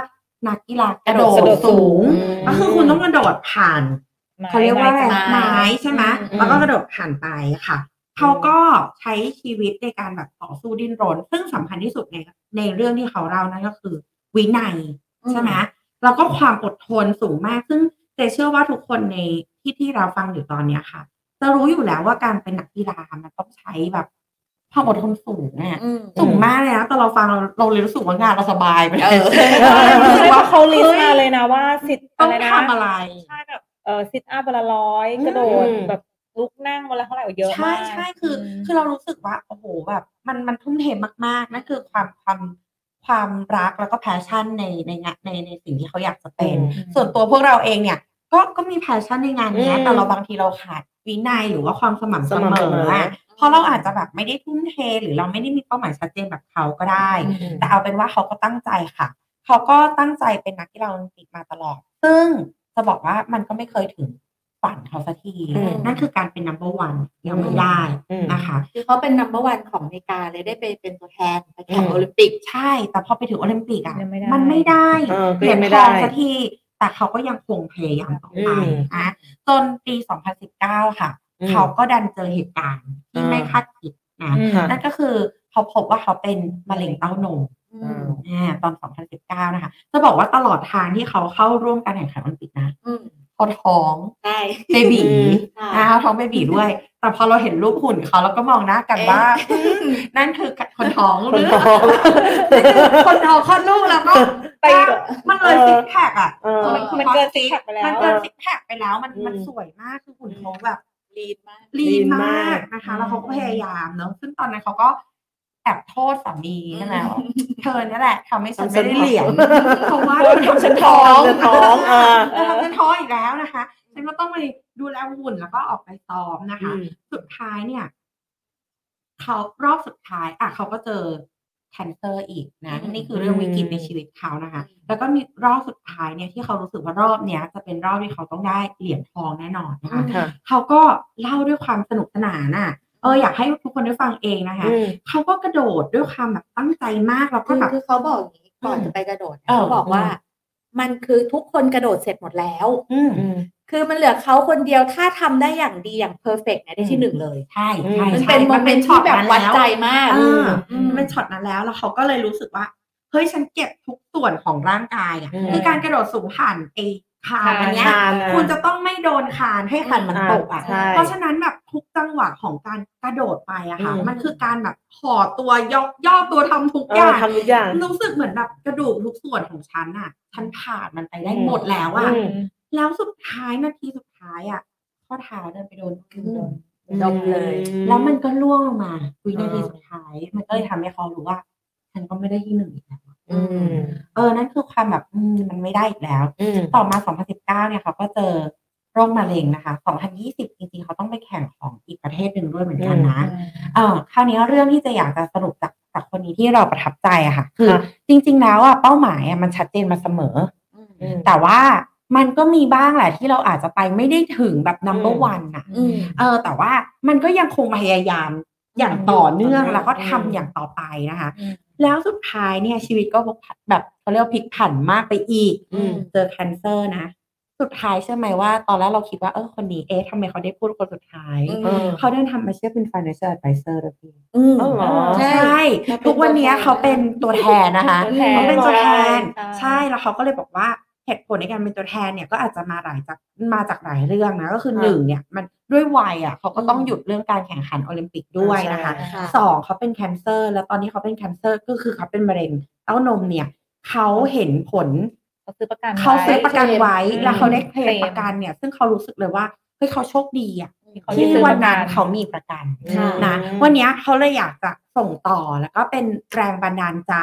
นักกีฬากระโดกระโดดดสูสูง ง ก็คือคุณต้องกระโดดผ่าน เขาเรียกว่าอะไรไม้ไม้ใช่ไหมอืม แล้วก็กระโดดผ่านไปค่ะ เขาก็ใช้ชีวิตในการแบบต่อสู้ดิ้นรน ซึ่งสำคัญที่สุดในในเรื่องที่เขาเล่านั่นก็คือ วินัยใช่ไหมแล้วก็ความอดทนสูงมาก ซึ่งเจเชื่อว่าทุกคนในที่ที่เราฟังอยู่ตอนเนี้ยค่ะ จะรู้อยู่แล้วว่าการเป็นนักกีฬามันต้องใช้แบบ ความอดทนสูงเนี่ยอืมสูงมากเลยนะแต่เราฟังเราเราเลยรู้สึกว่างานเราสบายไปเออรู้สึกว่าว่าเขา list มาเลยนะว่าสิ่งที่ต้อะไรนะทำอะไรใช่แบบเออ sit-up วันละร้อยอืมกระโดดแบบลุกนั่งวันละเท่าไหร่เยอะใช่มากใช่คืออืมคือเรารู้สึกว่าโอ้โหแบบ มันมันทุ่มเทมากๆนั่นคือความความความรักแล้วก็ passion ในในงานในในสิ่งที่เขาอยากจะเป็นอืมส่วนตัวพวกเราเองเนี่ย ก็ก็มี passion ในงานเนี้ยอืมแต่เราบางทีเราขาดวินัยหรือว่าความสม่ำเสมอสม่ำเสมออะเพ ราะเราอาจจะแบบไม่ได้ทุ่มเท หรือเราไม่ได้มีเป้าหมายชัดเจนแบบเขาก็ได้อืมแต่เอาเป็นว่าเขาก็ตั้งใจค่ะ เขาก็ตั้งใจเป็นนักกีฬาโอลิมปิกมาตลอด ซึ่งจะบอกว่ามันก็ไม่เคยถึงฝันเขาสักทีอืมนั่นคือการเป็น number one ยังไม่ได้อืมนะคะคือเขาเป็น number one ของอเมริกาเลยได้ไปเป็นตัวแทนไปแข่งอืมโอลิมปิกใช่ แต่พอไปถึงโอลิมปิกอะยังไม่ได้มันไม่ได้เออก็ยังไม่ได้เหรียญงไม่ทองสักทีแต่เขาก็ยังคงพยายามต่อไปอืมอะจนปี 2019 ค่ะอืม เขาก็ดันเจอเหตุการณ์ที่อ่าไม่คาดคิดนะอืมค่ะนั่นก็คือเขาพบว่าเขาเป็นมะเร็งเต้านมอือืมมอ่าตอน 2019 นะคะ จะบอกว่าตลอดทางที่เขาเข้าร่วมการแข่งขันโอลิมปิกนะอืมเขาท้องใช่เบบีอืมค่ะอ่าท้องเบบีด้วย แต่พอเราเห็นรูปหุ่นเขาเราก็มองหน้ากันว่า นั่นคือคนท้องหครืนอท้องคนท้องคลอดลูกแล้วก็ไปมันเลยเออ six pack อะเออคือมันเกิน six pack ไปแล้วมันเกิน six pack ไปแล้วมันอืมมันสวยมากคือหุ่นเขาแบบ lean มาก lean lean มากมากนะคะ แล้วเขาก็พยายามเนอะซึ่งตอนนั้นเขาก็แอบโทษสามีใช่ไหมว่าเธอเนี่ยแหละทำให้ฉันไม่ได้เหรียญเพราะว่าเธอทำฉันท้องฉันท้องอ่าเธอทำฉันท้องอีกแล้วนะคะฉันก็ต้องไปดูแลหุ่นแล้วก็ออกไปซ้อมนะคะอืมสุดท้ายเนี่ยเขารอบสุดท้ายอะเขาก็เจอ cancer อีกนะอืมนี่คือเรื่องวิกฤตในชีวิตเขานะคะ แล้วก็มีรอบสุดท้ายเนี่ยที่เขารู้สึกว่ารอบเนี้ยจะเป็นรอบที่เขาต้องได้เหรียญทองแน่นอนนะคะค่ะเขาก็เล่าด้วยความสนุกสนานน่ะเอออยากให้ทุกคนได้ฟังเองนะคะอืมเขาก็กระโดดด้วยความแบบตั้งใจมากแล้วก็คือแบบคือเขาบอกอย่างนี้ก่อนอืมจะไปกระโดดเนี่ยเออเขาบอกว่า มันคือทุกคนกระโดดเสร็จหมดแล้ว อืมอืมคือมันเหลือเขาคนเดียวถ้าทำได้อย่างดีอย่าง perfect เนี่ยได้ที่หนึ่งเลย ใช่ใช่มันใช่เป็น moment ที่แบบวัดใจมากเอออือมมันเป็นช็อตนั้นแล้วแล้วเขาก็เลยรู้สึกว่า เฮ้ยฉันเก็บทุกส่วนของร่างกายอะอืมคือการกระโดดสูงผ่านไอ้ คานอันเนี้ยคานอะคุณจะต้องไม่โดนคานให้คานมันตกอะ ใช่ เพราะฉะนั้นแบบทุกจังหวะของการกระโดดไปอะค่ะ อืม มันคือการแบบห่อตัวย่อย่อตัวทำทุกเอออย่างทำทุกอย่าง รู้สึกเหมือนแบบกระดูกทุกส่วนของฉันอะฉันผ่านมันไปได้อืม หมดแล้วอะอืม แล้วสุดท้ายนาทีสุดท้ายอะข้อเท้าเดินไปโดนพื้นดมเลยแล้วมันก็ล่วงลงมาวินาทีอ่าสุดท้าย มันก็เลยทำให้เขารู้ว่า ฉันก็ไม่ได้ที่หนึ่งอีกแล้ว อืม เออ นั่นคือความแบบอืมมันไม่ได้อีกแล้ว อืม ต่อมา 2019 เนี่ยเขาก็เจอโรคมะเร็งนะคะ 2020 จริงๆ เขาต้องไปแข่งของอีกประเทศหนึ่งด้วยเหมือนกันนะ เออคราวนี้เรื่องที่จะอยากจะสรุปจากจากคนนี้ที่เราประทับใจอะค่ะ คือ ค่ะจริง ๆ แล้วอะเป้าหมายอะมันชัดเจนมาเสมออืมแต่ว่ามันก็มีบ้างแหละที่เราอาจจะไปไม่ได้ถึงแบบ number อืม one อะอืม เออ แต่ว่ามันก็ยังคงพยายามอย่างต่อเนื่องอืมแล้วก็ทำอืมอย่างต่อไปนะคะ อืม แล้วสุดท้ายเนี่ยชีวิตก็แบบเขาเรียกว่าพลิกผันมากไปอีกอืมเจอแคนเซอร์นะสุดท้ายใช่อไหมว่า ตอนแรกเราคิดว่าเออคนนี้เอ๊ะทำไมเขาได้พูดคนสุดท้ายอืมเออเขาเดินทำมาเชื่อเป็น financial advisor เลยพี่อืมอ๋อเหรอใช่ ทุกวันนี้เขาเป็นตัวแทนนะคะตัวแทนเขาเป็นตัวแทนใช่ใช่แล้วเขาก็เลยบอกว่า เหตุผลในการเป็นตัวแทนเนี่ยก็อาจจะมาหลายจากมาจากหลายเรื่องนะก็คือค่ะหนึ่งเนี่ยมันด้วยวัยอะเขาก็ต้องหยุดเรื่องการแข่งขันโอลิมปิกด้วยนะคะใช่ค่ะสองเขาเป็นแคนเซอร์ แล้วตอนนี้เขาเป็นแคนเซอร์ก็คือเขาเป็นมะเร็งเต้านมเนี่ยเขาเห็นผลเขาซื้อประกันเขาซื้อประกันไว้อืมแล้วเขาได้เคลมเคลมประกันเนี่ย ซึ่งเขารู้สึกเลยว่าเฮ้ยเขาโชคดีอะเขาที่ได้ซื้อวันนั้นประกันเขามีประกันค่ะนะอืมวันเนี้ยเขาเลยอยากจะส่งต่อแล้วก็เป็นแรงบันดาลใจ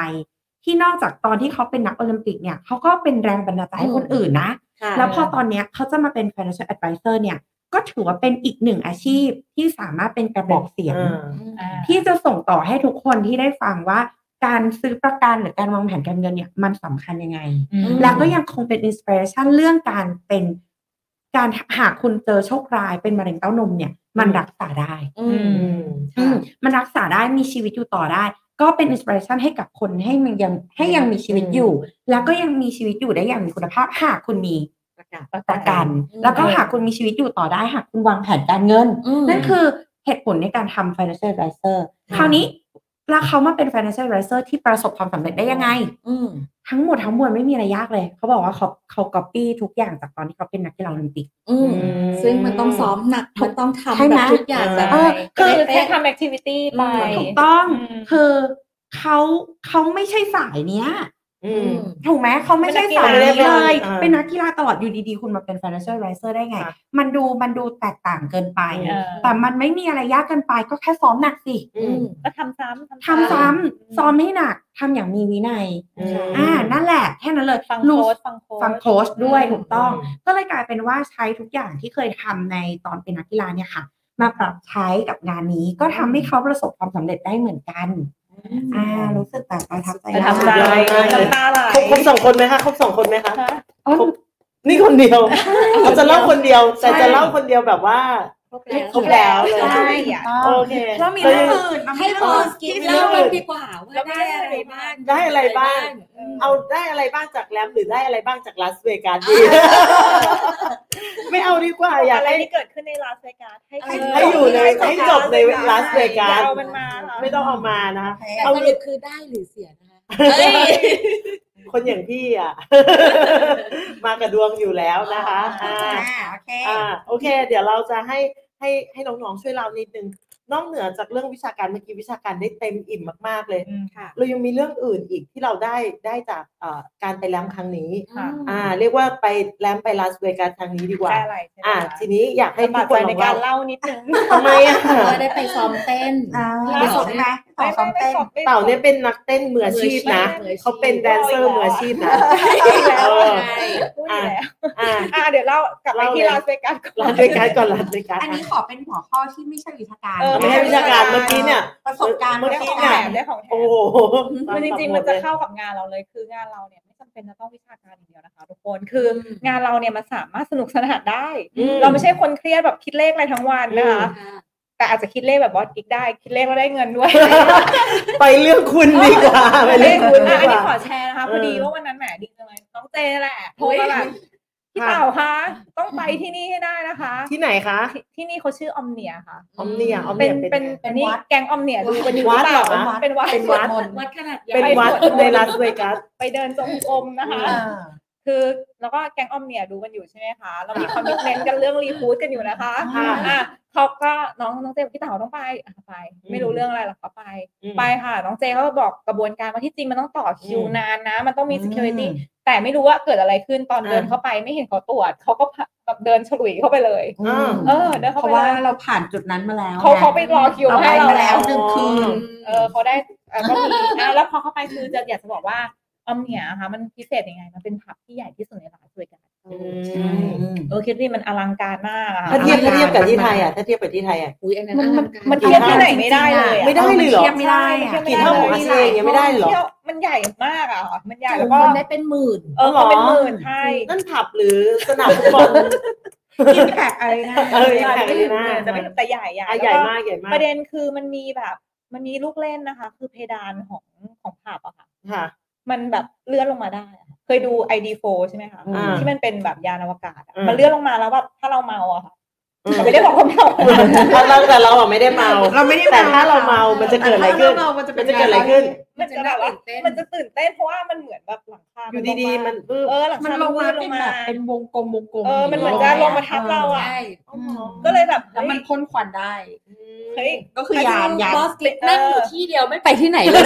ที่นอกจากตอนที่เขาเป็นนักโอลิมปิกเนี่ยเขาก็เป็นแรงบันดาลใจให้คนอื่นนะค่ะแล้วพอตอนเนี้ยเขาจะมาเป็น financial advisor เนี่ยก็ถือว่าเป็นอีกหนึ่งอาชีพที่สามารถเป็นกระบอกเสียงอ่าอ่าที่จะส่งต่อให้ทุกคนที่ได้ฟังว่าการซื้อประกันหรือการวางแผนการเงินเนี่ยมันสำคัญยังไงอืมแล้วก็ยังคงเป็น inspiration เรื่องการเป็นการหากคุณเจอโชคร้ายเป็นมะเร็งเต้านมเนี่ย มันรักษาได้อือืมมอืมมันรักษาได้มีชีวิตอยู่ต่อได้ ก็เป็นอินสปิเรชันให้กับคนให้มันยังให้ยังมีชีวิตอยู่ แล้วก็ยังมีชีวิตอยู่ได้อย่างมีคุณภาพหากคุณมีประกาศประกันอืมแล้วก็หากคุณมีชีวิตอยู่ต่อได้หากคุณวางแผนการเงินอืมนั่นคือเหตุผลในการทำ financial advisor ค่ะคราวนี้ แล้วเขามาเป็น financial advisor ที่ประสบความสำเร็จได้ยังไง อืมทั้งหมดทั้งมวลไม่มีอะไรยากเลย เขาบอกว่าเขาเขา copy ทุกอย่างจากตอนที่เขาเป็นนักกีฬาโอลิมปิก อืมอืมซึ่งมันต้องซ้อมหนักมันต้องใช่ทำไหมแบบทุกอย่างแบบเออคือเป๊ะแค่ทำแอคทิวิตี้ไปอืมถูกต้องอืมคือเขาเขาไม่ใช่สายเนี้ย อืม ถูกไหมเขาไม่ใช่สายเป็นนักนี้กีฬาเลยอ่าเป็นนักกีฬาตลอดอยู่ดีๆ คุณมาเป็น financial advisor ได้ไง ค่ะมันดูมันดูแตกต่างเกินไป เออ แต่มันไม่มีอะไรยากเกินไปก็แค่ซ้อมหนักสิอืม ก็ทำซ้ำทำซ้ำซ้อมให้หนักทำอย่างมีวินัย อืม อ่านั่นแหละแค่นั้นเลยฟังรู้ โค้ชฟังโค้ช ฟังโค้ชด้วยถูกต้องอืมก็เลยกลายเป็นว่าใช้ทุกอย่างที่เคยทำในตอนเป็นนักกีฬาเนี่ยค่ะ มาปรับใช้กับงานนี้ก็ทำให้เขาประสบความสำเร็จได้เหมือนกัน อ่ารู้สึกแบบประทับใจประทับใจมากยอดมากเลยน้ำตาไหลครบครบสองคนไหมคะครบสองคนไหมคะฮะอ๋อนี่คนเดียวเขาจะเล่าคนเดียว แต่จะเล่าคนเดียวแบบว่า ครบแล้วครบแล้วเลยใช่โอเคแล้วมีเรื่องอื่นให้มีบเรื่อองสอื่นกินเล่ากันดีกว่าว่าแล้วได้อะไรบ้างได้อะไรบ้างอืมเอาได้อะไรบ้างจากแรมหรือได้อะไรบ้างจากลาสเวกัสดีไม่เอาดีกว่าอยากอะไรให้ที่เกิดขึ้นในลาสเวกัสให้ให้อยู่ในให้จบในลาสเวกัสเอามันมาค่ะไม่ต้องเอามานะคะแต่เอาสรุปคือได้หรือเสียนะคะเอ้ย คนอย่างพี่อะ มากับดวงอยู่แล้วนะคะอ่าโอเค อ่าโอเค เดี๋ยวเราจะให้ให้ให้น้องๆช่วยเรานิดนึง นอกเหนือจากเรื่องวิชาการเมื่อกี้วิชาการได้เต็มอิ่มมาก ๆ เลยอืมค่ะเรายังมีเรื่องอื่นอีกที่เราได้ได้จากเอ่อการไปแลมครั้งนี้ค่ะอ่าเรียกว่าไปแลมไปลาสเวกัสครั้งนี้ดีกว่าได้อะไรใช่ไหมอ่าคะทีนี้อยากให้ลำทุบากกคใจนลในองการเล่าเล่านิดนึงทำไมอะก็ได้ไปซ้อมเต้นอ่าเดี๋ยวประสบไหมต่อซ้อมเต้นเต่าเนี่ยเป็นนักเต้นมืออาชีพนะมืออาชีพเขาเป็นแดนเซอร์มืออาชีพนะแล้วเออพูดอยู่แล้วอ่าอ่าเดี๋ยวเล่ากลับไปที่เล่าเลยลาสเวกัสก่อนลาสเวกัสก่อนลาสเวกัสอันนี้ขอเป็นหัวข้อที่ไม่ใช่วิชาการเออไม่ใช่วิชาการเมื่อกี้เนี่ย ประสบการณ์เมื่อได้กี้ของเนี่แถยมได้ของแถโอ้ม โหคือจริงๆ มันจะเข้ากับงานเราเลย คืองานเราเนี่ยไม่จำเป็นจะต้องวิชาการอย่างเดียวนะคะทุกคนคือองานเราเนี่ยมันสามารถสนุกสนานได้ อืม เราไม่ใช่คนเครียดแบบคิดเลขอะไรทั้งวันนะคะค่ะแต่อาจจะคิดเลขแบบบอสกิ๊กได้ คิดเลขแล้วได้เงินด้วย ไปเรื่องคุณดีกว่าไปเรื่องคุณดีอะอันกนี้ว่า ขอแชร์นะคะเออพอดีว่าวันนั้นแหมดีจังเลยน้องเจแหละโทรมาแบบ พี่เต่าคะต้องไปที่นี่ให้ได้นะคะ ที่ไหนคะ ที่ที่นี่เขาชื่ออมเนียค่ะ ออมเนียออมเป็เนีนยเป็นไงอันนี้แก๊งออมเนียดูกันอยู่วัดหรือเปล่าเหรอคะเป็นวัด เป็นวัด วัดขนาดใหญ่ เป็นวัดในลาสเวกัส ไปเดินจงกรมนะคะ อ่า คือแล้วก็แก๊งออมเนียดูกันอยู่ใช่ไหมคะ เรามีคอมมิชเมนต์กันเรื่องรีพูดกันอยู่นะคะอ่าอะเขาก็น้องน้องเจพี่เต๋าต้องไปอะไป ไม่รู้เรื่องอะไรหรอกก็ไปอืมไปค่ะ น้องเจเขาก็บอกกระบวนการว่าที่จริงมันต้องต่อคิวอืมนานนะ มันต้องมีอืม security แต่ไม่รู้ว่าเกิดอะไรขึ้นตอนอ่าเดินเข้าไปไม่เห็นเขาตรวจเขาก็แบบเดินฉลุยเข้าไปเลยอ่าเออเดินเพเข้าไปราะว่าเลยเราผ่านจุดนั้นมาแล้วเขาไงเขาไปรอคิวเราให้ไปเรามาแล้แล้ววหนึ่งคืนเออเขาได้เออก็มีอะแล้วพอเข้าไปคือจะอยากจะบอกว่า ออมเนี่ยค่ะมันพิเศษยังไง มันเป็นผับที่ใหญ่ที่สุดในลาสเวกัสอืใช่มเออคิดดิมันอลังการมากอะถ้าเทียบอลัถ้างการเทียบกับที่มากไทยอะถ้าเทียบกับที่ไทยอะอุ้ยอันนั้นมันอมัลันงการมันเทียบที่ไหนไม่ได้เลยอะไม่ได้เลยเหรอเทียบไม่ได้อะใช่กี่เท่าของอาเซียนยังไม่ได้เลยเหรอที่ยวมันใหญ่มากอะค่ะมันใหญ่จุแล้วก็คนได้เป็นหมื่นเออเขาเป็นหมื่นใช่นั่นผับหรือสนามฟุตบอลอิมแพกอะไรนะเออใช่ใหญ่ไม่เลถึยงนะหมื่นแต่ไม่ถึงแต่ใหญ่ใหญ่อะแล้วใหญ่ก็มากใหญ่มากประเด็นคือมันมีแบบ มันมีลูกเล่นนะคะ คือเพดานของของผับอะค่ะค่ะ มันแบบเลื่อนลงมาได้อะเคยดู ID4 ใช่ไหมคะอ่าที่มันเป็นแบบยานอวกาศอะอืมมันเลื่อนลงมาแล้วแบบถ้าเราเมาอะค่ะ แต่ไม่ได้บอกความเมาเราแต่เราอะไม่ได้เมาเราไม่ได้แต่ถ้าเราเมา มันจะเกิดอะไรขึ้นถ้าเราเมามันจะเป็นมันจะเกิดอะไรขึ้น มันจะแบบว่ามันจะตื่นเต้นเพราะว่ามันเหมือนแบบหลังคาอยู่ดีๆ มันปึ๊บเออหลังมันคาลงมาลเป็นงมาแบบเป็นวงกลมวงกลมเออมันเหมือนจะลงมาทับเราอะใช่ก็เลยแบบแล้วมันพ่นควันได้เฮ้ยก็คือยานยานบอสกิ๊กนั่งอยู่ที่เดียวไม่ไปที่ไหนเลย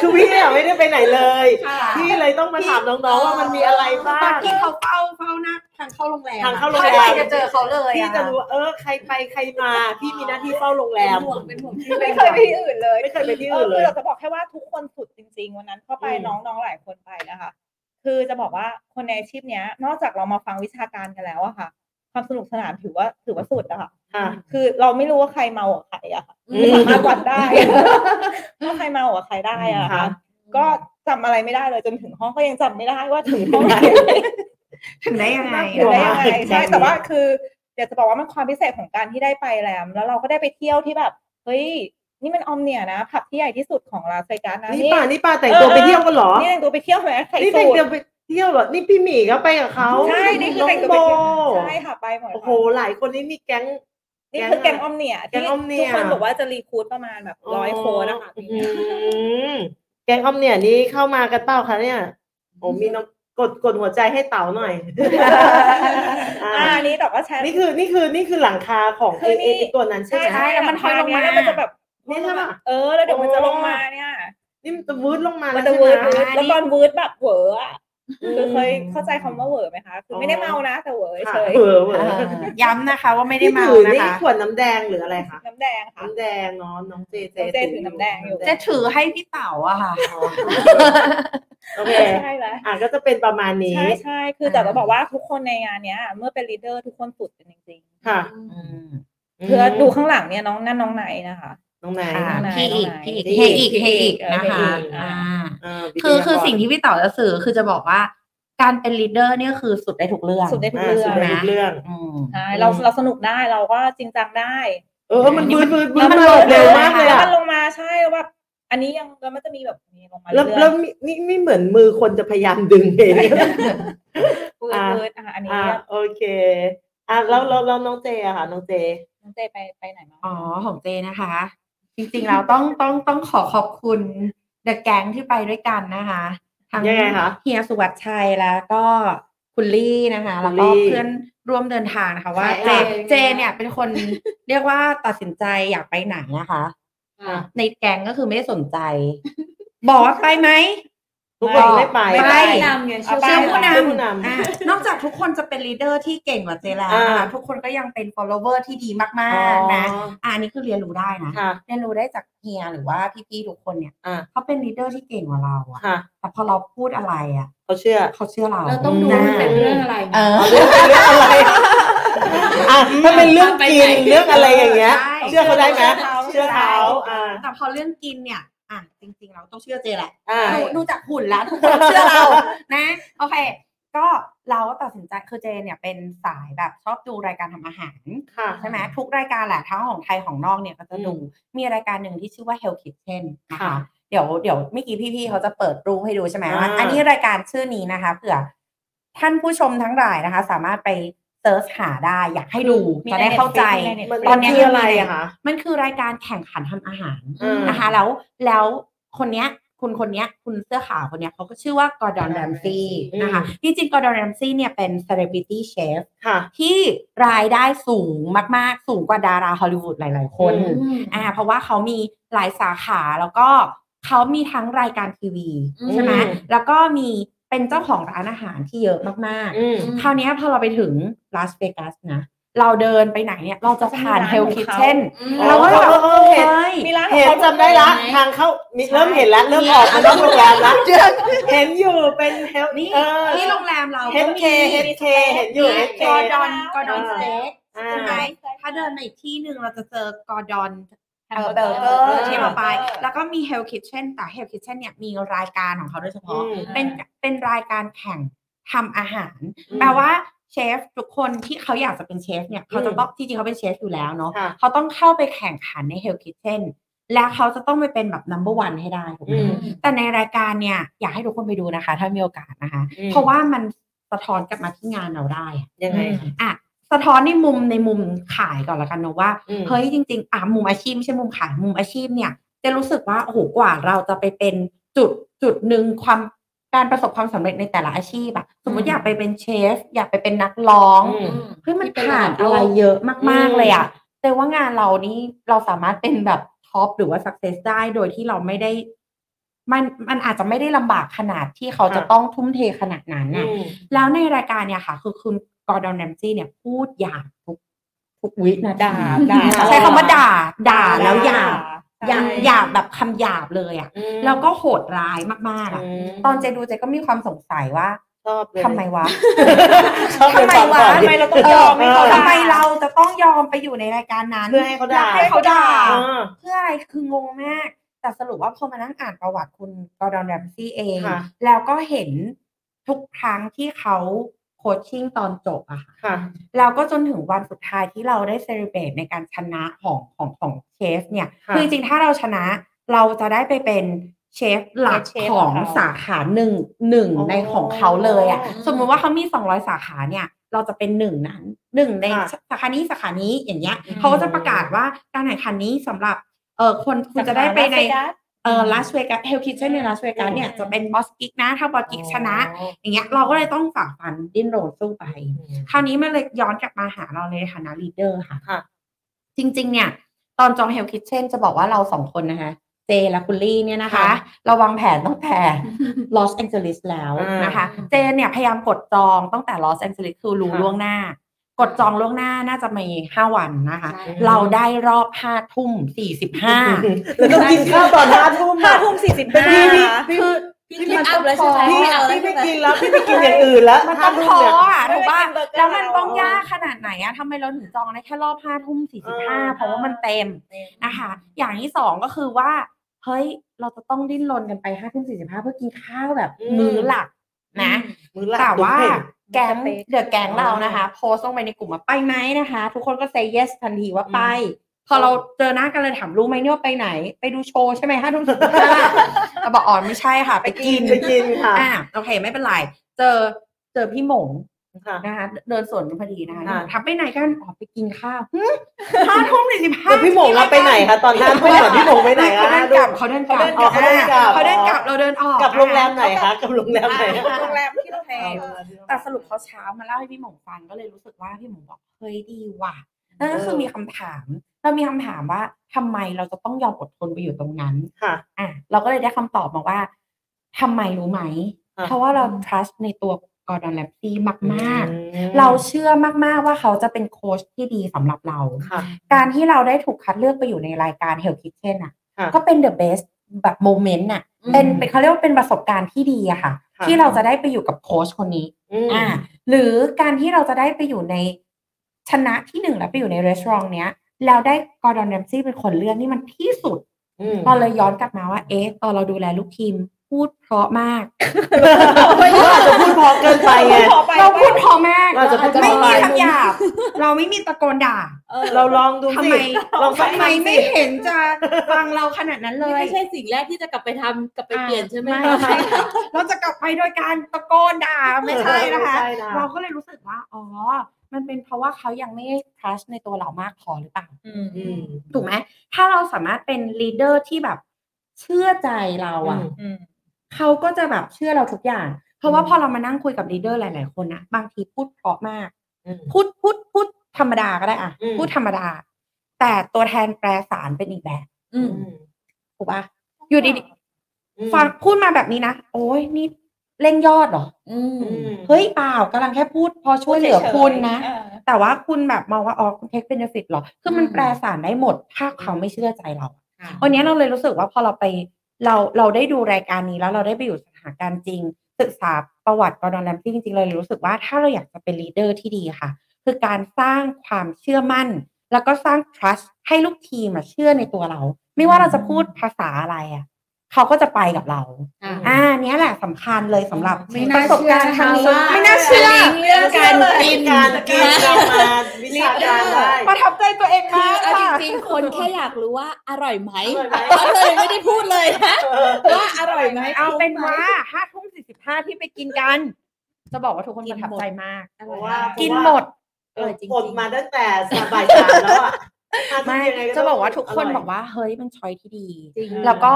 คือพี่อะไม่ได้ไปไหนเลยค่ะพี่เลยต้องมาถามน้องๆว่ามันมีอะไรบ้าตอนงที่เขาเฝ้าเฝ้าหน้า ทางเข้าโรงแรมทางเข้าโรงแรม ใครจะเจอเขาเลยพี่อะจะรู้ว่าเออใครไปใครมาพี่มีหน้าที่เฝ้าโรงแรม เป็นห่วงไม่เคยไปที่อื่นเลยไม่เคยไปที่อื่นเลยคือเราจะบอกแค่ว่าทุกคนสุดจริง ๆ วันนั้นเข้าไปอืม น้องๆหลายคนไปนะคะ คือจะบอกว่าคนในอาชีพเนี้ย นอกจากเรามาฟังวิชาการกันแล้วอะค่ะ ความสนุกสนานถือว่าถือว่าสุดอะค่ะ ค่ะ คือเราไม่รู้ว่าใครเมากับใครอะค่ะอืมไม่สามารถวัดได้ ว่าใครเมากับใครได้อะค่ะค่ะ ก็จำอะไรไม่ได้เลยจนถึงห้องก็ยังจำไม่ได้ว่าถึงห้องไหน ถึงได้ยังไงถึงได้ยังไงกลัวมากใช่แต่ว่าคืออยากจะบอกว่ามันความพิเศษของการที่ได้ไปแลมแล้วเราก็ได้ไปเที่ยวที่แบบเฮ้ยนี่มันออมเนี่ยนะผับที่ใหญ่ที่สุดของลาสเวกัสนะนี่ป่านี่ป่าแต่งตัวไปเที่ยวกันเหรอนี่แต่งตัวไปเที่ยวไหมใส่นี่สูแต่งทตัวไปเที่ยวเหรอ นี่พี่หมีก็ไปกับเขาใช่ นี่คือแต่งตัวโบไปเที่ยวใช่ค่ะไปหมดโอ้โหค่ะหลายคนนี่มีแก๊งนี่คือแกงออมเนี่ยแก๊ที่งออมเนี่ทุยกคนบอกว่าจะรีคูดประมาณแบบร้อยโค้ดนะคะปีอืเนี้ยมแก๊งออมเนี่ยนี่เข้ามากันเปล่าคะเนี่ยโอ้มีน้อง กดกดหัวใจให้เต๋าหน่อย อ่า อ่าอันนี้แต่ว่าแชร์นี่คือนี่คือนี่คือหลังคาของคือไอ้นี่ไอ้ตัวนั้นใช่ไหม ใช่แล้วมันห้อยลงมา แล้วมันจะแบบนี่ใช่ปะ เออ แล้วเดี๋ยวมันจะลงมาเนี่ย นี่มันจะวืดลงมามันแล้วจะใช่วืไหดมวืดแล้วตอนวืดแบบเหวออะอืม คือเคยเข้าใจคำว่าเหวอไหมคะ คือไม่ได้เมานะ แต่เหวอค่ะเฉยเออเอเอออย้ำนะคะ ว่าไม่ได้ที่เมาถือนะนี่คะขวดน้ำแดงหรืออะไรคะน้ำแดงค่ะน้ำแดงเนาะน้องเจเจน้องเจถือน้ำแดงอยู่จะถือให้พี่เต๋าอะค่ะอ๋อโอเคใช่แล้วอะก็จะเป็นประมาณนี้ใช่ใช่คือแต่จะบอกว่าทุกคนในงานเนี้ย เมื่อเป็นลีดเดอร์ทุกคนสุดกันจริงค่ะๆคือดูข้างหลังเนี่ยน้องนั่นน้องไหนนะคะ น้องไหนค่ะน้องนายพี่อีกน้องนายพี่อีกพี่เฮอีอีกกเฮอีกเออนะคะเฮอีกอ่า อ่าคือคือสิ่งที่พี่เต๋าจะสื่อคือจะบอกว่า การเป็นลีดเดอร์เนี่ยคือสุดได้ทุกเรื่องสุดได้ทุกอ่าเรื่อสุงดในทุกเรื่องอืม ใช่เราเราสนุกได้เราก็จริงจังได้ เออมันบืดบืดบืดแล้วมันหลบเร็วมากเลยแล้วอะมันลงมาใช่แล้วแบบอันนี้ยังแล้วมันจะมีแบบนี้ลงมาแล้วเรื่แล้วอยมีนี่นี่เหมือนมือคนจะพยายามดึงเองๆปืนอ่า ปืนอะอันนี้อ่าโอเคอะแล้วแล้วแล้วน้องเจอะค่ะ น้องเจ น้องเจไปไปไหนมา อ๋อของเจนะคะ จริงๆเราต้องต้องต้องขอขอบคุณเดอะแก๊งที่ไปด้วยกันนะคะทั้งยังไงคะเฮียสุวัชชัยแล้วก็คุณลี่นะคะคุแล้วณลี่ก็เพื่อนร่วมเดินทางนะคะว่าเจใช่เจเนี่ยเป็นคนเรียกว่าตัดสินใจอยากไปไหนนะคะอะในแก๊งก็คือไม่ได้สนใจ บอกว่าไปไหม ทุกคนไม่ไปไม่ไปนำไงเอาเชื่อไปเชื่อผู้นำเชื่อผู้นำอะนอกจากทุกคนจะเป็น leader ที่เก่งกว่าเจแล้วนะอ่าคะทุกคนก็ยังเป็น follower ที่ดีมากๆนะอ๋ออะอันนี้คือเรียนรู้ได้นะค่ะเรียนรู้ได้จากเฮียหรือว่าพี่ๆทุกคนเนี่ยอะเขาเป็น leader ที่เก่งกว่าเราอะค่ะแต่พอเราพูดอะไรอะเขาเชื่อเขาเชื่อเราเราต้องดูว่ามันเป็นเรื่องอะไรเออเอาเรื่องเรื่องอะไรอะถ้าเป็นเรื่องกินเรื่องอะไรอย่างเงี้ยใช่เชื่อเขาได้ไหมเชื่เชื่อเขาเชื่อเขาอ่าแต่พอเรื่องกินเนี่ย อะจริง ๆ เราต้องเชื่อเจแหละอ่าดูดูจากหุ่นแล้วทุกคนเชื่อเรา นะ โอเค ก็เราก็ตัดสินใจคือเจเนี่ยเป็นสายแบบชอบดูรายการทำอาหารค่ะใช่ไหมทุกรายการแหละทั้งของไทยของนอกเนี่ยก็จะดูมีรายการหนึ่งที่ชื่อว่า Hell Kitchen นะคะค่ะเดี๋ยวเดี๋ยวเมื่อกี้พี่ๆเขาจะเปิดรูปให้ดูใช่ไหมว่าอ่าอันนี้รายการชื่อนี้นะคะเผื่อท่านผู้ชมทั้งหลายนะคะ สามารถไป เซิร์ชหาได้อยากให้ดูมีจะในได้เข้าใจ Netflix มีในมัน Netflix ตอนเนี้ยคืออะไรอะคะมันคือรายการแข่งขันทำอาหารอืมนะคะแล้วแล้วคนเนี้ยคุณคนเนี้ยคุณเสื้อขาวคนเนี้ยเขาก็ชื่อว่ากอร์ดอนแรมซีย์นะคะจริงๆกอร์ดอนแรมซีย์เนี่ยเป็น celebrity chef ค่ะที่รายได้สูงมากๆ สูงกว่าดาราฮอลลีวูดหลายๆ คนอืมอ่าเพราะว่าเขามีหลายสาขาแล้วก็เขามีทั้งรายการทีวีอืมใช่ไหมแล้วก็มี เป็นเจ้าของร้านอาหารที่เยอะมากอืมๆคราวเนี้ยพอเราไปถึงลาสเวกัสนะเราเดินไปไหนเนี่ยเราจะผ่านมีร้านเฮลของคิทเขาเช่นอ๋อเราก็แบบเออเออเห็นฮ้ยมีร้านเห็นจำได้ละทางเข้ามีเริ่มเห็นแล้วเริ่มออกมาต้องโรงแรมละเห็นอยู่เป็นเฮลนี่เออที่โรงแรมเราเฮดเคเฮดเคเห็นอยู่เฮดเคกอร์ดอนกอร์ดอนสเต็กอ่าใช่ไหมถ้าเดินมาอีกที่หนึ่งเราจะเจอกอร์ดอน เออเบเบออร์ร์เกเกออร์ร์ที่เราไป แล้วก็มี Hell Kitchen แต่ Hell Kitchen เนี่ยมีรายการของเขาโดยเฉพาะอืมเป็นเป็นรายการแข่งทำอาหารอืมแปลว่าเชฟทุกคนที่เขาอยากจะเป็นเชฟเนี่ยเขาจะต้องจริงๆเขาเป็นเชฟอยู่แล้วเนาะค่ะเขาต้องเข้าไปแข่งขันใน Hell Kitchen แล้วเขาจะต้องไปเป็นแบบ number one ให้ได้ถูกไหมอืมแต่ในรายการเนี่ยอยากให้ทุกคนไปดูนะคะ ถ้ามีโอกาสนะคะอืมเพราะว่ามันสะท้อนกลับมาที่งานเราได้อะยังไงอะสสะท้อนในมุมในมุมขายก่อนละกันเนอะว่าอืมเฮ้ยจริง ๆอะมุมอาชีพไม่ใช่มุมขายมุมอาชีพเนี่ย จะรู้สึกว่าโอ้โหกว่าเราจะไปเป็นจุดจุดหนึ่งความการประสบความสำเร็จในแต่ละอาชีพอะสมมติอยากไปเป็นเชฟ อยากไปเป็นนักร้องอืมเฮ้ยมันที่เป็นผ่านระดับอะไรโลกเยอะมากอืมๆเลยอะแต่ว่างานเรานี่เราสามารถเป็นแบบ top หรือว่า success ได้โดยที่เราไม่ได้ มันมันอาจจะไม่ได้ลำบากขนาดที่เขาจะต้องทุ่มเทขนาดนั้นอืน่ะอืมแล้วในรายการเนี่ยค่ะ คือคุณ กอร์ดอนแรมซีย์เนี่ยพูดหยาบทุกทุกวินาทีด่าด่าใช้คำว่าด่า ด่าแล้วหยาบใช่หยาบหยาบแบบคำหยาบเลยอะอืมแล้วก็โหดร้ายมากๆอะอืมตอนเจดูเจก็มีความสงสัยว่าชอบเลยทำไมวะชอบทำไมวะเลยทำไมเราต้องยอมให้เขาทำไมด่าเราจะต้องยอมไปอยู่ในรายการนั้น เพื่อให้เขาด่าให้เขาด่าอ่าเพื่ออะไรคืองงมากแต่สรุปว่าพอมานั่งอ่านประวัติคุณกอร์ดอนแรมซีย์เองค่ะแล้วก็เห็นทุกครั้งที่เขา coaching ตอนจบอะค่ะค่ะ แล้วก็จนถึงวันสุดท้ายที่เราได้ celebrate ในการชนะของของของเชฟเนี่ยค่ะคือจริงๆ ถ้าเราชนะเราจะได้ไปเป็นเชฟหลักเป็นเชฟขขอองงเขาสาขาหนึ่งหนึ่งอ๋อในของเขาเลยอะอืมสมมุติว่าเขามีสองร้อยสาขาเนี่ย เราจะเป็นหนึ่งนั้นหนึ่งในค่ะสาขานี้สาขานี้อย่างเงี้ยอืมเขาก็จะประกาศว่าการแข่งขันนี้สำหรับเออคนคุณจะได้ไปใน เออลาสเวกัส Hell Kitchen ในลาสเวกัสเนี่ยจะเป็นบอสกิกนะ ถ้าบอสกิกชนะ อย่างเงี้ยเราก็เลยต้องฝ่าฟันดิ้นรนสู้ไป คราวนี้มันเลยย้อนกลับมาหาเราในฐานะ leader ค่ะค่ะจริง ๆ เนี่ย ตอนจองเฮลคิทเช่นจะบอกว่าเราสองคนนะคะเจและคุณลี่เนี่ยนะคะค่ะเราวางแผนตั้งแต่ลอสแองเจลิสแล้วอ่านนะคะ เจเนี่ยพยายามกดจองตั้งแต่ลอสแองเจลิสคือรู้ค่ะล่วงหน้า กดจองล่วงหน้าน่าจะมีห้าวันนะคะ ใช่ เราได้รอบห้าทุ่มสี่สิบห้า แล้วก็กินข้าวตอนห้าทุ่มห้าอะทุ่มสี่สิบเป็นห้าพี่พี่คือพี่กินอัพแล้วใช่ไหมพี่ไม่เอาแล้วพี่ใช่ไม่ไหม กินแล้วพี่ไม่กินอย่างอื่นแล้วมันต้องห้าท้ทุ่อมเนี่ย อะถูกป่ะไม่ได้กินเบอร์เกอร์แล้วมันต้องเรายยากขนาดไหนอะทำไมเราถึงจองได้แค่รอบห้าทุ่มสี่สิบห้าอ่าเพราะว่ามันเต็มนะคะ อย่างที่สองก็คือว่า เฮ้ย เราจะต้องดิ้นรนกันไปห้าทุ่มสี่สิบห้าเพื่อกินข้าวแบบมื้อหลักนะ มื้อหลักแต่ว่าด้วย แก๊งสเต็กเดอะแก๊งเรานะคะ โพสต์ลงไปในกลุ่มว่าไปไหมนะคะ ทุกคนก็ say yes ทันทีว่าไป พอเราเจอหน้ากันเลยถามรู้ไหมเนี่ยว่าไปไหน ไปดูโชว์ใช่ไหมห้าทุ่มสี่สิบห้าเราบอกอ๋อไม่ใช่ค่ะ ไปกินไปกินค่ะอ่าโอเคไม่เป็นไร เจอเจอพี่หมง ค่ะ นะคะเดินสวนกันพอดีนะคะอ่าทำไปไหนกันออกไปกินข้าวหึห้าทุ่มสี่สิบห้าแล้วพี่หมงเราไปไหนคะตอนห้าทุ่มอะพี่หมงไปไหนเขาคะเดินกลับเขาเดินกลับอ๋อเขาเดินกลับ เขาเดินกลับเราเดินออกกับโรงแรมไหนคะกับโรงแรมไหนอ่าโรงแรมที่เราแพงแต่สรุปเขาเช้ามาเล่าให้พี่หมงฟังก็เลยรู้สึกว่าพี่หมงบอกเฮ้ยดีว่ะนั่นก็คือมีคำถามเรามีคำถามว่าทำไมเราจะต้องยอมอดทนไปอยู่ตรงนั้น ค่ะ อะเราก็เลยได้คำตอบมาว่าทำไมรู้ไหม อะ เพราะว่าเรา trust ในตัว กอร์ดอนแรมซีย์มากอืมๆเราเชื่อมากๆว่าเขาจะเป็นโค้ชที่ดีสำหรับเราค่ะการที่เราได้ถูกคัดเลือกไปอยู่ในรายการ Hell Kitchen อะค่ะ ก็เป็น the best แบบ moment น่ะเป็นเป็นเขาเรียกว่าเป็นประสบการณ์ที่ดีอะค่ะค่ะที่เราจะได้ไปอยู่กับโค้ชคนนี้อืมอ่าหรือการที่เราจะได้ไปอยู่ในชนะที่หนึ่งแล้วไปอยู่ในรีสอร์ทเนี้ยแล้วได้กอร์ดอนแรมซี่เป็นคนเลือกนี่มันที่สุดอืมเราเลยย้อนกลับมาว่า เอ๊ะตอนเราดูแลลูกทีม พูดเพราะมาก เราอาจจะพูดเพอเกินไปไงเราพูดเพราะมาก เราจะพูดเพราะไม่มีไปคำหยาบ เราไม่มีตะโกนด่าเราลองดูทำสิไมลองสักทำไมคำสิไม่เห็นจะฟังเราขนาดนั้นเลนี่ย ไม่ใช่สิ่งแรกที่จะกลับไปทำกลับไปเปลี่ยนใช่ไหม ไม่ใช่ค่ะเราจะกลับไปโดยการตะโกนด่าไม่ใช่นะคะ ไม่ใช่นะ เราก็เลยรู้สึกว่า อ๋อ มันเป็นเพราะว่าเขายังไม่ trust ในตัวเรามากพอหรือเปล่า อืม ถูกไหม ถ้าเราสามารถเป็น leader ที่แบบเชื่อใจเราอะอืม เขาก็จะแบบเชื่อเราทุกอย่าง เพราะว่าพอเรามานั่งคุยกับ leader หลาย ๆ คนนะบางทีพูดเพราะมากอืมพูดพูดพูดธรรมดาก็ได้อะอืมพูดธรรมดา แต่ตัวแทนแปลสารเป็นอีกแบบอืมถูกปะอยู่ดีอืมๆฟังพูดมาแบบนี้นะโอ้ยนี่เร่งยอดเหรออืมอืมเฮ้ยเปล่ากำลังแค่พูดพอช่วยเหลือคุณนะ แต่ว่าคุณแบบมองว่าอ๋อคุณ take benefit หรอ คือมันอืมแปลสารได้หมด ถ้าเขาไม่เชื่อใจเราค่ะวันนี้เราเลยรู้สึกว่าพอเราไป เราเราได้ดูรายการนี้แล้วเราได้ไปอยู่สถานการณ์จริง ศึกษาประวัติกอร์ดอนแรมซีย์จริงๆเลยรู้สึกว่าถ้าเราอยากจะเป็น leader ที่ดีค่ะ คือการสร้างความเชื่อมั่น แล้วก็สร้าง trust ให้ลูกทีมเชื่อในตัวเรา ไม่ว่าเราจะพูดภาษาอะไรอะ เขาก็จะไปกับเราค่ะอ่าเนี้ยแหละสำคัญเลยสำหรับไม่ปน่าระสบการณ์ครั้งนี้เชื่อนะคะว่าไม่น่าเชื่อเรื่องการกินการกินเรามาวิชาการได้ประทับใจตัวเองคือมากเอาจค่ะริงๆคนแค่อยากรู้ว่าอร่อยไหมอร่อยไหมเขาเลยไม่ได้พูดเลยนะว่าอร่อยไหมเอาเป็นคุ้มไหมว่าห้าทุ่มสี่สิบห้าที่ไปกินกัน จะบอกว่าทุกคนประทับใจมากอเพร่อยราะว่ามากกินหมดอร่อยจริงกดๆมาตั้งแต่สบายสามแล้วอะห้าทุ่ไม่ยังงจะบอกว่าทุกคนร่ยบอกว่าเฮ้ยมันช้อยที่ดีจริงแล้วก็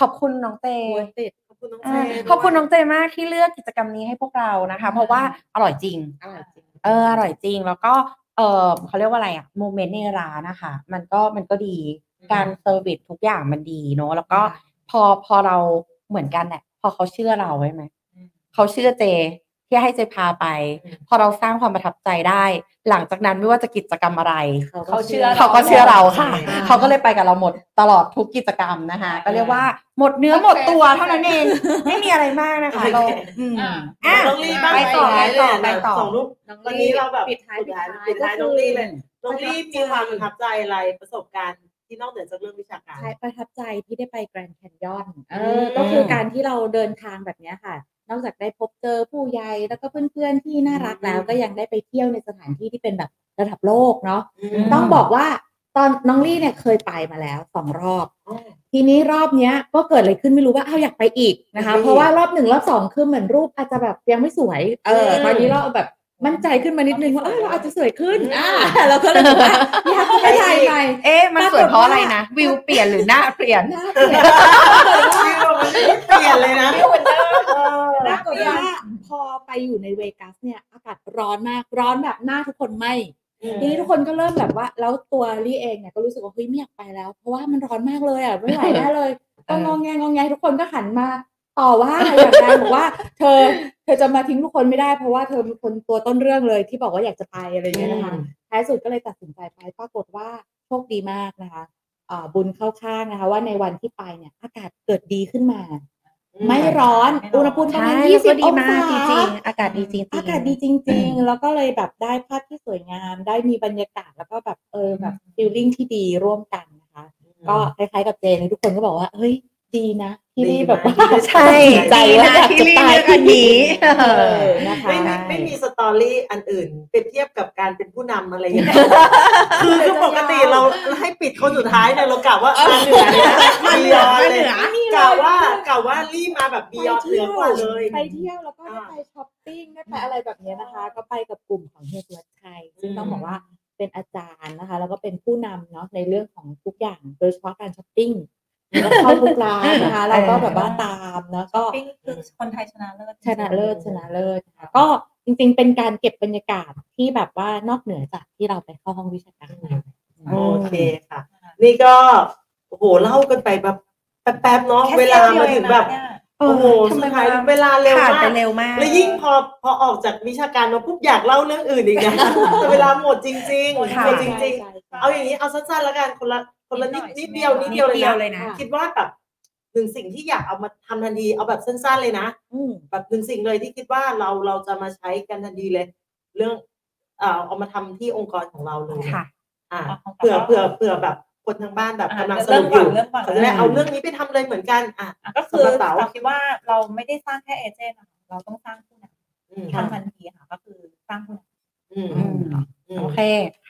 ขอบคุณน้องเต ติดขอบคุณน้องอ่าเจนขอบคุณน้องเตมากที่เลือกกิจกรรมนี้ให้พวกเรานะคะ เพราะว่าอร่อยจริง อร่อยจริง เอออร่อยจริงแล้วก็เออเขาเรียกว่าอะไรอะโมเมนต์ในร้านนะคะมันก็มันก็ดีการเซอร์วิสทุกอย่างมันดีเนอะแล้วก็พอพอเราเหมือนกันแหละพอเขาเชื่อเราใช่ไหมเขาเชื่อเจ ที่ให้เจพาไป พอเราสร้างความประทับใจได้ หลังจากนั้นไม่ว่าจะกิจกรรมอะไร เขาเชื่อเขาก็เชื่อเราค่ะใช่เขาก็เลยไปกับเราหมดตลอดทุกกิจกรรมนะคะก็เรียกว่าหมดเนื้อหมดตัวเท่านั้นเองไม่มีอะไรมากนะคะเราอืมอะน้องลี่บ้างไปต่อท้ายไปต่อเลยไปต่อสองรูปน้องวันนี้เราแบบปิดท้ายปิดท้ายปิปิดดท้าท้ายยก็น้องคือลี่เลยน้องลี่ประทับใจมีความประทับใจอะไรประสบการณ์ที่นอกเหนือจากเรื่องวิชาการใช่ประทับใจที่ได้ไปแกรนด์แคนยอนเออือมก็คือการที่เราเดินทางแบบเนี้ยค่ะ นอกจากได้พบเจอผู้ใหญ่แล้วก็เพื่อนๆที่น่ารักแล้ว ก็ยังได้ไปเที่ยวในสถานที่ที่เป็นแบบระดับโลกเนาะมต้องบอกว่าตอนน้องลี่เนี่ยเคยไปมาแล้วสองรอบอ๋อทีนี้รอบเนี้ยก็เกิดอะไรขึ้นไม่รู้ว่าอ้าวอยากไปอีกนะคะอืมเพราะว่ารอบหนึ่งรอบสองคือเหมือนรูปอาจจะแบบยังไม่สวย เอออืมตอนนี้เราแบบมั่นใจขึ้นมานิดนึงว่าเออเราอาจจะสวยขึ้นอ่าเราก็เลยบอกว่าอยากไปถ่ายใหม่เอ๊ะมันสวยเพราะอะไรนะ วิวเปลี่ยนหรือหน้าเปลี่ยนหน้าเปลี่ยนชีวิตเรามันไม่เปลี่ยนเลยนะเออ ปรากฏว่าพอไปอยู่ในเวกัสเนี่ยอากาศร้อนมากร้อนแบบหน้าทุกคนไหมทีนี้ทุกคนก็เริ่มแบบว่า แล้วตัวลี่เองเนี่ยก็รู้สึกว่าเฮ้ยไม่อยากไปแล้ว เพราะว่ามันร้อนมากเลยอะไม่ไหวแน่เลยก็เอององแงงองแงทุกคนก็หันมาต่อว่าอย่างแรงบอกว่า เธอ เธอจะมาทิ้งทุกคนไม่ได้เพราะว่าเธอเป็นคนตัวต้นเรื่องเลยที่บอกว่าอยากจะไปอะไรอย่างเงี้ยนะคะอืมท้ายสุดก็เลยตัดสินใจไปปรากฏว่าโชคดีมากนะคะอ่าบุญเข้าข้างนะคะ ว่าในวันที่ไปเนี่ยอากาศเกิดดีขึ้นมา ไม่ร้อนอุณหภูมิประใช่มาณแล้วยี่สิก็บดีองมากศาจริงๆอากาศดีจริงๆอากาศดีจริง ๆ แล้วก็เลยแบบได้ภาพที่สวยงาม ได้มีบรรยากาศแล้วก็แบบเออแบบฟีลลิ่งที่ดีร่วมกันนะคะ ก็คล้ายๆกับเจนทุกคนก็บอกว่าเฮ้ย ดีนะ ที่ดีนี่นะแบบว่าใช่ใจดีว่านะอยากที่จะลี่ตายเลือกอันนี้เออนะคะไม่มีไม่มีสตอรี่อันอื่นเปรียบเทียบกับการเป็นผู้นำอะไรอย่างเงี้ยคือคือปกติเราให้ปิดคนสุดท้ายเนี่ยเรากะว่ามาเหนือเนี่ยมาเหนือเลยกะว่ากะว่ารีบมาแบบบียอนเหนือกว่าเลยไปเที่ยวแล้วก็ได้ไปช้อปปิ้งได้ไปอะไรแบบนี้นะคะ ก็ไปกับกลุ่มของเฮียสุวัชชัยซึ่งต้องบอกว่าเป็นอาจารย์นะคะ แล้วก็เป็นผู้นำเนาะในเรื่องของทุกอย่างโดยเฉพาะการช้อปปิ้ง แล้วเข้าทุกร้านนะคะเราก็แบบว่าตามแล้วก็ปิ้งคือคนไทยชนะเลิศชนะเลิศชนะเลิศค่ะก็จริงๆ เป็นการเก็บบรรยากาศที่แบบว่านอกเหนือจากที่เราไปเข้าห้องวิชาการมาโอเคค่ะ นี่ก็โอ้โหเล่ากันไปแบบแป๊บๆเนาะแค่เวลาเสี้ยวมาเดียวถึงแบบเองนะโอ้โหทำสุไมดท้ายมันเวลาเร็วผ่านมาไปกเร็วมาก แล้วยิ่งพอพอออกจากวิชาการมาปุ๊บอยากเล่าเรื่องอื่นอีกนะแต่เวลาหมดจริงๆหมค่ะดจริง ๆ เอาอย่างนี้เอาสั้นๆแล้วกันคนละ คนละนิดนิดเดียวนิดนิเดียวดเลยเดียวนะเลยนะ คิดว่าแบบหนึ่งสิ่งที่อยากเอามาทำทันทีเอาแบบสั้นๆเลยนะอืมแบบหนึ่งสิ่งเลยที่คิดว่าเราเราจะมาใช้กันทันทีเลย เรื่องเอ่อเอามาทำที่องค์กรของเราเลยค่ะ อ่าเอาของเผื่อเราเผื่อเผื่อแบบคนทางบ้านแบบอ่ากำลังสเริ่นุมกอยู่ก่อนเริ่มก่อนเขาจะได้เอาเรื่องนี้ไปทำเลยเหมือนกันอะ อะก็คือสำหรับเต๋า เราคิดว่าเราไม่ได้สร้างแค่เอเจนต์นะคะเราต้องสร้างผู้นอืมำทำทันทีค่ะ ก็คือสร้างผู้นำ อืมอืม อืม โอเค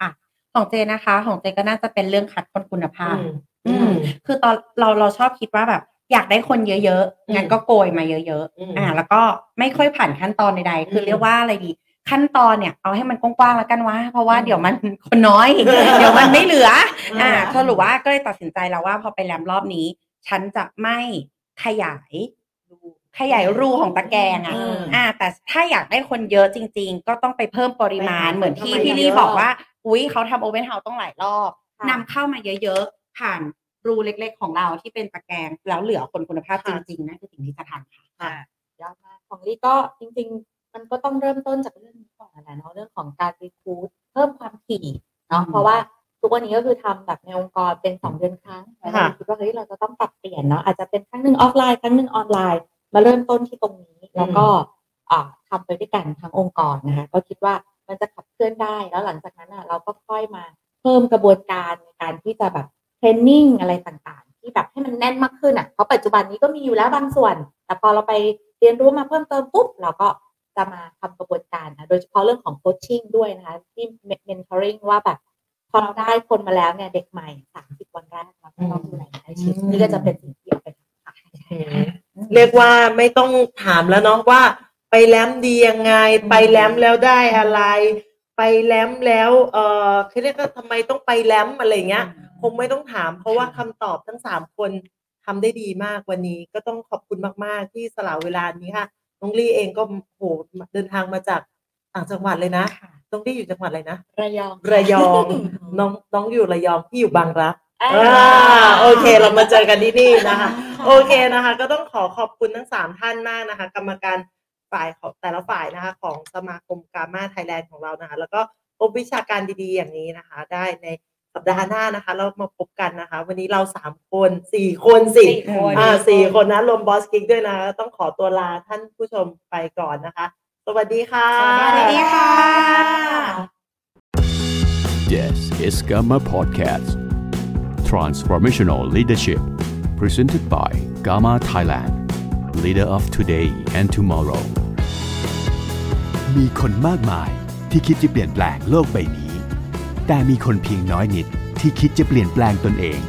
ค่ะ ของเจนะคะ ของเจก็น่าจะเป็นเรื่องคัดคนคุณภาพ อืมอือืมมคือตอนเราเราชอบคิดว่าแบบ อยากได้คนเยอะอืมๆงั้นก็โกยมาเยอะอืมๆอ่า แล้วก็ไม่ค่อยผ่านขั้นตอนใดๆคืออมเรียกว่าอะไรดี ขั้นตอนเนี่ย เอาให้มันกว้างๆแล้วกันวะเพราะว่าอืมเดี๋ยวมันคนน้อย เดี๋ยวมันไม่เหลืออ่าอ่าสรุปว่าก็เลยตัดสินใจแล้วว่าพอไปแรมรอบนี้ ฉันจะไม่ขยายขยายรูของตะแกรงอะอืมอ่า แต่ถ้าอยากได้คนเยอะจริง ๆ ก็ต้องไปเพิ่มปริมาณไปหาเหมือนที่คนเข้ามาพี่ลี่เยอะบอกว่า อุ้ยเขาทำโอเ n นเฮาส์ต้องหลายรอบค่ะนำเข้ามาเยอะๆ ผ่านรูเล็กๆ ของเราที่เป็นตะแกรงแล้วเหลือคนคุณภาพจริงๆนั่นคือสิ่งที่จะทำค่ะ ค่ะยอดมากของลี่ก็จริง ๆ มันก็ต้องเริ่มต้นจากเรื่องนี้ก่อนแหละเนาะเรื่องของการ recruit เพิ่มความถี่เนาะอืมเพราะว่าทุกวันนี้ก็คือทำแบบในองค์กรเป็นสองเดือนครั้งแล้วค่ะเราคิดว่าเฮ้ยเราจะต้องปรับเปลี่ยนเนาะอาจจะเป็นครั้งหนึ่งออฟไลน์ครั้งหนึ่งออนไลน์ มาเริ่มต้นที่ตรงนี้แล้วก็อ่าทำไปด้วยกันทั้งองค์กรนะคะก็คิดว่า มันจะขับเคลื่อนได้ แล้วหลังจากนั้นอะเราก็ค่อยมาเพิ่มกระบวนการในการที่จะแบบเทรนนิ่งอะไรต่างๆ ที่แบบให้มันแน่นมากขึ้นอะเพราะปัจจุบันนี้ก็มีอยู่แล้วบางส่วน แต่พอเราไปเรียนรู้มาเพิ่มเติมปุ๊บเราก็จะมาทำกระบวนการนะโดยเฉพาะเรื่องของโคชชิ่งด้วยนะคะที่ mentoring ว่าแบบพอเราได้คนมาแล้วเนี่ยเด็กใหม่สามสิบวันแรกเราก็ต้องดูแลใกล้ชิดอืมนี่ก็จะเป็นสิ่งที่เอาไปทำค่ะเรียกว่าไม่ต้องถามแล้วเนาะว่า ไปแลมดียังไง ไปแลมแล้วได้อะไร ไปแลมแล้ว เออเขาเรียกว่าทำไมต้องไปแลมอะไรเงี้ย คงไม่ต้องถาม เพราะว่าคำตอบทั้งสามคนทำได้ดีมากวันนี้ ก็ต้องขอบคุณมากๆที่สละเวลานี้ค่ะน้องลี่เองก็โหเดินทางมาจากต่างจังหวัดเลยนะค่ะน้องลี่อยู่จังหวัดอะไรนะ ระยองระยอง น้องน้องอยู่ระยองพี่อยู่บางรัก อ่าอ่าโอเคเรามาเจอกันที่นี่นะคะ โอเคนะคะ ก็ต้องขอขอบคุณทั้งสามท่านมากนะคะ กรรมการ ฝ่ายของแต่ละฝ่ายนะคะของสมาคม GAMA Thailand ของเรานะคะ แล้วก็พบวิชาการดีๆ อย่างนี้นะคะ ได้ในสัปดาห์หน้านะคะ เรามาพบกันนะคะ วันนี้เราสามคนสี่คนสิสี่คน อ่าสี่คนนะรวมบอสกิ๊กด้วยนะต้องขอตัวลาท่านผู้ชมไปก่อนนะคะ สวัสดีค่ะ สวัสดีค่ะ This is Gamma Podcast. Transformational Leadership. Presented by Gamma Thailand. Leader of today and tomorrow. มีคนมากมายที่คิดจะเปลี่ยนแปลงโลกใบนี้ แต่มีคนเพียงน้อยนิดที่คิดจะเปลี่ยนแปลงตนเอง